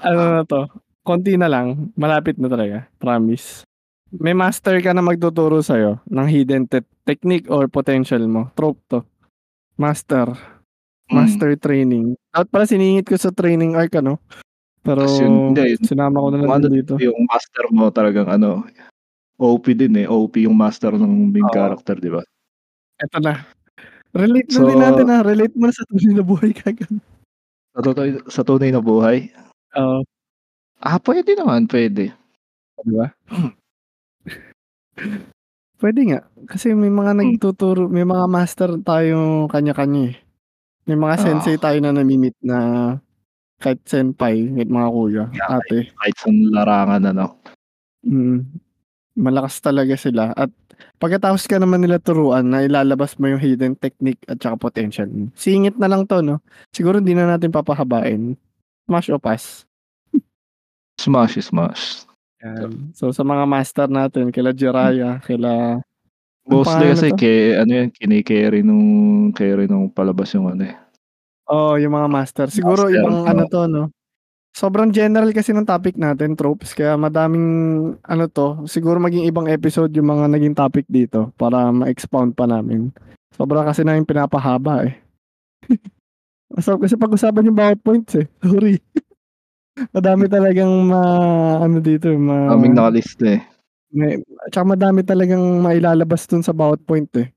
Ano na 'to, konti na lang, malapit na talaga, promise. May master ka na magtuturo sa'yo ng hidden te technique or potential mo, trope 'to. Master, Mm. master training. Dapat pala siningit ko sa training arc ano, pero yun hindi, sinama ko na lang ano dito. yung master mo talagang ano, OP din, eh, OP yung master ng main Oo. character, 'di ba? Eto na. Relate na So din natin, ah, relate mo na sa tunay na buhay kagad. Sa tunay sa tunay na buhay? Oo. Ah, puwede naman, puwede. 'Di ba? Puwede nga, kasi may mga Hmm. nagtuturo may mga master tayong kanya-kanya, eh. May mga Oo. sensei tayo na nami-meet na kahit senpai, kahit mga kuya, ate. Kahit sa larangan ano. Mm. Malakas talaga sila at pagkatapos ka naman nila turuan na ilalabas mo yung hidden technique at saka potential. Singit na lang 'to 'no, siguro hindi na natin papahabain. Smash o pass? [LAUGHS] Smash, smash. Yan. So sa mga master natin kila Jiraiya, kila anong Mostly kasi ke ano yan, kini-carry nung carry nung palabas yung ano, eh. Oo, yung mga master. Siguro Master, ibang ano oo. 'to 'no, sobrang general kasi ng topic natin, tropes, kaya madaming ano 'to, siguro maging ibang episode yung mga naging topic dito para ma-expound pa namin. Sobra kasi namin pinapahaba, eh. [LAUGHS] Masarap kasi pag-usapan yung bawat points, eh, [LAUGHS] sorry. Madami talagang ma-ano dito, ma Daming nakalista, eh. may at saka madami talagang mailalabas dun sa bawat point, eh.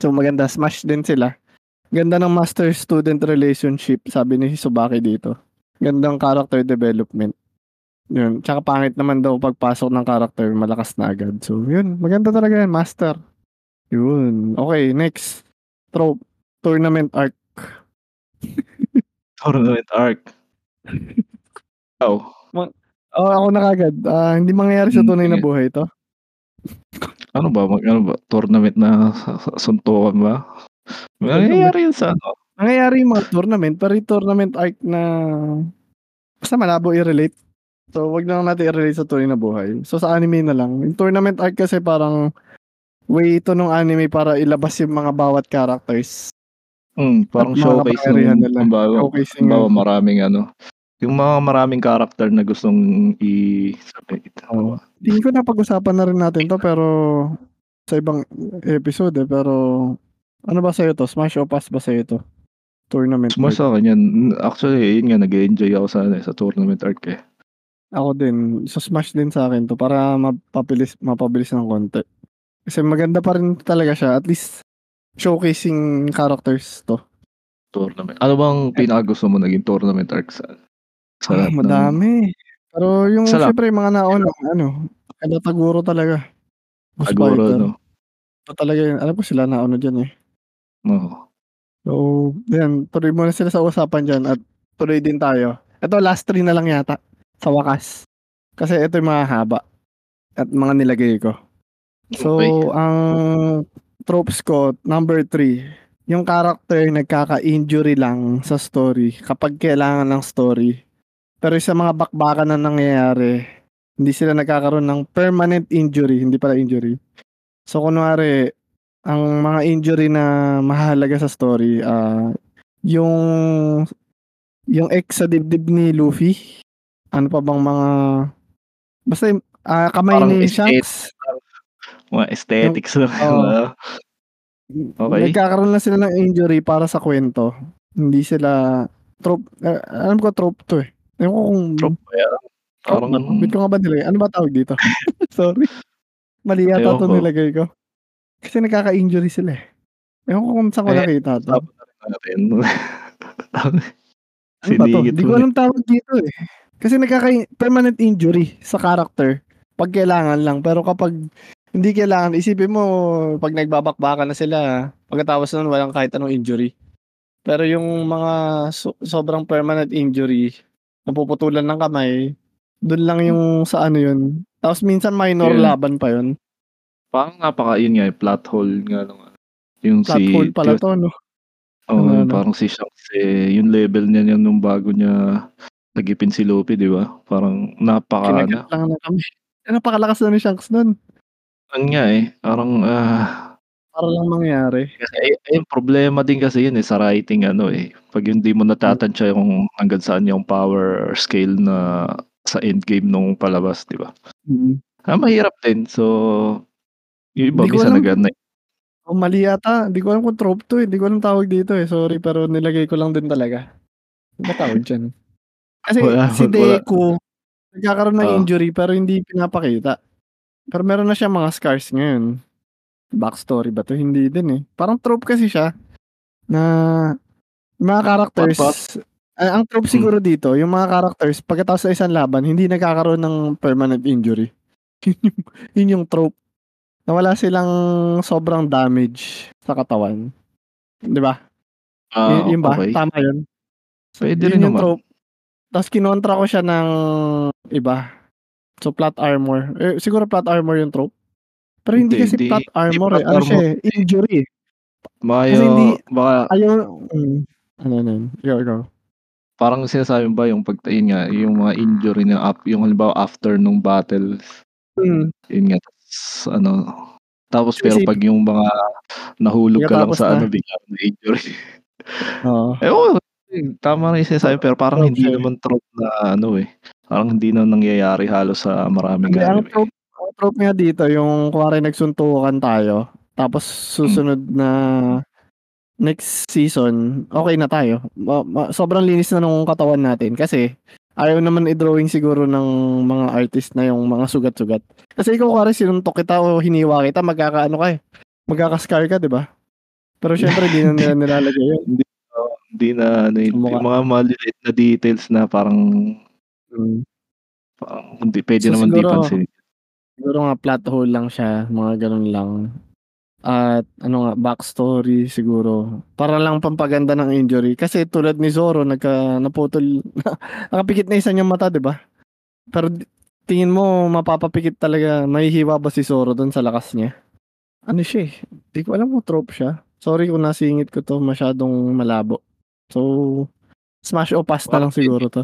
So maganda, smash din sila. Ganda ng master-student relationship, sabi ni Tsubaki dito. Gandang character development. Yun, tsaka pangit naman daw pagpasok ng character malakas na agad. So yun, maganda talaga yan, master. Yun, okey next, trope, tournament arc. [LAUGHS] Tournament arc. Ikaw? Ma oo, ako na kaagad, ah, hindi mangyayari sa tunay na buhay 'to. Ano ba, mag ano ba, tournament na [LAUGHS] suntukan ba? Nangyayari yun sa ano Nangyayari yung mga tournament, pero yung tournament arc na basta malabo i-relate. So, wag na lang natin i-relate sa tunay na buhay. So, sa anime na lang. Yung tournament arc kasi parang way ito nung anime para ilabas yung mga bawat characters. At parang showcase nung nila. halimbawa Showcasing yung maraming ano, yung mga maraming character na gustong i Oo. Tingin ko napag-usapan na rin natin 'to pero sa ibang episode, eh, pero ano ba sa'yo 'to, smash o pass ba sa'yo 'to? Tournament Smash arc. sa'kin yan. Actually, yun nga nag-e-enjoy ako sa ano, sa tournament arc, eh. Ako din, sa smash din sa'kin 'to para mapabilis mapabilis ng konti. Kasi maganda pa rin talaga siya, at least showcasing characters 'to. Tournament. Ano bang pinakagusto mo naging tournament arc sa sa Ah, lahat ng madami. Pero yung Isa lang? siyempre yung mga nauna ano, kila Taguro talaga. Ghost Taguro, Fighter. 'no? Ito talaga yun, alam ko sila nauna diyan, eh. Oo. So, yan, tuloy muna sila sa usapan diyan at tuloy din tayo. Ito last 3 na lang yata, sa wakas. Kasi ito yung mahahaba at mga nilagay ko. So, Okey. ang tropes ko, number 3, yung character nagkaka-injury lang sa story kapag kailangan ng story. Pero sa mga bakbakan na nangyayari, hindi sila nagkakaroon ng permanent injury, hindi pala injury. So, kunwari, ang mga injury na mahahalaga sa story, ah, yung yung ex sa dibdib ni Luffy, ano pa bang mga basta ah, kamay Parang ni Shanks. mga aesthetics lang, [LAUGHS] Oo. ah. Okey. Nagkakaroon lang sila ng injury para sa kuwento. Hindi sila trope ah, alam ko trope 'to, eh. Ewan ko kung Trope ba yan? Parang Ba't ko nga ba nilagay ano ba tawag dito? [LAUGHS] Sorry. Mali yata Ewan 'to ko. nilagay ko. Kasi nagkaka-injury sila, eh. Ewan ko kung saan ko Eh, nakita 'to. usapan na natin. [LAUGHS] Ano ba 'to? Siningit Di ko alam tawag dito, eh. Kasi nagkaka permanent injury sa character 'pag kailangan lang. Pero kapag hindi kailangan, isipin mo 'pag nagbabakbakan na sila, pagkatapos nun walang kahit anong injury. Pero yung mga so sobrang permanent injury, napuputulan ng kamay, dun lang yung sa ano yun. Tapos minsan minor Yeah. laban pa yun. Parang napaka yun nga, plot hole nga nung ano, yung Plot si hole pala 'to 'no? oo, Ano, ano? parang si Shanks, eh, yung level niya niya nung bago niya nagipin si Luffy, 'di ba? Parang napaka Kinagat ano lang ng kamay. Eh, napakalakas na ni Shanks nun. 'Yun nga, eh, parang, ah Para lang mangyari. Kasi ay ayun problema din kasi 'yun, eh, sa writing ano, eh, 'pag hindi mo natatantya yung hanggang saan yung power scale na sa endgame nung palabas 'di ba? Mm. Ah, mahirap din so, yung iba minsan alam nag-aano, eh mali yata, hindi ko alam kung trope 'to, eh, hindi ko alam tawag dito, eh, sorry pero nilagay ko lang din talaga. Ano ba tawag diyan? Kasi Wala, si wala. Deku, nagkakaroon ng Oo. injury pero hindi pinapakita. Pero meron na siyang mga scars ngayon. Backstory ba 'to? Hindi din, eh. Parang trope kasi siya na mga What characters what? ah, ang trope Hmm. siguro dito yung mga characters pagkatapos ng isang laban hindi nagkakaroon ng permanent injury. [LAUGHS] 'Yun yung 'yun yung trope. Na wala silang sobrang damage sa katawan, 'di ba? Ah, Yu yun ba, okey. tama yun? Puwede rin Yun yung naman. trope. Tas kinontra ko siya ng iba. So, plot armor, eh, siguro plot armor yung trope? Pero hindi Hindi, kasi hindi plot hindi armor, eh, plot ano siya, eh, injury, eh. Baka Kasi hindi baka ayaw hmm, ano, ano yun? Ikaw, ikaw. Parang sinasabi ba yung 'pag ayun nga, yung mga injury na yung halimbawa after nung battles, Hmm. yun nga ano, tapos pero 'pag yung mga nahulog ka lang sa na ano bigla kang na-injury. Oo. [LAUGHS] Ewan ko, tama na yung sinasabi pero parang Trope hindi eh. naman trope na ano, eh, parang hindi na nangyayari halos sa maraming ang anime. trope ang trope nga dito yung kunwari nagsuntukan tayo, tapos Hmm. susunod na next season, okey na tayo. Ma ma sobrang linis na nung katawan natin kasi ayaw naman i-drawing siguro ng mga artist na yung mga sugat-sugat. Kasi ikaw kunwari sinuntok kita o hiniwa kita magkakaano ka, eh, magkaka-scar ka 'di ba? Pero siyempre di na Hindi [LAUGHS] nila nilalagay yun. hindi oo, hindi na ano, hindi mukha. mga maliliit na details na parang Hmm. parang hindi puwede So, naman di siguro pansinin. siguro nga plot hole lang siya, mga gano'n lang. At ano nga, backstory siguro, para lang pampaganda ng injury. Kasi tulad ni Zoro nagka naputol [LAUGHS] nakapikit na isa niyang mata 'di ba? Pero tingin mo mapapapikit talaga, mahihiwa ba si Zoro dun sa lakas niya? Ano siya, eh, di ko alam kung trope siya. Sorry kung nasingit ko 'to masyadong malabo. So, smash o na Parang lang siguro 'to.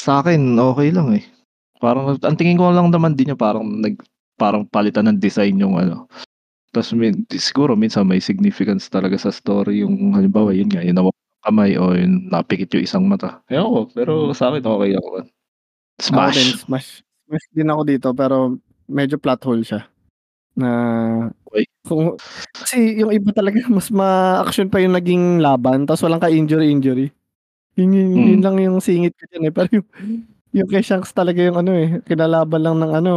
Sa'kin okey lang, eh. Parang ang tingin ko lang naman din yung parang nag parang palitan ng design yung ano, tas min siguro minsan may significance talaga sa story yung halimbawa yun nga, yung kamay o yung napikit yung isang mata. Ewan ko, pero Hmm. sa'kin okey ako dun. Ako din Smash. smash smash din ako dito pero medyo plot hole siya. Na Okey. kung kasi yung iba talaga mas ma-action pa yung naging laban tas walang ka-injury-injury. Yun yung yun Hmm. lang yung singit ko diyan, eh, [LAUGHS] pero yung yung kay Shanks talaga yung ano, eh, kinalaban lang ng ano,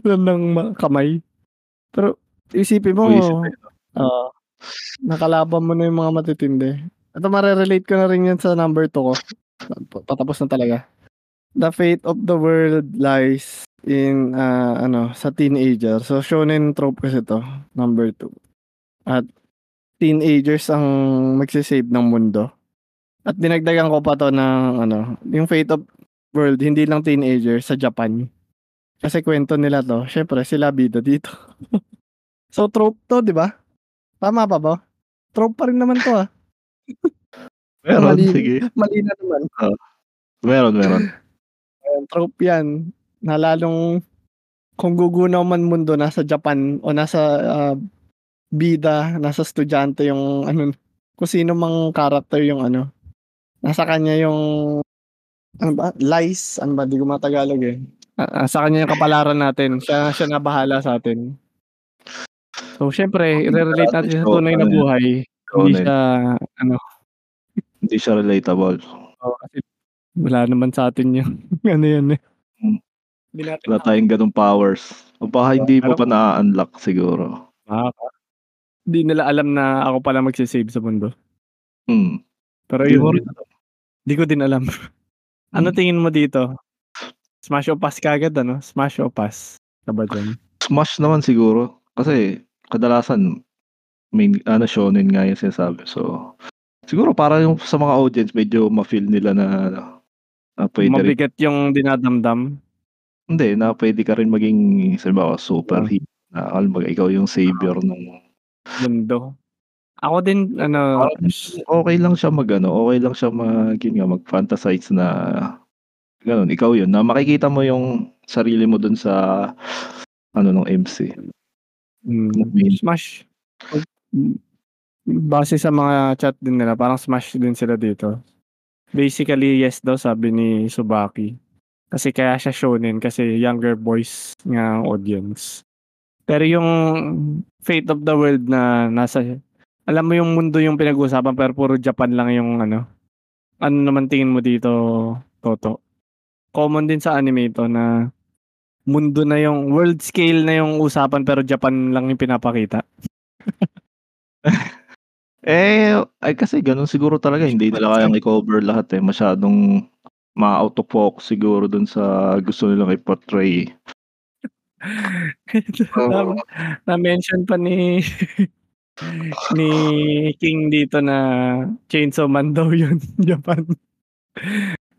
walang [LAUGHS] ng ma kamay. Pero isipin mo eh, 'no? oo, nakalaban mo na yung mga matitindi. Ito mare-relate ko na rin yan sa number 2 ko. Pa patapos na talaga. The fate of the world lies in, ah, ano, sa teenager. So, shonen trope kasi 'to, number 2. At teenagers ang magse-save ng mundo. At dinagdagan ko pa 'to ng ano, yung fate of world hindi lang teenager, sa Japan. Kasi kuwento nila 'to, siyempre sila bida dito. [LAUGHS] So, trope 'to 'di ba? Tama pa ba? Trope pa rin naman 'to, ah. [LAUGHS] Meron, Mali sige. mali na naman. Oo. Meron, meron. Ayan, trope yan na lalong kung gugunaw man mundo nasa Japan o nasa, ah, bida, nasa estudyante yung ano, kung sino mang character yung ano, nasa kanya yung ano ba, lies, ano ba, di ko matagalog, eh. Ah, ah, sa kanya yung kapalaran natin, siya siya na bahala sa'tin. So, siyempre ire-relate natin siya sa tunay na buhay, hindi shonen. siya ano Hindi siya relatable. Oo, kasi wala naman sa'tin yung [LAUGHS] ano yan, eh. Hmm. Hindi natin Wala tayong gano'ng powers o baka hindi mo pa naa-unlock siguro. Baka. Di nila alam na ako pala magse-save sa mundo. Hmm. Pero yun, rin alam. di ko din alam. [LAUGHS] Ano Hmm. tingin mo dito? Smash o pass kaagad ano? Smash o pass ka ba diyan? Smash naman siguro, kasi kadalasan may ano, shonen nga yung sinasabi. So, siguro para yung sa mga audience medyo ma-feel nila na ano, na puwede rin Mabigat yung dinadamdam? Hindi, na puwede ka rin maging halimbawa Oo. superhero na halimbawa ikaw yung savior Oo. nung Mundo. Ako din ano Parang okey lang siya mag-ano, okey lang siya mag yun nga, mag-fantasize na gano'n, ikaw yun, na makikita mo yung sarili mo dun sa ano ng MC. Movie. Smash. Base sa mga chat din nila parang Smash din sila dito. Basically, yes daw sabi ni Tsubaki. Kasi kaya siya shonen kasi younger boys nga audience. Pero yung Fate of the World na nasa alam mo yung mundo yung pinag-uusapan pero puro Japan lang yung ano. Ano naman tingin mo dito, Toto? Common din sa anime ito na mundo na yung world scale na yung usapan pero Japan lang yung pinapakita. [LAUGHS] Eh, ay kasi gano'n siguro talaga hindi nila kayang i-cover lahat, eh, masyadong ma-out of focus siguro dun sa gusto nilang i-portray. [LAUGHS] Na-mention pa ni ni King dito na Chainsaw Man daw yun, [LAUGHS] Japan.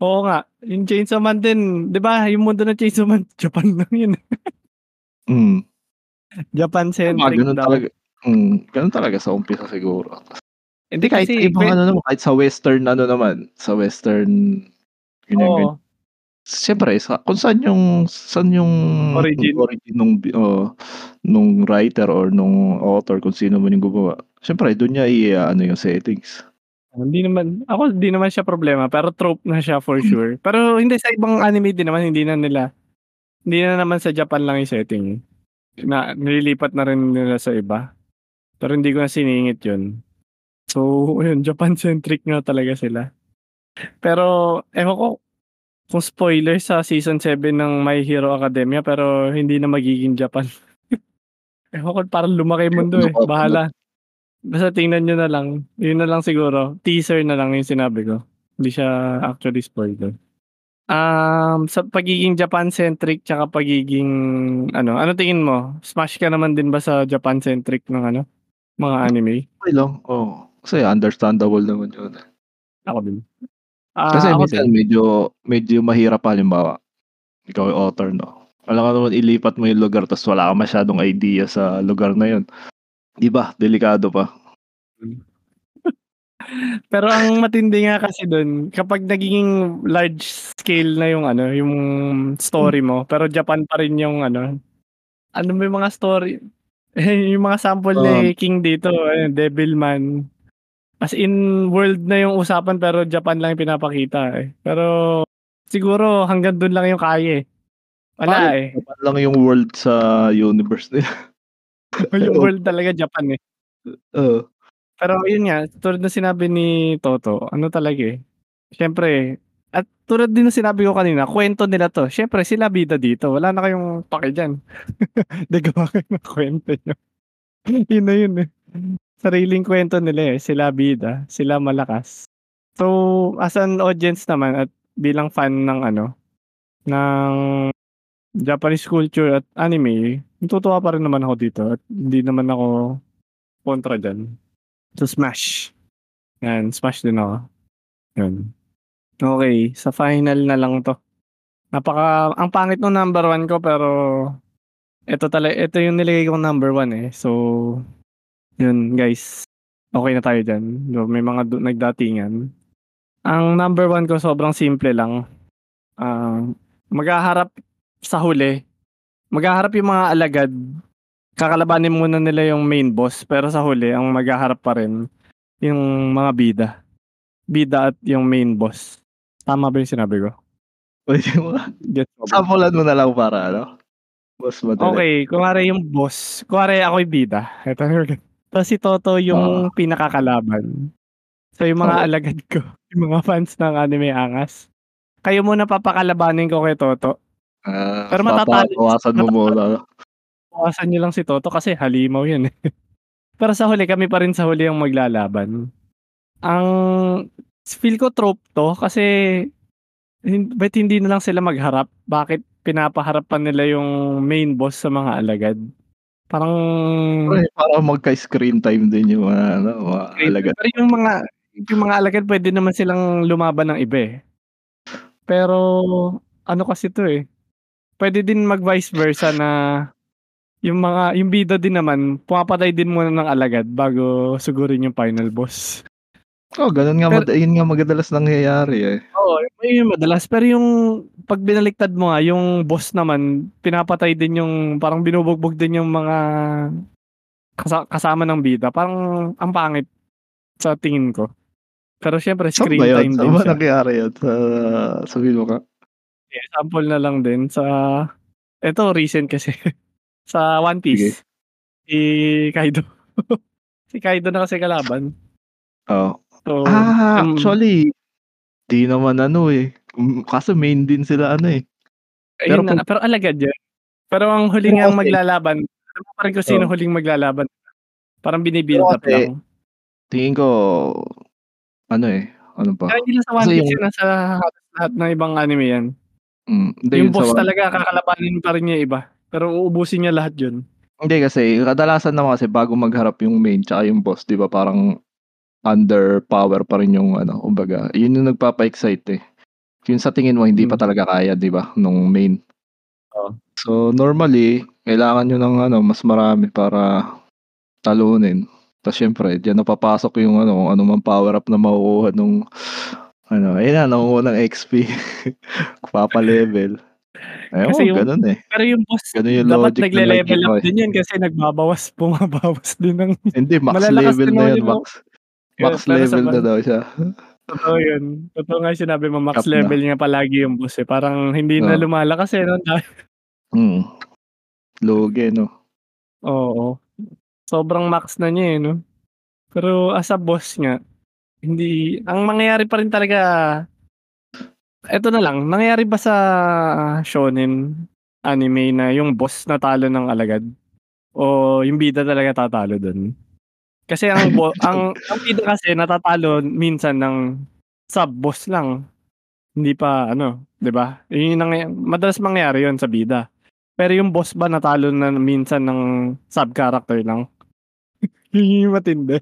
Oo nga, yung Chainsaw Man din, 'di ba, yung mundo ng Chainsaw Man, [LAUGHS] Japan lang yun. Hmm. Japan Mga centric gano'n daw. talaga hmm, gano'n talaga sa umpisa siguro. Hindi kahit Kasi ibang ano naman, kahit sa western ano naman, sa western ganyan, ganyan. Siyempre sa kung saan yung saan yung Origin. origin nung oo, nung writer or nung author kung sino man yung gumawa, siyempre dun niya i-aano yung settings. Hindi naman ako hindi naman siya problema pero trope na siya for sure. Pero hindi sa ibang anime din naman hindi na nila hindi na naman sa Japan lang yung setting. Na nililipat na rin nila sa iba. Pero hindi ko na siningit yun. So, [LAUGHS] yun Japan centric nga talaga sila. Pero ewan ko kung spoiler sa season 7 ng My Hero Academia pero hindi na magiging Japan. [LAUGHS] Ewan ko parang lumaki mundo, eh, bahala. Basta tingnan niyo na lang, yun na lang siguro, teaser na lang yung sinabi ko. Hindi siya actually spoiler. Um, sa pagiging Japan centric tsaka pagiging ano, ano tingin mo? Smash ka naman din ba sa Japan centric ng ano, mga anime? Okey lang, oo. Kasi understandable naman yun, eh. Ako din. Kasi Ah, ako minsan medyo medyo mahirap halimbawa, ikaw yung author 'no, alangan naman ilipat mo yung lugar ta's wala kang masyadong idea sa lugar na yun. 'Di ba, delikado pa. [LAUGHS] Pero ang matindi nga kasi dun kapag nagiging large scale na yung ano, yung story mo pero Japan pa rin yung ano, ano yung mga story, eh, [LAUGHS] yung mga sample Um ni King dito, ayun, Devilman. As in world na yung usapan pero Japan lang yung pinapakita, eh. Pero siguro hanggang dun lang yung kaya, eh. Wala, Bakit eh. Japan lang yung world sa universe nila? [LAUGHS] Yung world talaga Japan, eh. Oo. Pero yun nga, tulad ng sinabi ni Toto, ano talaga, eh, siyempre at tulad din ng sinabi ko kanina, kuwento nila 'to. Siyempre sila bida dito, wala na kayong pake diyan. [LAUGHS] 'Di gawa kayo ng kuwento niyo. Yun na yun, eh. Sariling kuwento nila, eh, sila bida, sila malakas. So, as an audience naman at bilang fan ng ano, ng Japanese culture at anime, natutuwa pa rin naman ako dito at hindi naman ako kontra diyan. So, Smash. Yan, Smash din ako. Yun. Okey, sa final na lang 'to. Napaka ang pangit nung number 1 ko pero eto tala eto yung nilagay kong number 1, eh. So, yun guys, okey na tayo diyan. May mga du nagdatingan. Ang number 1 ko sobrang simple lang. Ah, maghaharap sa huli, maghaharap yung mga alagad. Kakalabanin muna nila yung main boss pero sa huli ang maghaharap pa rin yung mga bida. Bida at yung main boss. Tama ba yung sinabi ko? Puwede mo ba? sampulan mo na lang para ano, mas madali. Okey, kunwari yung boss, kunwari ako yung bida, eto tapos si Toto yung pinakakalaban. So yung mga Oo. alagad ko, [LAUGHS] yung mga fans ng Anime Angas, kayo muna papakalabanin ko kay Toto. Ah, Pero matatalo papabawasan mo muna, bawasan niyo lang si Toto kasi halimaw yan, eh. [LAUGHS] Pero sa huli kami pa rin sa huli ang maglalaban. Ang feel ko trope 'to kasi ba't hindi na lang sila magharap? Bakit pinapaharap pa nila yung main boss sa mga alagad? Parang Pre, para magka-screen time din yung mga ano, mga alagad. pero yung mga yung mga alagad puwede naman silang lumaban ng iba, eh. Pero ano kasi 'to, eh, puwede din mag vice versa na yung mga yung bida din naman pumapatay din muna ng alagad bago sugurin yung final boss. Oo, gano'n nga Per mada yun nga madalas nangyayari, eh. Oo, yun yung madalas. Pero yung 'pag binaliktad mo nga yung boss naman pinapatay din yung parang binubugbog din yung mga kasa kasama ng bida. Parang ang pangit sa tingin ko. Pero siyempre Saan screen ba yun? time Saan din ba siya. nangyari yun? Sa sabihin mo nga. Example na lang din sa eto recent kasi [LAUGHS] sa One. Piece. Si Kaido. [LAUGHS] Si Kaido na kasi kalaban. Oo. So, Ah, um actually, 'di naman ano, eh, hmm, kaso main din sila ano, eh. Pero na kung nga, pero alagad yun. Pero ang huli ngang kasi maglalaban, alam mo pa rin kung sino Oo. huling maglalaban. Parang bini-build up lang. tingin ko ano, eh, ano ba? Tsaka hindi lang sa One Piece yung yun, sa halos lahat ng ibang anime yan. Hindi Yung boss talaga kakalabanin pa rin niya iba, pero uubusin niya lahat yun. Hindi kasi kadalasan naman kasi bago magharap yung main tsaka yung boss 'di ba parang under power pa rin yung ano, kumbaga yun yung nagpapa-excite, eh. Yung sa tingin mo hindi pa Hmm. talaga kaya 'di ba nung main. Oo. So, normally kailangan niyo ng ano, mas marami para talunin. Tas siyempre diyan na papasok yung ano, ano mang power up na makukuha nung ano, ayun na nakukuha ng XP, [LAUGHS] papa-level. Ko Kasi yung gano'n, eh. pero yung boss Gano'n yung dapat nagle-level up eh. din yun kasi nagbabawas [LAUGHS] bumabawas din ng Hindi max level na yun, mga max max sa level na daw siya. Totoo yun. Totoo nga sinabi mo max na. level niya palagi yung boss, eh. Parang hindi na Oo. lumalakas, eh, 'no, [LAUGHS] Mm. Lugi 'no? Oo. Sobrang max na niya, eh, 'no? Pero as a boss nga, hindi ang mangyayari pa rin talaga eto na lang, nangyayari ba sa shonen anime na yung boss natalo ng alagad? O yung bida talaga tatalo dun? Kasi ang bo [LAUGHS] ang ang bida kasi natatalo minsan ng sub-boss lang. Hindi pa ano, 'di ba? Yun yung nangya madalas mangyayari yun sa bida. Pero yung boss ba natalo na minsan ng sub-character lang? [LAUGHS] Yun yung matindi.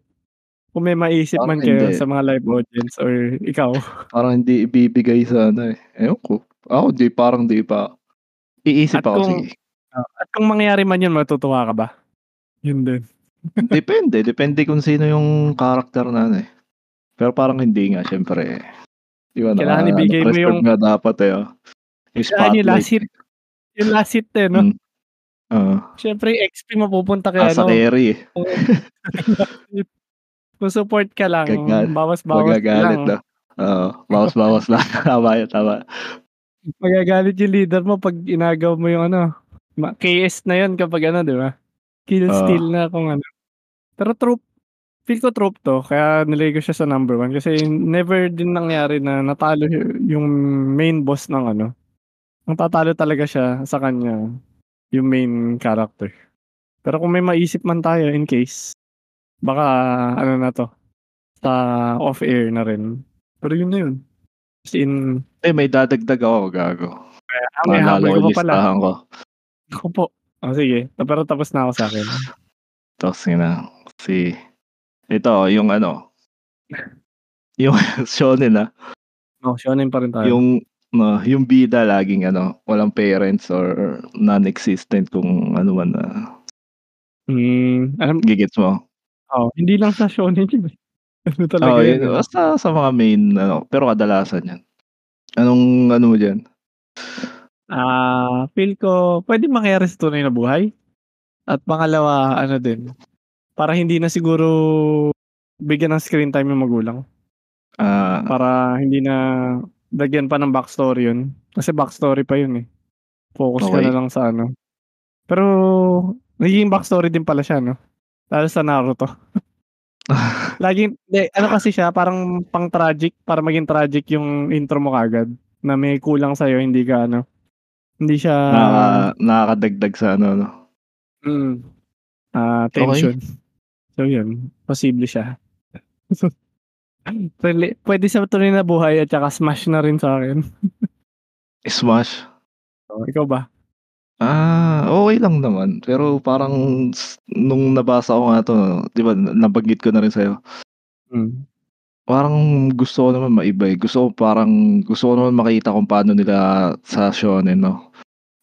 Kung may maisip Parang man kayo hindi. sa mga live audience or ikaw. [LAUGHS] Parang hindi ibibigay sa ano, eh, ewan ko. Ako di parang di pa. Iisip At ako, kung sige. oo, at kung mangyari man yun matutuwa ka ba? Yun din. Depende, depende kung sino yung character na ano, eh. Pero parang hindi nga siyempre, 'di ba Kailangan naka ibigay mo yung nga dapat, eh, oh. Yung Kailangan yung last spotlight, hit. eh. Yung last hit, eh, 'no? Hmm. Oo. Siyempre yung XP mapupunta kay Asa ano carry, eh. kung support ka lang, Gaga bawas-bawas ka magagalit lang. 'no? Oo, bawas-bawas lang. [LAUGHS] Tama yun, tama. Magagalit yung leader mo 'pag inagaw mo yung ano, KS na yun kapag ano, 'di ba? Kill steal Oo. na kung ano. Pero troop feel ko troop 'to kaya nilagay ko siya sa number 1 kasi never din nangyari na natalo yung main boss ng ano. Ang tatalo talaga siya sa kanya, yung main character. Pero kung may maisip man tayo in case, baka ano na 'to, sa off air na rin. Pero yun na yun. As in Eh, may dadagdag ako, gago. Ah, may habol ko pa pala. ko. Naku po. Oh, sige. Pero tapos na ako sa'kin. Tapos yun na, si ito yung ano [LAUGHS] yung [LAUGHS] shonen, ah. Oh, shonen pa rin tayo. Yung no, yung bida laging ano, walang parents or non-existent kung ano man na Hmm, alam ge-gets mo? Oo, hindi lang sa shonen yun. [LAUGHS] Ano talaga Oo, yun, yun basta sa mga main ano, pero kadalasan yan. Anong ano mo diyan? Ah, feel ko puwedeng mangyari sa tunay na buhay. At pangalawa ano din, para hindi na siguro bigyan ng screen time yung magulang. Ah. Para hindi na lagyan pa ng backstory yun. Kasi backstory pa yun, eh. Focus ka na lang sa ano. Pero nagiging backstory din pala siya 'no, lalo sa Naruto. [LAUGHS] Laging hindi, ano kasi siya parang pang-tragic, para maging tragic yung intro mo kaagad, na may kulang sa'yo hindi ka ano, hindi siya Nakaka nakakadagdag sa ano 'no? Mm. Ah, Okey. tension. So yun, posible siya. [LAUGHS] Pwede sa tunay na buhay at saka smash na rin sa'kin. [LAUGHS] Smash? Oh, ikaw ba? Ah, okey lang naman. Pero parang nung nabasa ko nga 'to, 'di ba nabanggit ko na rin sa'yo. Hmm. Parang gusto ko naman maiba, eh. Gusto ko parang gusto ko naman makita kung paano nila sa shonen 'no.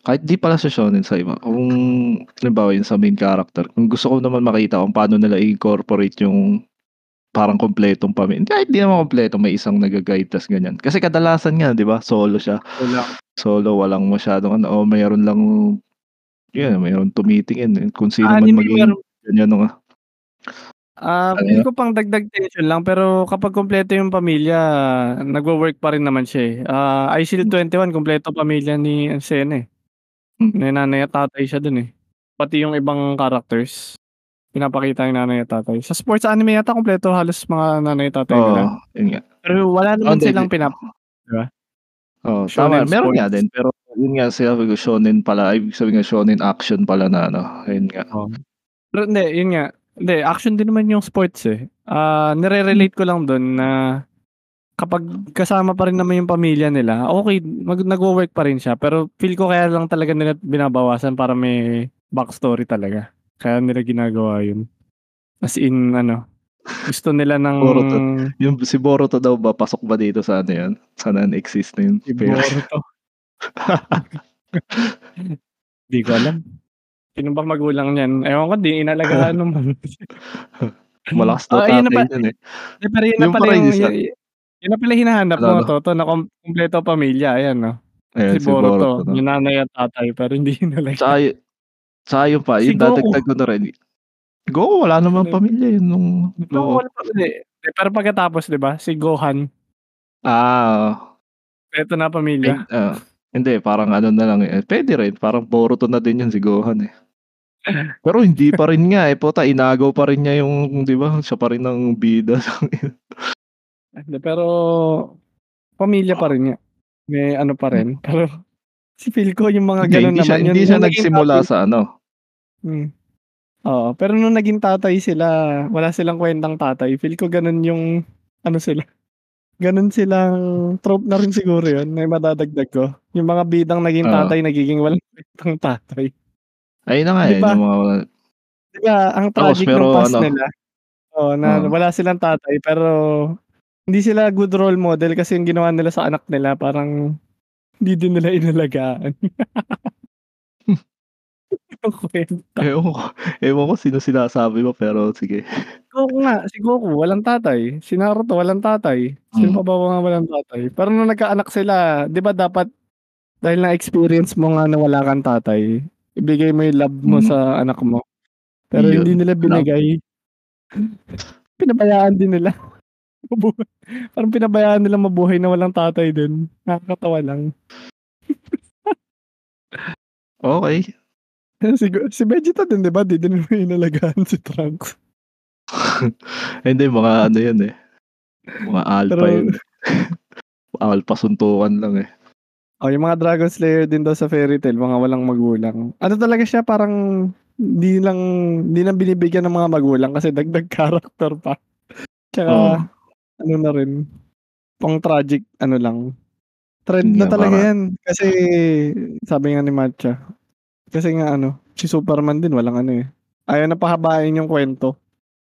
Kahit di pala sa shonen, sa iba. Kung halimbawa yung sa main character, kung gusto ko naman makita kung paano nila i-incorporate yung parang kumpletong pamilya. Kahit di naman kumpleto, may isang nag-guide tas ganyan. Kasi kadalasan nga, 'di ba, solo siya. Wala. Solo, walang masyadong ano, o mayroon lang yun, mayroon tumitingin kung sino Ah, man maging meron ganyan nga. Ah, Ano feel yun? ko pang dagdag tension lang pero kapag kumpleto yung pamilya, nagwo-work pa rin naman siya, eh. Ah, I Shield 21 kumpleto pamilya ni Arsena, eh. Mm. May nanay at tatay siya dun, eh. Pati yung ibang characters, pinapakita yung nanay at tatay. Sa sports anime yata kumpleto halos mga nanay at tatay nila. Oo, yun nga. Pero wala Oh, naman hindi, silang hindi. pinap di ba? Oo, Shonen tama. Meron nga sports. din, pero yun nga sabi ko shonen pala, ibig sabihin nga shonen action pala na ano, ayun nga. Oo. Pero hindi, yun nga. Hindi, action din naman yung sports, eh. Ah, nire-relate ko lang dun na kapag kasama pa rin naman yung pamilya nila, okey mag nagwo-work pa rin siya. Pero feel ko kaya lang talaga nila binabawasan para may backstory talaga. Kaya nila ginagawa yun. As in ano, gusto nila ng Boruto. Yung si Boruto daw ba pasok ba dito sa ano yun, sa non-exist na yun? Si Boruto. [LAUGHS] Di ko alam. Sino ba magulang niyan? Ewan ko, di inalagaan [LAUGHS] naman. malakas daw yun na tatay pa niyan, eh. Di pero yun na pala yung yung yun na pala hinahanap Ano, mo, ano? Toto, na kum kumpleto pamilya, ayan, oh. Ayan, Si si Boruto, Boruto, no? yung nanay at tatay pero hindi Tsaka inalagaan. yu tsaka yun pa, Si yung dadagdag ko na rin, Goku wala namang Ano pamilya yun nung No, wala pa hindi. Pero pagkatapos 'di ba, si Gohan Ah. kumpleto na pamilya. ah, hindi parang ano na lang, eh, puwede rin parang Boruto na din yun si Gohan, eh. [LAUGHS] Pero hindi pa rin nga, eh, puta inagaw pa rin niya yung 'di ba, siya pa rin ang bida. [LAUGHS] Hindi, pero pamilya pa rin nga. May ano pa rin, [LAUGHS] pero si feel ko yung mga Hindi, gano'n hindi siya naman, hindi yung siya nagsimula tatay sa ano Hmm. Oo, pero nung naging tatay sila, wala silang kuwentang tatay. Feel ko gano'n yung ano sila, gano'n silang trope na rin siguro yun na madadagdag ko. Yung mga bidang naging tatay nagiging walang [LAUGHS] kuwentang tatay. Ayun na nga, 'Di eh, yung mga 'Di ba ang Tapos tragic pero nung past ano nila, oo, na Oo. wala silang tatay pero hindi sila good role model kasi yung ginawa nila sa anak nila parang hindi din nila inalagaan. [LAUGHS] Ewan ko ewan ko sino sinasabi mo pero sige. Goku nga, si Goku walang tatay, si Naruto walang tatay, sino pa ba mga walang tatay? Pero nung nagkaanak sila, 'di ba dapat dahil na-experience mo nga na wala kang tatay, ibigay mo yung love mo Hmm. sa anak mo. Pero hindi Yun, nila love. binigay. [LAUGHS] Pinabayaan din nila. Parang pinabayaan nilang mabuhay na walang tatay din, nakakatawa lang. [LAUGHS] Okey. [LAUGHS] Si si Vegeta din 'di ba, di din naman inalagaan si Trunks. [LAUGHS] Hindi mga ano yun, eh, mga alpha Pero yun. Alpha suntukan lang, eh. Oh, yung mga Dragon Slayer din daw sa Fairy Tail mga walang magulang. Ano talaga siya parang hindi lang hindi lang binibigyan ng mga magulang kasi dagdag character pa. Tsaka Oo. Ano na rin, pang tragic ano lang, trend Yun na talaga para yan. Kasi sabi nga ni Matcha, kasi nga ano, si Superman din walang ano, eh, ayaw na pahabain yung kuwento.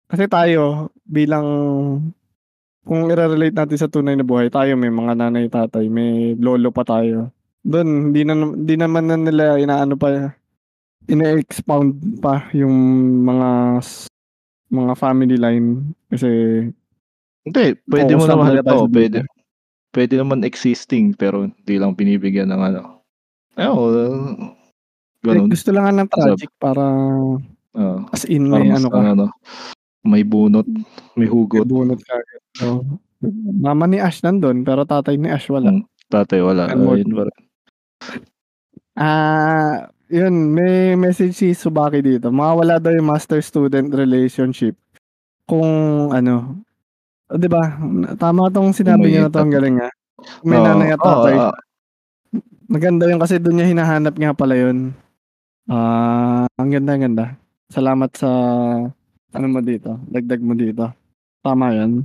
Kasi tayo bilang kung ire-relate natin sa tunay na buhay, tayo may mga nanay, tatay, may lolo pa tayo. Dun hindi na hindi naman na nila inaano pa, ine-expound pa yung mga mga family line kasi Hindi, puwede mo naman puwede buhay. puwede naman existing pero hindi lang binibigyan ng ano, Eh, gano'n. gusto lang ng Sab tragic para Oo, as in para may ano ka. ano, may bunot, may May hugot. bunot kaagad, oo. Mama ni Ash nandun pero tatay ni Ash wala. Hmm, tatay wala, ayun pa rin. Ah, yun may message si Tsubaki dito, mawawala daw yung master-student relationship kung ano, oh, 'di ba, tama 'tong sinabi niya may na 'to, ang galing, ah. Kung may Oo, nanay at tatay. ah Maganda yun kasi dun niya hinahanap nga pala yun. Ah, ang ganda, ang ganda. Salamat sa ano mo dito, dagdag mo dito. Tama yan.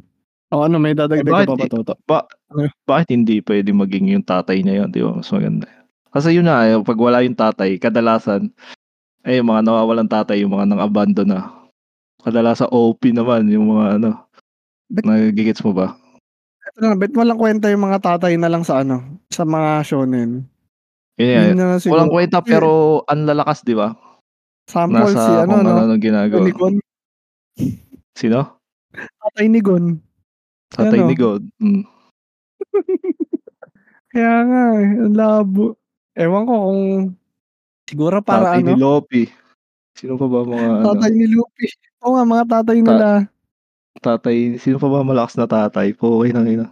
O ano, may Eh, dadagdag ka bakit pa ba, Toto? ba Ano? bakit hindi puwedeng maging yung tatay niya yun, 'di ba, mas maganda. Kasi yun nga, eh, 'pag wala yung tatay kadalasan, eh, yung mga nawawalang tatay, yung mga nang-abandon na. Kadalasan OP naman yung mga ano, Bet nage-gets mo ba? Eto na, bet walang kwenta yung mga tatay na lang sa ano, sa mga shonen. Na lang walang kwenta pero ang lalakas, 'di ba? Sample si Nasa ano kung 'no, ano-anong ginagawa. Unicorn. Sino? Tatay ni Gon. Tatay Ano? ni God, hmm. [LAUGHS] Kaya nga, eh, ang labo. Ewan ko kung siguro para Tatay ni ano Lopi. Sino pa ba mga ano? Tatay ni Luffy. Oo nga, mga tatay Ta nila. Tatay sino pa ba malakas na tatay? Pukay ng ina.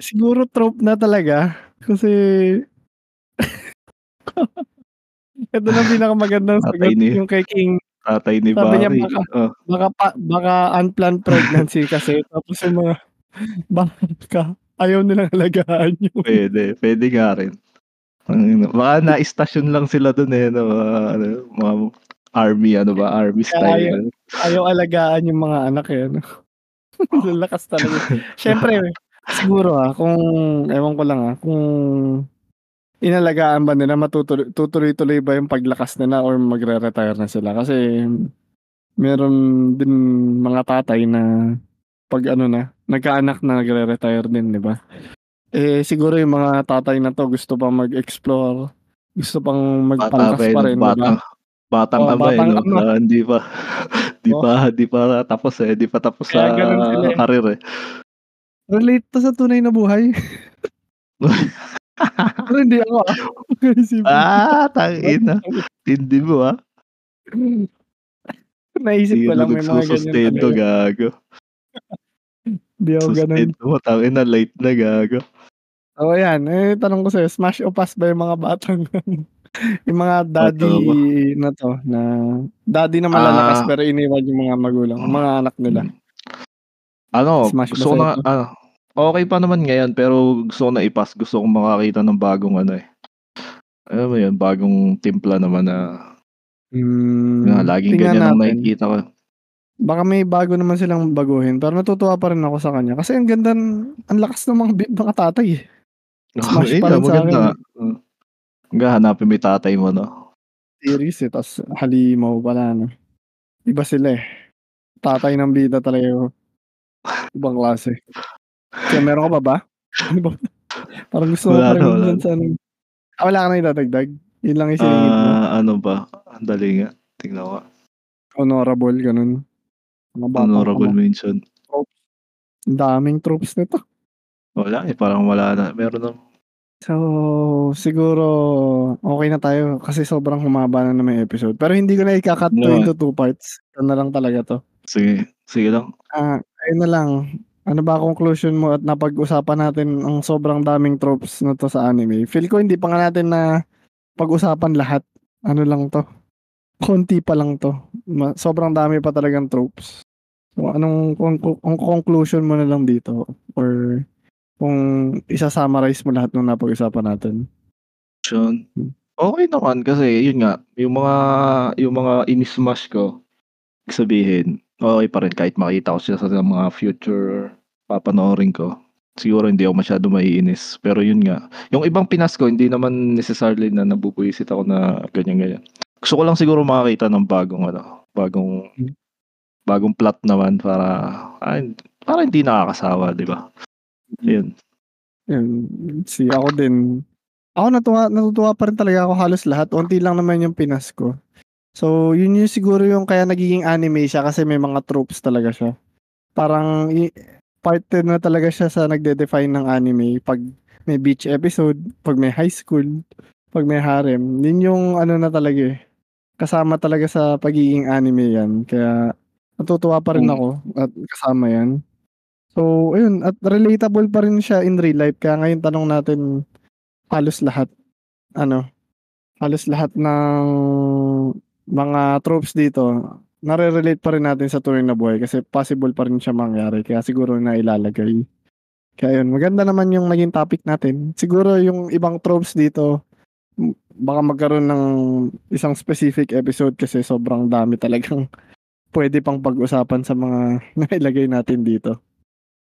Siguro trope na talaga kasi [LAUGHS] Ito na pinakamagandang sagot, ni yung kay King. tatay ni Sabi niya Barry, baka oh. baka pa baka unplanned pregnancy [LAUGHS] kasi tapos yung mga [LAUGHS] baka ayaw nilang alagaan yung Puwede, puwede nga rin. Baka na-istasyon lang sila dun, eh, 'no, mga ano, mga army ano ba, army style, ayaw ayaw alagaan yung mga anak, eh, ano. [LAUGHS] Ang lakas talaga. Siyempre siguro, ah, kung ewan ko lang, ah, kung inalagaan ba nila matutuloy tutuloy-tuloy ba yung paglakas nila or magre-retire na sila kasi meron din mga tatay na 'pag ano na, nagkaanak na nagre-retire din, 'di ba? Eh, siguro yung mga tatay na 'to gusto pang mag-explore, gusto pang Bata magpangkas pa, pa rin, 'di ba? Batang Oo, ama, eh, 'no, ama. ah, hindi pa [LAUGHS] di Oh. pa di pa tapos, eh, di pa tapos sa Kaya sila, eh. career, eh. Relate 'to sa tunay na buhay. [LAUGHS] Pero hindi ako, ah. Ah, tangina. Tindi mo, ah. Naisip ko lang may mga ganyan talaga. gago. Di ako ganun. Sustento mo, tangina late na, gago. Oo, yan. Eh, tanong ko sa'yo, smash o pass ba yung mga batang yung mga daddy ba? na 'to, na daddy na malalakas Ah. pero iniwan yung mga magulang, yung mga anak nila. Hmm. Ano, Smash ba gusto ko na ano, okey pa naman ngayon pero gusto ko na i-pass. Gusto kong makakita ng bagong ano, eh, alam mo yun, bagong timpla naman na Hmm, na laging ganyan ang nakikita ko. Baka may bago naman silang baguhin pero natutuwa pa rin ako sa kanya kasi ang ganda ang lakas ng mga mga tatay, eh. Oo, Smash ayun pa rin maganda sa'kin, nga. Eh. Hmm. Hanggang hanapin mo yung tatay mo, 'no? Series, eh, tas halimaw pala, 'no? Iba sila, eh. Tatay ng bida talaga yun. Ibang klase. Kaya meron ka pa ba? Ano ba? [LAUGHS] Parang gusto mo Wala pa na, rin wala na. sa ano ah, wala ka na idadagdag? Yun lang yung siningit mo? Ah, ano ba? Andali nga, tignan ko. Honorable, ganun. Mga batang Honorable mention. Ang daming tropes nito. Wala, eh, parang wala na. Meron na So, siguro okey na tayo kasi sobrang humaba na naman yung episode. Pero hindi ko na ika-cut 'to into 2 parts. Ito na lang talaga 'to. Sige, sige lang. Ah, ayun na lang. Ano ba conclusion mo at napag-usapan natin ang sobrang daming tropes na 'to sa anime. Feel ko hindi pa nga natin napag-usapan lahat. Ano lang 'to, konti pa lang 'to. Ma sobrang dami pa talagang tropes. So, anong conclu ang conclusion mo na lang dito or kung isa-summarize mo lahat ng napag-usapan natin? Yun. Hmm. Okey naman kasi yun nga, yung mga yung mga ini-smash ko, sabihin okey pa rin kahit makita ko siya sa mga future papanoorin ko. Siguro hindi ako masyado maiinis. Pero yun nga, yung ibang pinas ko hindi naman necessarily na nabubwisit ako na ganyan-ganyan. Gusto ko lang siguro makakita ng bagong ano, bagong Hmm. bagong plot naman para ay para hindi nakakasawa, 'di ba? Ayun. Yun, si ako din. Ako natuwa natutuwa pa rin talaga ako halos lahat. Onti lang naman yung pinas ko. So, yun yung siguro yung kaya nagiging anime siya kasi may mga tropes talaga siya. Parang i part na talaga siya sa nagde-define ng anime 'pag may beach episode, 'pag may high school, 'pag may harem. Yun yung ano na talaga, eh, kasama talaga sa pagiging anime yan. Kaya natutuwa pa rin Hmm. ako at kasama yan. So, ayun at relatable pa rin siya in real life kaya ngayon tanong natin halos lahat ano, halos lahat ng mga tropes dito nare-relate pa rin natin sa tunay na buhay kasi possible pa rin siya mangyari kaya siguro nailalagay. Kaya yun, maganda naman yung naging topic natin. Siguro yung ibang tropes dito, baka magkaroon ng isang specific episode kasi sobrang dami [LAUGHS] talagang puwede pang pag-usapan sa mga [LAUGHS] nailagay natin dito.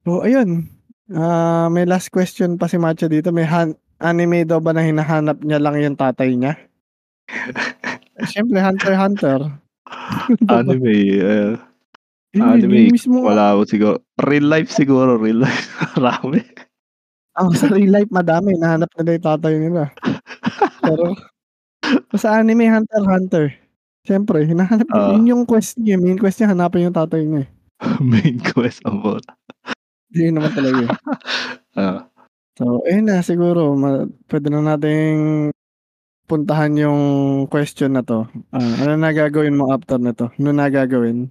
So ayun, ah, may last question pa si Matcha dito. May han anime daw ba na hinahanap niya lang yung tatay niya? [LAUGHS] Siyempre Hunter x Hunter. [LAUGHS] Anime, eh, anime mismo wala ako siguro. Real life siguro, real life [LAUGHS] marami. Oh, sa real life madami hinahanap nila yung tatay nila. Pero sa anime Hunter x Hunter, siyempre hinahanap Oo. yun yung quest niya, main quest niya hanapin yung tatay niya, eh. Main quest ang bola. Yun naman talaga. Oo. [LAUGHS] So, ayun na siguro ma puwede na nating puntahan yung question na 'to. Ah, ano na gagawin mo after nito? Ano na gagawin?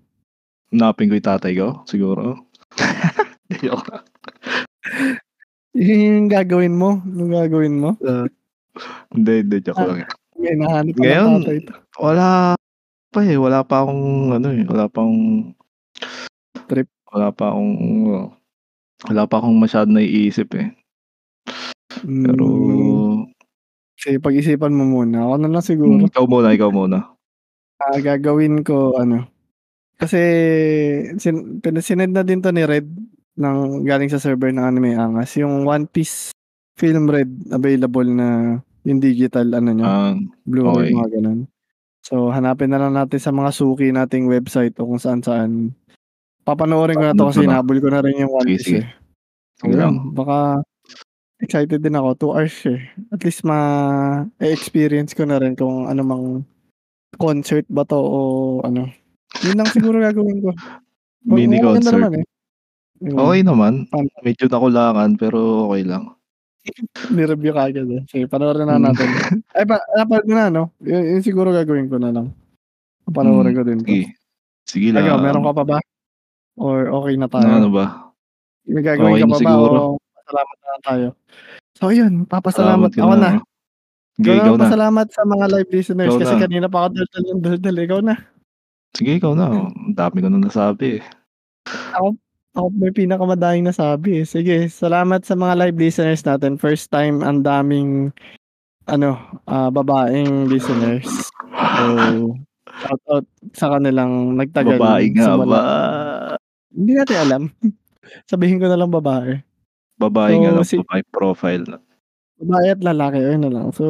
Hanapin ko yung tatay ko, siguro. [LAUGHS] [LAUGHS] Yung gagawin mo? Yung gagawin mo? Ah, hindi, hindi, joke Ah, lang. may hinahanap ka ng Ngayon, tatay to. wala pa, eh, wala pa akong ano, eh, wala pa akong Trip. wala pa akong wala pa akong masyadong naiisip, eh. Pero Hmm. Sige pag-isipan mo muna. Ako na lang hmm, siguro. ikaw muna, ikaw muna. Ah, gagawin ko ano, kasi sin sinend na din 'to ni Red ng galing sa server ng Anime Angas, yung One Piece film Red available na yung digital ano niya, Ah, Blu-ray okey. mga gano'n. So, hanapin na lang natin sa mga suki nating website o kung saan-saan. Papanoorin ko na 'to kasi hinabol ko na rin yung One Piece, eh. So, lang. yun baka excited din ako, 2 hours eh. At least ma-e-experience ko na rin kung ano mang concert ba 'to o ano. Yun lang siguro gagawin ko. Ma Mini concert. naman, eh. Okey naman. Pan Medyo nakulangan pero okey lang. [LAUGHS] Ni-review kaagad, eh. Sige panoorin na Hmm. natin. [LAUGHS] Ay pa napanood mo na 'no? Yun yun siguro gagawin ko na lang. Papanoorin Hmm, ko din sige. Sige Ikaw meron lang. ka pa ba? Or okey na Na ano tayo? ba? May gagawin Okey ka na pa ba siguro. o pasalamat na tayo? So Salamat papasalamat ako na. na. Ikaw na magpasalamat sa mga live listeners Ikaw kasi na. kanina pa ako daldal ng daldal, ikaw na. Sige, ikaw na. Ang dami ko na nasabi, eh. Ako ako yung pinakamadaming nasabi, eh. Sige, salamat sa mga live listeners natin. First time ang daming ano, ah, babaeng listeners. So, [LAUGHS] shoutout sa kanilang nagtagal Babae nga ba? Hindi natin alam. [LAUGHS] Sabihin ko na lang babae. Babae nga So, lang, si babaeng profile na. Babae at lalaki, ayun na lang. So,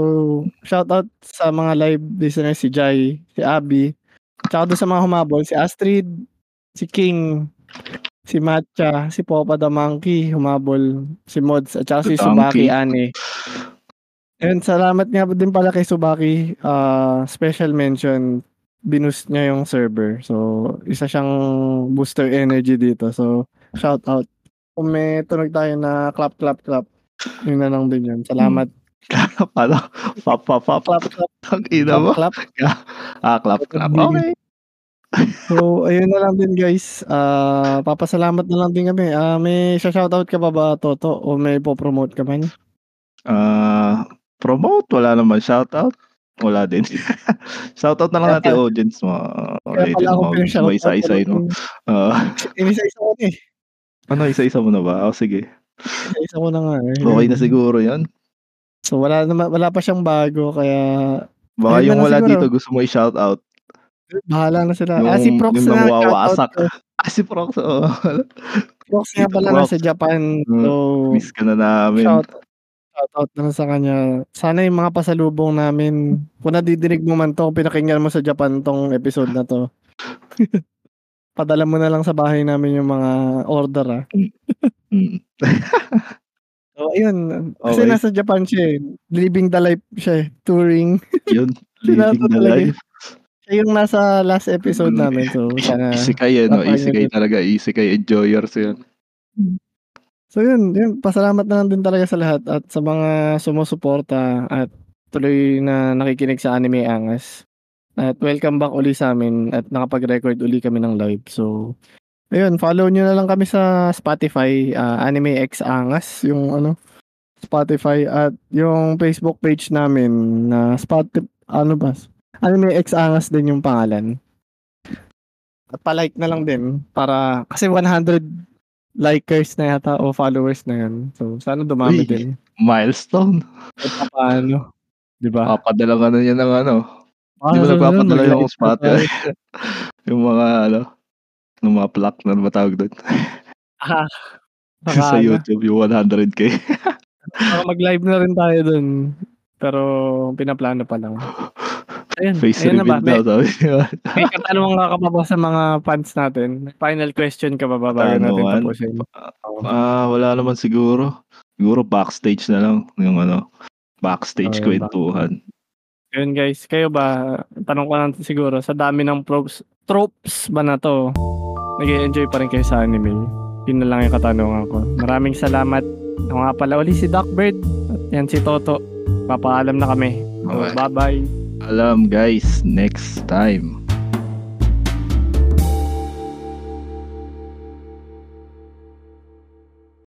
shoutout sa mga live listeners, si Jai, si Abby, tsaka dun sa mga humabol, si Astrid, si King, si Matcha, si Popa the Monkey, humabol, si Mods, at tsaka The si Subaki Donkey. Ane. Ayun, salamat nga din pala kay Subaki, ah, special mention, binoost niya yung server. So, isa siyang booster energy dito. So, shoutout. Kung may tunog tayo na clap, clap, clap, yun na lang din yun. Hmm. [LAUGHS] Salamat. Paano? Pop, pop, pop. Clap, clap. Clap, mo. clap. [LAUGHS] Ah, clap, clap. Okey. So, ayun na lang din guys. Ah, papasalamat na lang din kami. Ah, may sha-shoutout ka pa ba, Toto, o may po-promote ka man? Ah, promote? Wala naman. Shoutout? Wala din. [LAUGHS] Shoutout na lang Kaya natin pa audience mo. kaya Ulitin pala ako pina-shoutout, mo? talagang [LAUGHS] Oo. inisa-isa ko na, eh. Ano, isa-isa mo na ba? Oh, sige. Inisa-isa ko na nga, eh. Okey na Yun. siguro 'yan. So, wala naman wala pa siyang bago kaya Baka na yung wala siguro. dito gusto mo i-shoutout. Bahala na sila. Ah, si Yung Prox yung na ko. Ah, si Prox, oo. Prox nga pala Prox. nasa Japan. Hmm, So, miss ka na namin. shout shoutout na lang sa kanya. Sana yung mga pasalubong namin, kung nadidinig mo man 'to, pinakinggan mo sa Japan 'tong episode na 'to. [LAUGHS] Padala mo na lang sa bahay namin yung mga order, ah. [LAUGHS] So, ayun. Kasi Okey. nasa Japan siya, eh. Living the life siya, eh. Touring. [LAUGHS] Yun, living the talaga, eh. life. Siya yung nasa last episode Hmm. namin. So, sana Isekai, eh, 'no? din. talaga. Isekai enjoyers 'yan. So, yun yun. Pasalamat na lang din talaga sa lahat at sa mga sumusuporta at tuloy na nakikinig sa Anime Angas. At welcome back uli sa'min at nakapag-record uli kami ng live. So, ayun follow niyo na lang kami sa Spotify, ah, Anime X Angas yung ano, Spotify at yung Facebook page namin na spoti ano ba, Anime X Angas din yung pangalan. At pa-like na lang din para kasi 100 likers na yata o followers na yun. So, sana dumami Uy, din. milestone. Kahit papaano, 'di ba? Papadala ka na niyan ng ano, hindi mo sa susunod nagpapadala yung mag-live na Spotify. yung mga ano, yung mga plaque na ano ba tawag dun? Ah, [LAUGHS] Sa ano. YouTube, yung 100K. Baka mag-live na rin tayo dun. Pero pinaplano pa lang. [LAUGHS] Ayun, Face ayun na ba? reveal daw, May sabi [LAUGHS] niya. may katanungan ka pa ba sa mga fans natin? Final question ka ba ba bago natin Katanungan? tapusin? Ah, wala naman siguro. Siguro backstage na lang, yung ano, backstage Okey, kwentuhan. Ayun guys, kayo ba, tanong ko lang siguro, sa dami ng props tropes ba na 'to, nag enjoy pa rin kayo sa anime. Yun na lang yung katanungan ko. Maraming salamat. Ako nga pala uli si Doc Bird. At yan si Toto. Papaalam na kami. So, Okay. bye-bye. Alam guys, next time.